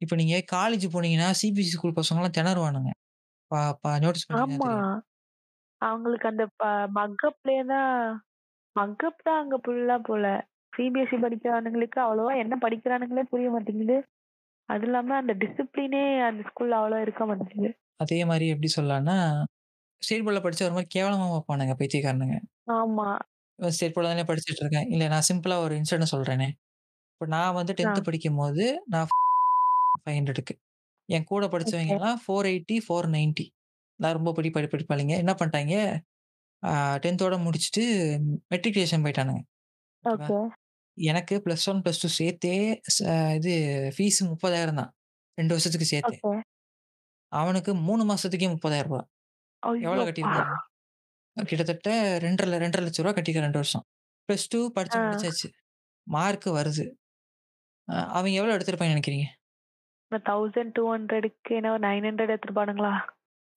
இப்ப நீங்க காலேஜ் போனீங்கன்னா, சிபிஎஸ்இ ஸ்கூல் பசங்கலாம் திணறுவானுங்க. பா பா நோட்டீஸ் ஆமா. அவங்களுக்கு அந்த ப மக்கப்லயே தான் மக்கப் தான் அங்க ஃபுல்லா போல. சிபிஎஸ்இ படிக்கிறானுங்களுக்கு அவ்வளவா என்ன படிக்கிறானுங்களே புரிய மாட்டேங்குது. அது இல்லாம அந்த டிசிப்ளினே அந்த ஸ்கூல்ல அவ்வளவா இருக்க மாட்டேங்குது. அதே மாரி எப்படி சொல்லலாம்னா, ஸ்டேட் போர்ட்ல படிச்சா ஒரு மாரி கேவலமா பார்ப்பானுங்க பைத்தியக்காரனுங்க. ஆமா. இவன் ஸ்டேட் போர்ட்ல தானே படிச்சுட்டு இருக்கேன். இல்ல நான் சிம்பிளா ஒரு இன்சிடென்ட் சொல்றேனே. இப்ப நான் வந்து ஆ. 10த் படிக்கும்போது நான் 500க்கு. என் கூட ஓகே. எல்லாம் 480, 490. நான் ரொம்ப படி படி படிப்பாளிங்க. என்ன பண்ணிட்டாய்ங்க, ஆ 10தோட முடிச்சுட்டு மெட்ரிகுலேஷன் போயிட்டானுங்க. ஓகேவா? ஓகே. எனக்கு +1, +2 சேர்த்தே ச இது ஃபீஸ் 30,000 தான். 2 வருஷத்துக்கு சேர்த்தே. ஓகே. அவனுக்கு 3 மாசத்துக்கே ரூ. 30,000 எவ்வளோ ஐயோப்பா! கட்டியிருப்பாரு? கிட்டத்தட்ட 2 1/2 2 லட்சம் ரூவா கட்டியிருக்கான் 2 வருஷம். +2 படிச்சு ஆ. முடிச்சாச்சு. மார்க் வருது. அ அவன் எவ்வளோ எடுத்திருப்பான்னு நினைக்கிறீங்க? இந்த 1200க்கு என்ன ஒரு 900 எடுத்துருப்பானுங்களா?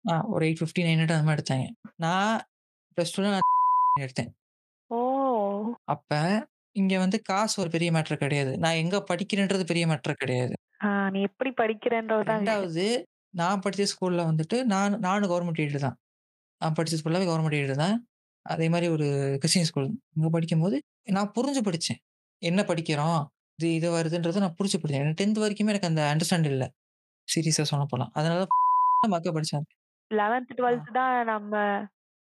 ஆ ஒரு 850, 900 அந்த மாரி எடுத்தாங்க. நான் +2ல நான் எடுத்தேன். ஓ! அப்ப இங்க வந்து காசு ஒரு பெரிய மேட்டர் கிடையாது. நான் எங்க படிக்கிறேன்றது பெரிய மேட்டர் கிடையாது. ஆ நீ எப்படி படிக்கிறன்றது. 2வது நான் படிச்ச ஸ்கூல்ல வந்துட்டு நான் நானும் கவர்மெண்ட் எய்டட் தான். நான் படிச்ச ஃபுல்லாவே கவர்மெண்ட் எய்டட் தான். அதே மாரி ஒரு கிறிஸ்டியன் ஸ்கூல். அங்க படிக்கும்போது நான் புரிஞ்சு படிச்சேன். என்ன படிக்கிறோம்? இது இது வருதுன்றத நான் புரிஞ்சு படிச்சேன். எனக்கு 10த் வரைக்குமே எனக்கு அந்த அண்டர்ஸ்டாண்ட் இல்ல. சீரியஸா சொல்லப்போனா. அதனால தான் மக்கப் படிச்சேன். 11த், ஆ. 12த் தான் நம்ம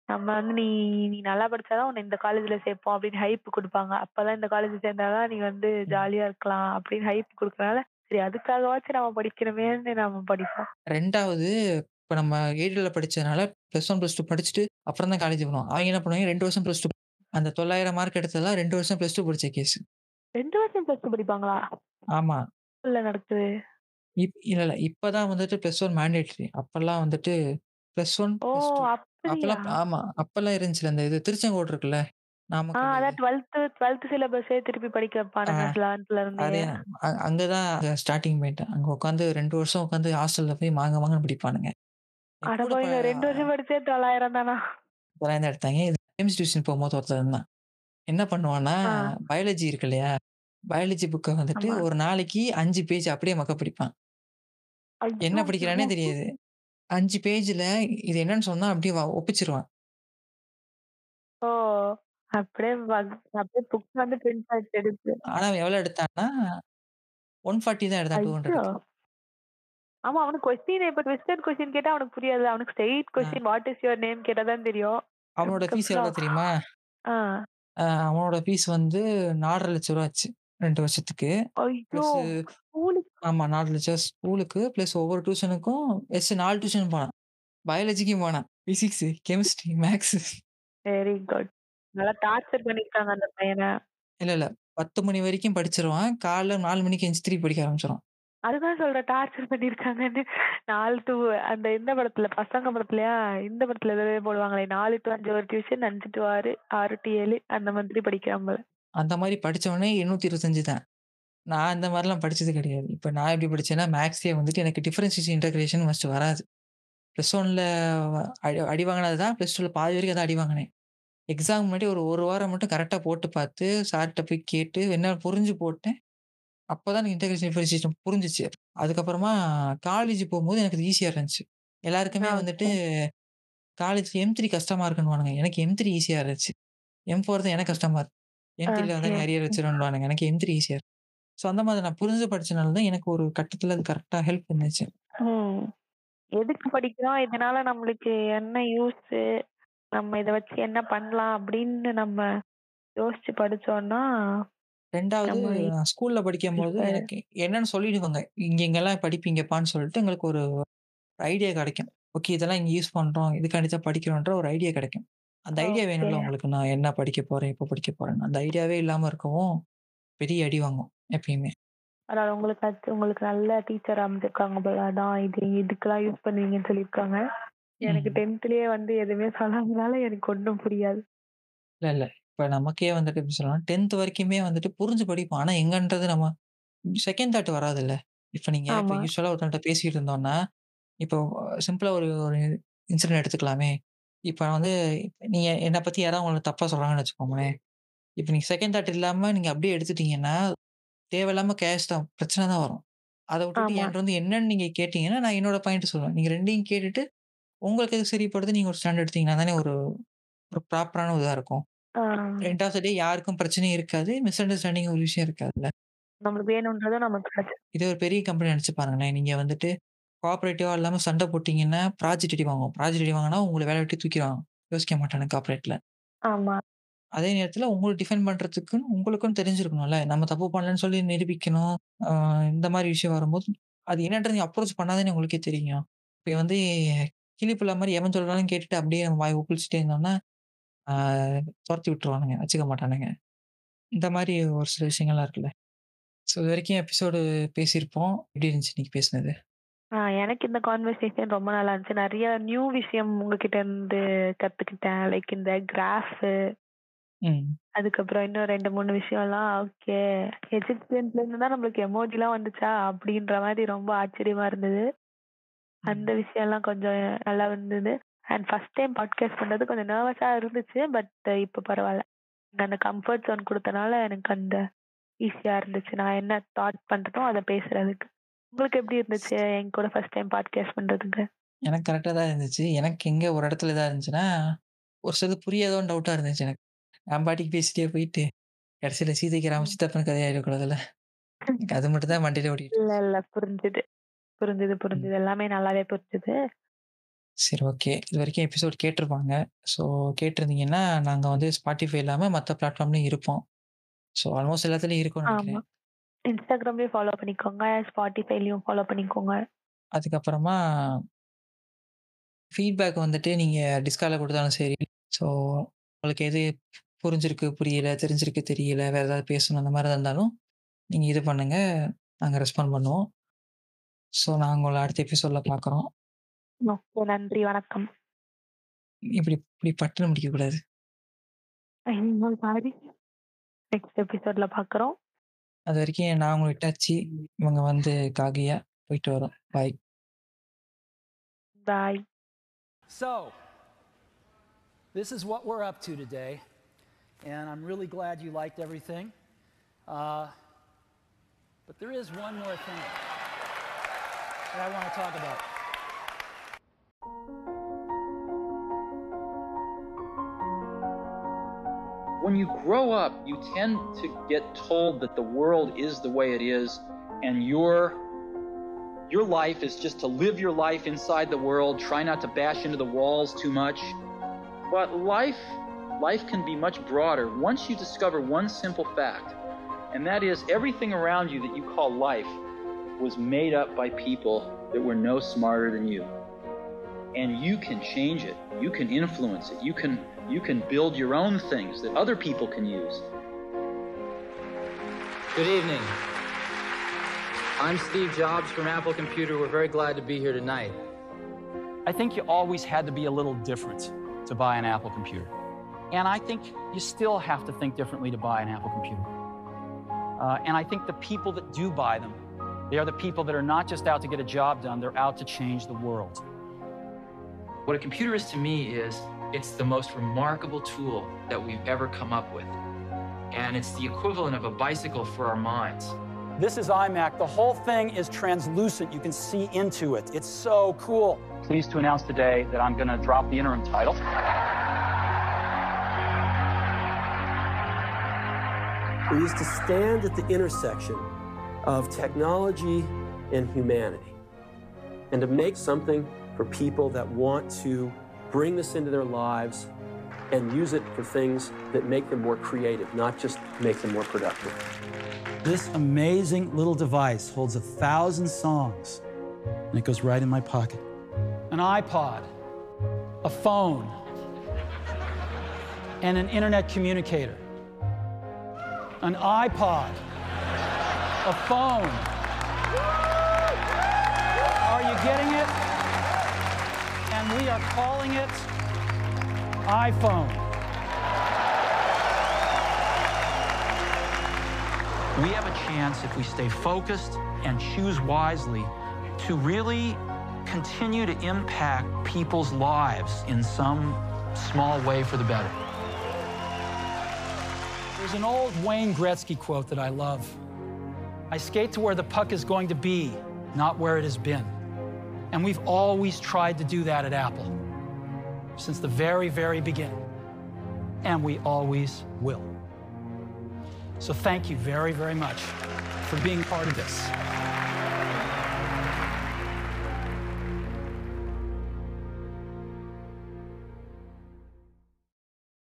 நம்ம வந்து நீ நீ நல்லா படிச்சா தான் உன்ன இந்த காலேஜ்ல சேர்ப்போம் அப்படின்னு ஹைப் குடுப்பாங்க. அப்பதான் இந்த காலேஜ் சேர்ந்தா தான் நீ வந்து. ஜாலியா இருக்கலாம் அப்படின்னு ஹைப் குடுக்கறனால, சரி அதுக்காகவாச்சும் நம்ம படிக்கணுமேன்னு நம்ம படிப்போம். 2வது இப்ப நம்ம எய்டட்ல படிச்சதுனால +1, +2 படிச்சுட்டு அப்புறம் தான் காலேஜ் போனோம். அவங்க என்ன பண்ணுவாங்க 2 வருஷம் +2 அந்த 900 மார்க் எடுத்ததெல்லாம் 2 வருஷம் +2 படிச்ச கேஸ். 2 வருஷம் பிளஸ் டூ படிப்பாங்களா? ஆமா. ஸ்கூல்ல நடக்குது. இப் இல்ல, இல்ல. இப்ப தான் வந்துட்டு +1 மேண்டேட்டரி. அப்பல்லாம் வந்துட்டு +1, ஓ! +2 அப்படியா? அப்பல்லாம் ஆமா. அப்பல்லாம் இருந்துச்சுல்ல. அந்த இது திருச்செங்கோடு இருக்குல்ல. ஆ நாமக்கல் இது. அதான் 12த் 12th சிலபஸே திருப்பி படிக்க ஆ. வைப்பானுங்க 11த்ல இருந்தே. அதே அ அங்க உட்காந்து 2 வருஷம் உட்காந்து ஹாஸ்டல்ல போய் மாங்க மாங்கன்னு படிப்பானுங்க. என் அட கூட ப பாவிங்களா 2 வருஷம் படிச்சே 900 தானா? இதெல்லாம் தான் எடுத்தாங்க. ஜேம்ஸ் டியூஷன் போகும்போது ஒருத்தன் இருந்தான். என்ன பண்ணுவான்னா. பயாலஜி இருக்கு இல்லையா? பயாலஜி புக்க வந்துட்டு. ஒரு நாளைக்கு 5 பேஜ் அப்படியே மக்கப் படிப்பான். என்ன ஐயோ! படிக்கிறான்னே தெரியாது. 5 பேஜ்ல இது என்னன்னு சொன்னா அப்படியே ஒப்பிச்சுருவான். ஓ! அப்படியே அப்படியே புக் வந்து பிரிண்ட். ஆனா அவன் எவ்வளோ எடுத்தான்னா, 140 தான் எடுத்தான் ஐயோ! 200க்கு. ஆமா அவனுக்கு கொஸ்டின் இப்ப ட்விஸ்டட் கொஸ்டின் கேட்டா அவனுக்கு புரியாது. அவனுக்கு straight question what is your name கேட்டா தான் தெரியும். அவனோட ஃபீஸ் எவ்வளோ அதுக்கப்புறம் தெரியுமா? அவனோட ஃபீஸ் வந்து நாலரை லட்ச ரூபா ஆச்சு ரெண்டு வருஷத்துக்கு. ஐயோ! ப்ளஸ் ஸ்கூலுக்கு? ஆமா நாலு லட்சம் ஸ்கூலுக்கு ப்ளஸ் ஒவ்வொரு டியூஷனுக்கும் எஸ் நாலு டியூஷன் போனான். பயாலஜிக்கும் போனான். Physics chemistry maths very good நல்லா டார்ச்சர் பண்ணிருக்காங்க அந்த பையனை. இல்ல இல்ல. பத்து மணி வரைக்கும் படிச்சிருவான். காலைல நாலு மணிக்கு எஞ்சி திருப்பி படிக்க ஆரம்பிச்சிடும் அதுதான் சொல்ற டார்ச்சர் பண்ணிருக்காங்கன்னு. நாலு டு அந்த இந்த படத்துல பசங்க படத்துலயா இந்த படத்துல எதாவது போடுவாங்களே நாலு டு அஞ்சு ஒரு டியூஷன் அஞ்சு டு ஆறு ஆறு டு ஏழு அந்த மாதிரி படிக்கிறாங்க அந்த மாதிரி படிச்சவொடனே எண்ணூத்தி இருபத்தஞ்சு தான். நான் அந்த மாதிரிலாம் படிச்சது கிடையாது. இப்போ நான் எப்படி படிச்சேன்னா மேக்ஸே வந்துட்டு எனக்கு டிஃபரன்சியேஷன் இன்டகிரேஷன் ஃபர்ஸ்ட் வராது. ப்ளஸ் ஒன்ல அடி அடி வாங்கினது தான் ப்ளஸ் டூவில் பாதி வரைக்கும் அதான் அடி வாங்கினேன். எக்ஸாம் முன்னாடி ஒரு ஒரு வாரம் மட்டும் கரெக்டாக போட்டு பார்த்து சார்கிட்ட போய் கேட்டு என்ன புரிஞ்சு போட்டேன். அப்போ தான் எனக்கு இன்டகிரேஷன் டிஃபரன்சியேஷன் புரிஞ்சிச்சு. அதுக்கப்புறமா காலேஜ் போகும்போது எனக்கு ஈஸியாக இருந்துச்சு. எல்லாருக்குமே வந்துட்டு காலேஜ் எம் த்ரீ கஷ்டமா இருக்குன்னு எனக்கு எம் த்ரீ ஈஸியாக இருந்துச்சு. எம் ஃபோர் தான் எனக்கு கஷ்டமா இருக்கு. எம் த்ரீல வந்து. அரியர் வச்சிருவானுங்க எனக்கு எம் த்ரீ ஈஸியாக இருக்கு. ஸோ அந்த மாதிரி நான் புரிஞ்சு படிச்சனால தான் எனக்கு ஒரு கட்டத்தில் அது கரெக்டாக ஹெல்ப் இருந்துச்சு. எதுக்கு படிக்கிறோம்? இதனால நம்மளுக்கு என்ன யூஸ் நம்ம இத வச்சு என்ன பண்ணலாம் அப்படின்னு நம்ம யோசிச்சு படிச்சோம்னா ரெண்டாவது நம்ம நான் ஸ்கூல்ல படிக்கும்போது இப்ப- எனக்கு என்னன்னு சொல்லிடுவாங்க இங்க இங்கெல்லாம் படிப்பீங்கப்பான்னு சொல்லிட்டு எங்களுக்கு ஒரு ஐடியா கிடைக்கும். ஓகே இதெல்லாம் இங்க யூஸ் பண்றோம். இதுக்காண்டி தான் படிக்கிறோன்ற ஒரு ஐடியா கிடைக்கும். அந்த ஐடியா வேணும்ல Okay. உங்களுக்கு? நான் என்ன படிக்க போறேன்? எப்போ படிக்க போறேன்னு. அந்த ஐடியாவே இல்லாம இருக்கவும் பெரிய அடி வாங்கும் எப்பயுமே. அதனால உங்களுக்கு அது உங்களுக்கு நல்ல டீச்சர் அமைஞ்சிருக்காங்க போல. அதான் இது இதுக்கெல்லாம் யூஸ் பண்ணுவீங்கன்னு சொல்லியிருக்காங்க. எனக்கு ம். வந்து எதுவுமே சொல்லாதனால எனக்கு ஒன்றும் புரியாது. இல்ல இல்ல. இப்ப நமக்கே வந்துட்டு எப்படி சொல்லலாம் டென்த் வரைக்குமே வந்துட்டு புரிஞ்சு படிப்போம். ஆனா எங்கன்றது நம்ம செகண்ட் தாட் வராது இல்ல இப்ப நீங்க இப்ப ஆமா. யூஸ்வலா ஒருத்தன்ட்ட பேசிட்டு இருந்தோம்னா இப்போ சிம்பிளா ஒரு ஒரு இன்சிடென்ட் எடுத்துக்கலாமே. இப்ப வந்து நீங்க என்னை பத்தி யாராவது உங்களுக்கு தப்பா சொல்றாங்கன்னு வச்சுக்கோங்களேன். இப்ப நீங்க செகண்ட் தாட் இல்லாம நீங்க அப்படியே எடுத்துட்டீங்கன்னா தேவையில்லாம கேஷ் தான் பிரச்சனை தான் வரும். அதை விட்டுட்டு ஆமா. என்கிட்ட வந்து என்னன்னு நீங்க கேட்டீங்கன்னா நான் என்னோட பாயிண்ட் சொல்லுவேன். நீங்க ரெண்டையும் கேட்டுட்டு உங்களுக்கு எது சரிப்படுது நீங்க ஒரு ஸ்டாண்ட் எடுத்தீங்கன்னா தானே ஒரு ஒரு ப்ராப்பரான இதா இருக்கும். ஆ, ரெண்டாவது டே யாருக்கும் பிரச்சனையும் இருக்காது. மிஸ் அண்டர்ஸ்டாண்டிங் ஒரு விஷயம் இருக்காதுல்ல. நம்மளுக்கு வேணும்ன்றதும் நமக்கு கிடைச்சு இதே ஒரு பெரிய கம்பெனி நினைச்சு பாருங்களேன். நீங்க வந்துட்டு கோஆபரேட்டிவா இல்லாம சண்டை போட்டீங்கன்னா ப்ராஜெக்ட் அடி வாங்குவோம். ப்ராஜெக்ட் அடி வாங்கினா உங்களை வேலை விட்டு தூக்கிடுவாங்க. யோசிக்க மாட்டாங்க கார்பரேட்ல ஆமா. அதே நேரத்துல உங்களை டிஃபெண்ட் பண்றதுக்குன்னு உங்களுக்கும் தெரிஞ்சிருக்கணும்ல. நம்ம தப்பு பண்ணலன்னு சொல்லி நிரூபிக்கணும். இந்த மாதிரி விஷயம் வரும்போது அது என்னன்றது நீ அப்ரோச் பண்ணாதானே உங்களுக்கே தெரியும். இப்போ வந்து கிளிப்புள்ள மாதிரி எவன் சொல்றாலும் கேட்டுட்டு அப்படியே நம்ம வாய் உப்பிளிச்சுட்டே இருந்தோம்னா ஆஹ் துரத்தி விட்டுருவானுங்க. வச்சுக்க மாட்டானுங்க. இந்த மாதிரி ஒரு சில விஷயங்கள்லாம் இருக்குல்ல. ஸோ இது வரைக்கும் எபிசோடு பேசியிருப்போம். எப்படி இருந்துச்சு இன்னைக்கு பேசுனது? ஆ, எனக்கு இந்த கான்வர்சேஷன் ரொம்ப நல்லா இருந்துச்சு. நிறைய நியூ விஷயம் உங்ககிட்ட இருந்து கத்துக்கிட்டேன். லைக் இந்த கிராஃப் ம். அதுக்கப்புறம் இன்னும் ரெண்டு மூணு விஷயம்லாம். ஓகே. எஜிப்சியன்ஸ்ல இருந்து தான் நம்மளுக்கு எமோஜிலாம் வந்துச்சா? அப்படின்ற மாதிரி ரொம்ப ஆச்சரியமா இருந்தது. அந்த விஷயம்லாம் கொஞ்சம் நல்லா இருந்தது. அண்ட் ஃபர்ஸ்ட் டைம் பாட்காஸ்ட் பண்றது கொஞ்சம் நர்வஸா இருந்துச்சு பட் இப்போ பரவாயில்ல நீங்க அந்த கம்ஃபர்ட் ஜோன் கொடுத்தனால எனக்கு அந்த ஈஸியா இருந்துச்சு. நான் என்ன தாட் பண்றனோ அதை பேசுறதுக்கு. உங்களுக்கு எப்படி இருந்துச்சு என் கூட ஃபர்ஸ்ட் டைம் பாட்காஸ்ட் பண்றதுக்கு? எனக்கு கரெக்டாக தான் இருந்துச்சு. எனக்கு எங்கே ஒரு இடத்துல இதாக இருந்துச்சுன்னா ஒரு சிலது புரியாதோன்னு டவுட்டாக இருந்துச்சு எனக்கு. நான் பாட்டிக்கு பேசிட்டே போயிட்டு கடைசியில் சீதைக்கு ராம சித்தப்பன் கதையாயிடக்கூடாதுல்ல எனக்கு அது மட்டும் தான் வண்டியில ஓடிட்டு இல்ல இல்ல புரிஞ்சுது. புரிஞ்சுது புரிஞ்சுது. எல்லாமே நல்லாவே புரிஞ்சுது. சரி ஓகே. இது வரைக்கும் எபிசோட் கேட்டிருப்பாங்க. ஸோ கேட்டிருந்தீங்கன்னா நாங்கள் வந்து ஸ்பாட்டிஃபை இல்லாமல் மற்ற பிளாட்ஃபார்ம்லையும் இருப்போம். ஸோ ஆல்மோஸ்ட் எல்லாத்துலேயும் இருக்கும்னு நினைக்கிறேன். இன்ஸ்டாகிராம்லயும் ஃபாலோ பண்ணிக்கோங்க. ஸ்பாட்டிஃபைலயும் ஃபாலோ பண்ணிக்கோங்க. அதுக்கப்புறமா ஃபீட்பேக் வந்துட்டு நீங்கள் டிஸ்காலில் கொடுத்தாலும் சரி. ஸோ உங்களுக்கு எது புரிஞ்சிருக்கு புரியல தெரிஞ்சிருக்கு தெரியல வேறு ஏதாவது பேசணும் அந்த மாதிரி இருந்தாலும் நீங்கள் இது பண்ணுங்கள் நாங்கள் ரெஸ்பாண்ட் பண்ணுவோம். ஸோ நாங்கள் உங்களை அடுத்த எபிசோடில் பார்க்குறோம் ஓகே நன்றி வணக்கம் இப்படி இப்படி பட்டுன்னு முடிக்கக்கூடாது சாரி நெக்ஸ்ட் எபிசோட்ல பாக்குறோம் அது வரைக்கும் நான் உங்களை விட்டாச்சு இவங்க வந்து காகியா போயிட்டு வரோம் பாய் பாய் So, this is what we're up to today, and I'm really glad you liked everything. Uh, but there is one more thing that I want to talk about. When you grow up, you tend to get told that the world is the way it is, and you're your life is just to live your life inside the world, try not to bash into the walls too much. But life life can be much broader once you discover one simple fact, and that is everything around you that you call life was made up by people that were no smarter than you. And you can change it. You can influence it. You can you can build your own things that other people can use. Good evening. I'm Steve Jobs from Apple Computer. We're very glad to be here tonight. I think you always had to be a little different to buy an Apple computer. And I think you still have to think differently to buy an Apple computer. Uh, and I think the people that do buy them, they are the people that are not just out to get a job done, they're out to change the world. What a computer is to me is it's the most remarkable tool that we've ever come up with. And it's the equivalent of a bicycle for our minds. This is iMac. The whole thing is translucent. You can see into it. It's so cool. Pleased to announce today that I'm going to drop the interim title. We used to stand at the intersection of technology and humanity and to make something for people that want to bring this into their lives and use it for things that make them more creative, not just make them more productive. This amazing little device holds a thousand songs, and it goes right in my pocket. An iPod, a phone, and an internet communicator. An iPod, a phone. Are you getting it? And we are calling it iPhone. We have a chance, if we stay focused and choose wisely, to really continue to impact people's lives in some small way for the better. There's an old Wayne Gretzky quote that I love I skate to where the puck is going to be, not where it has been. And we've always tried to do that at Apple since the very, very beginning. And we always will. So thank you very, very much for being part of this.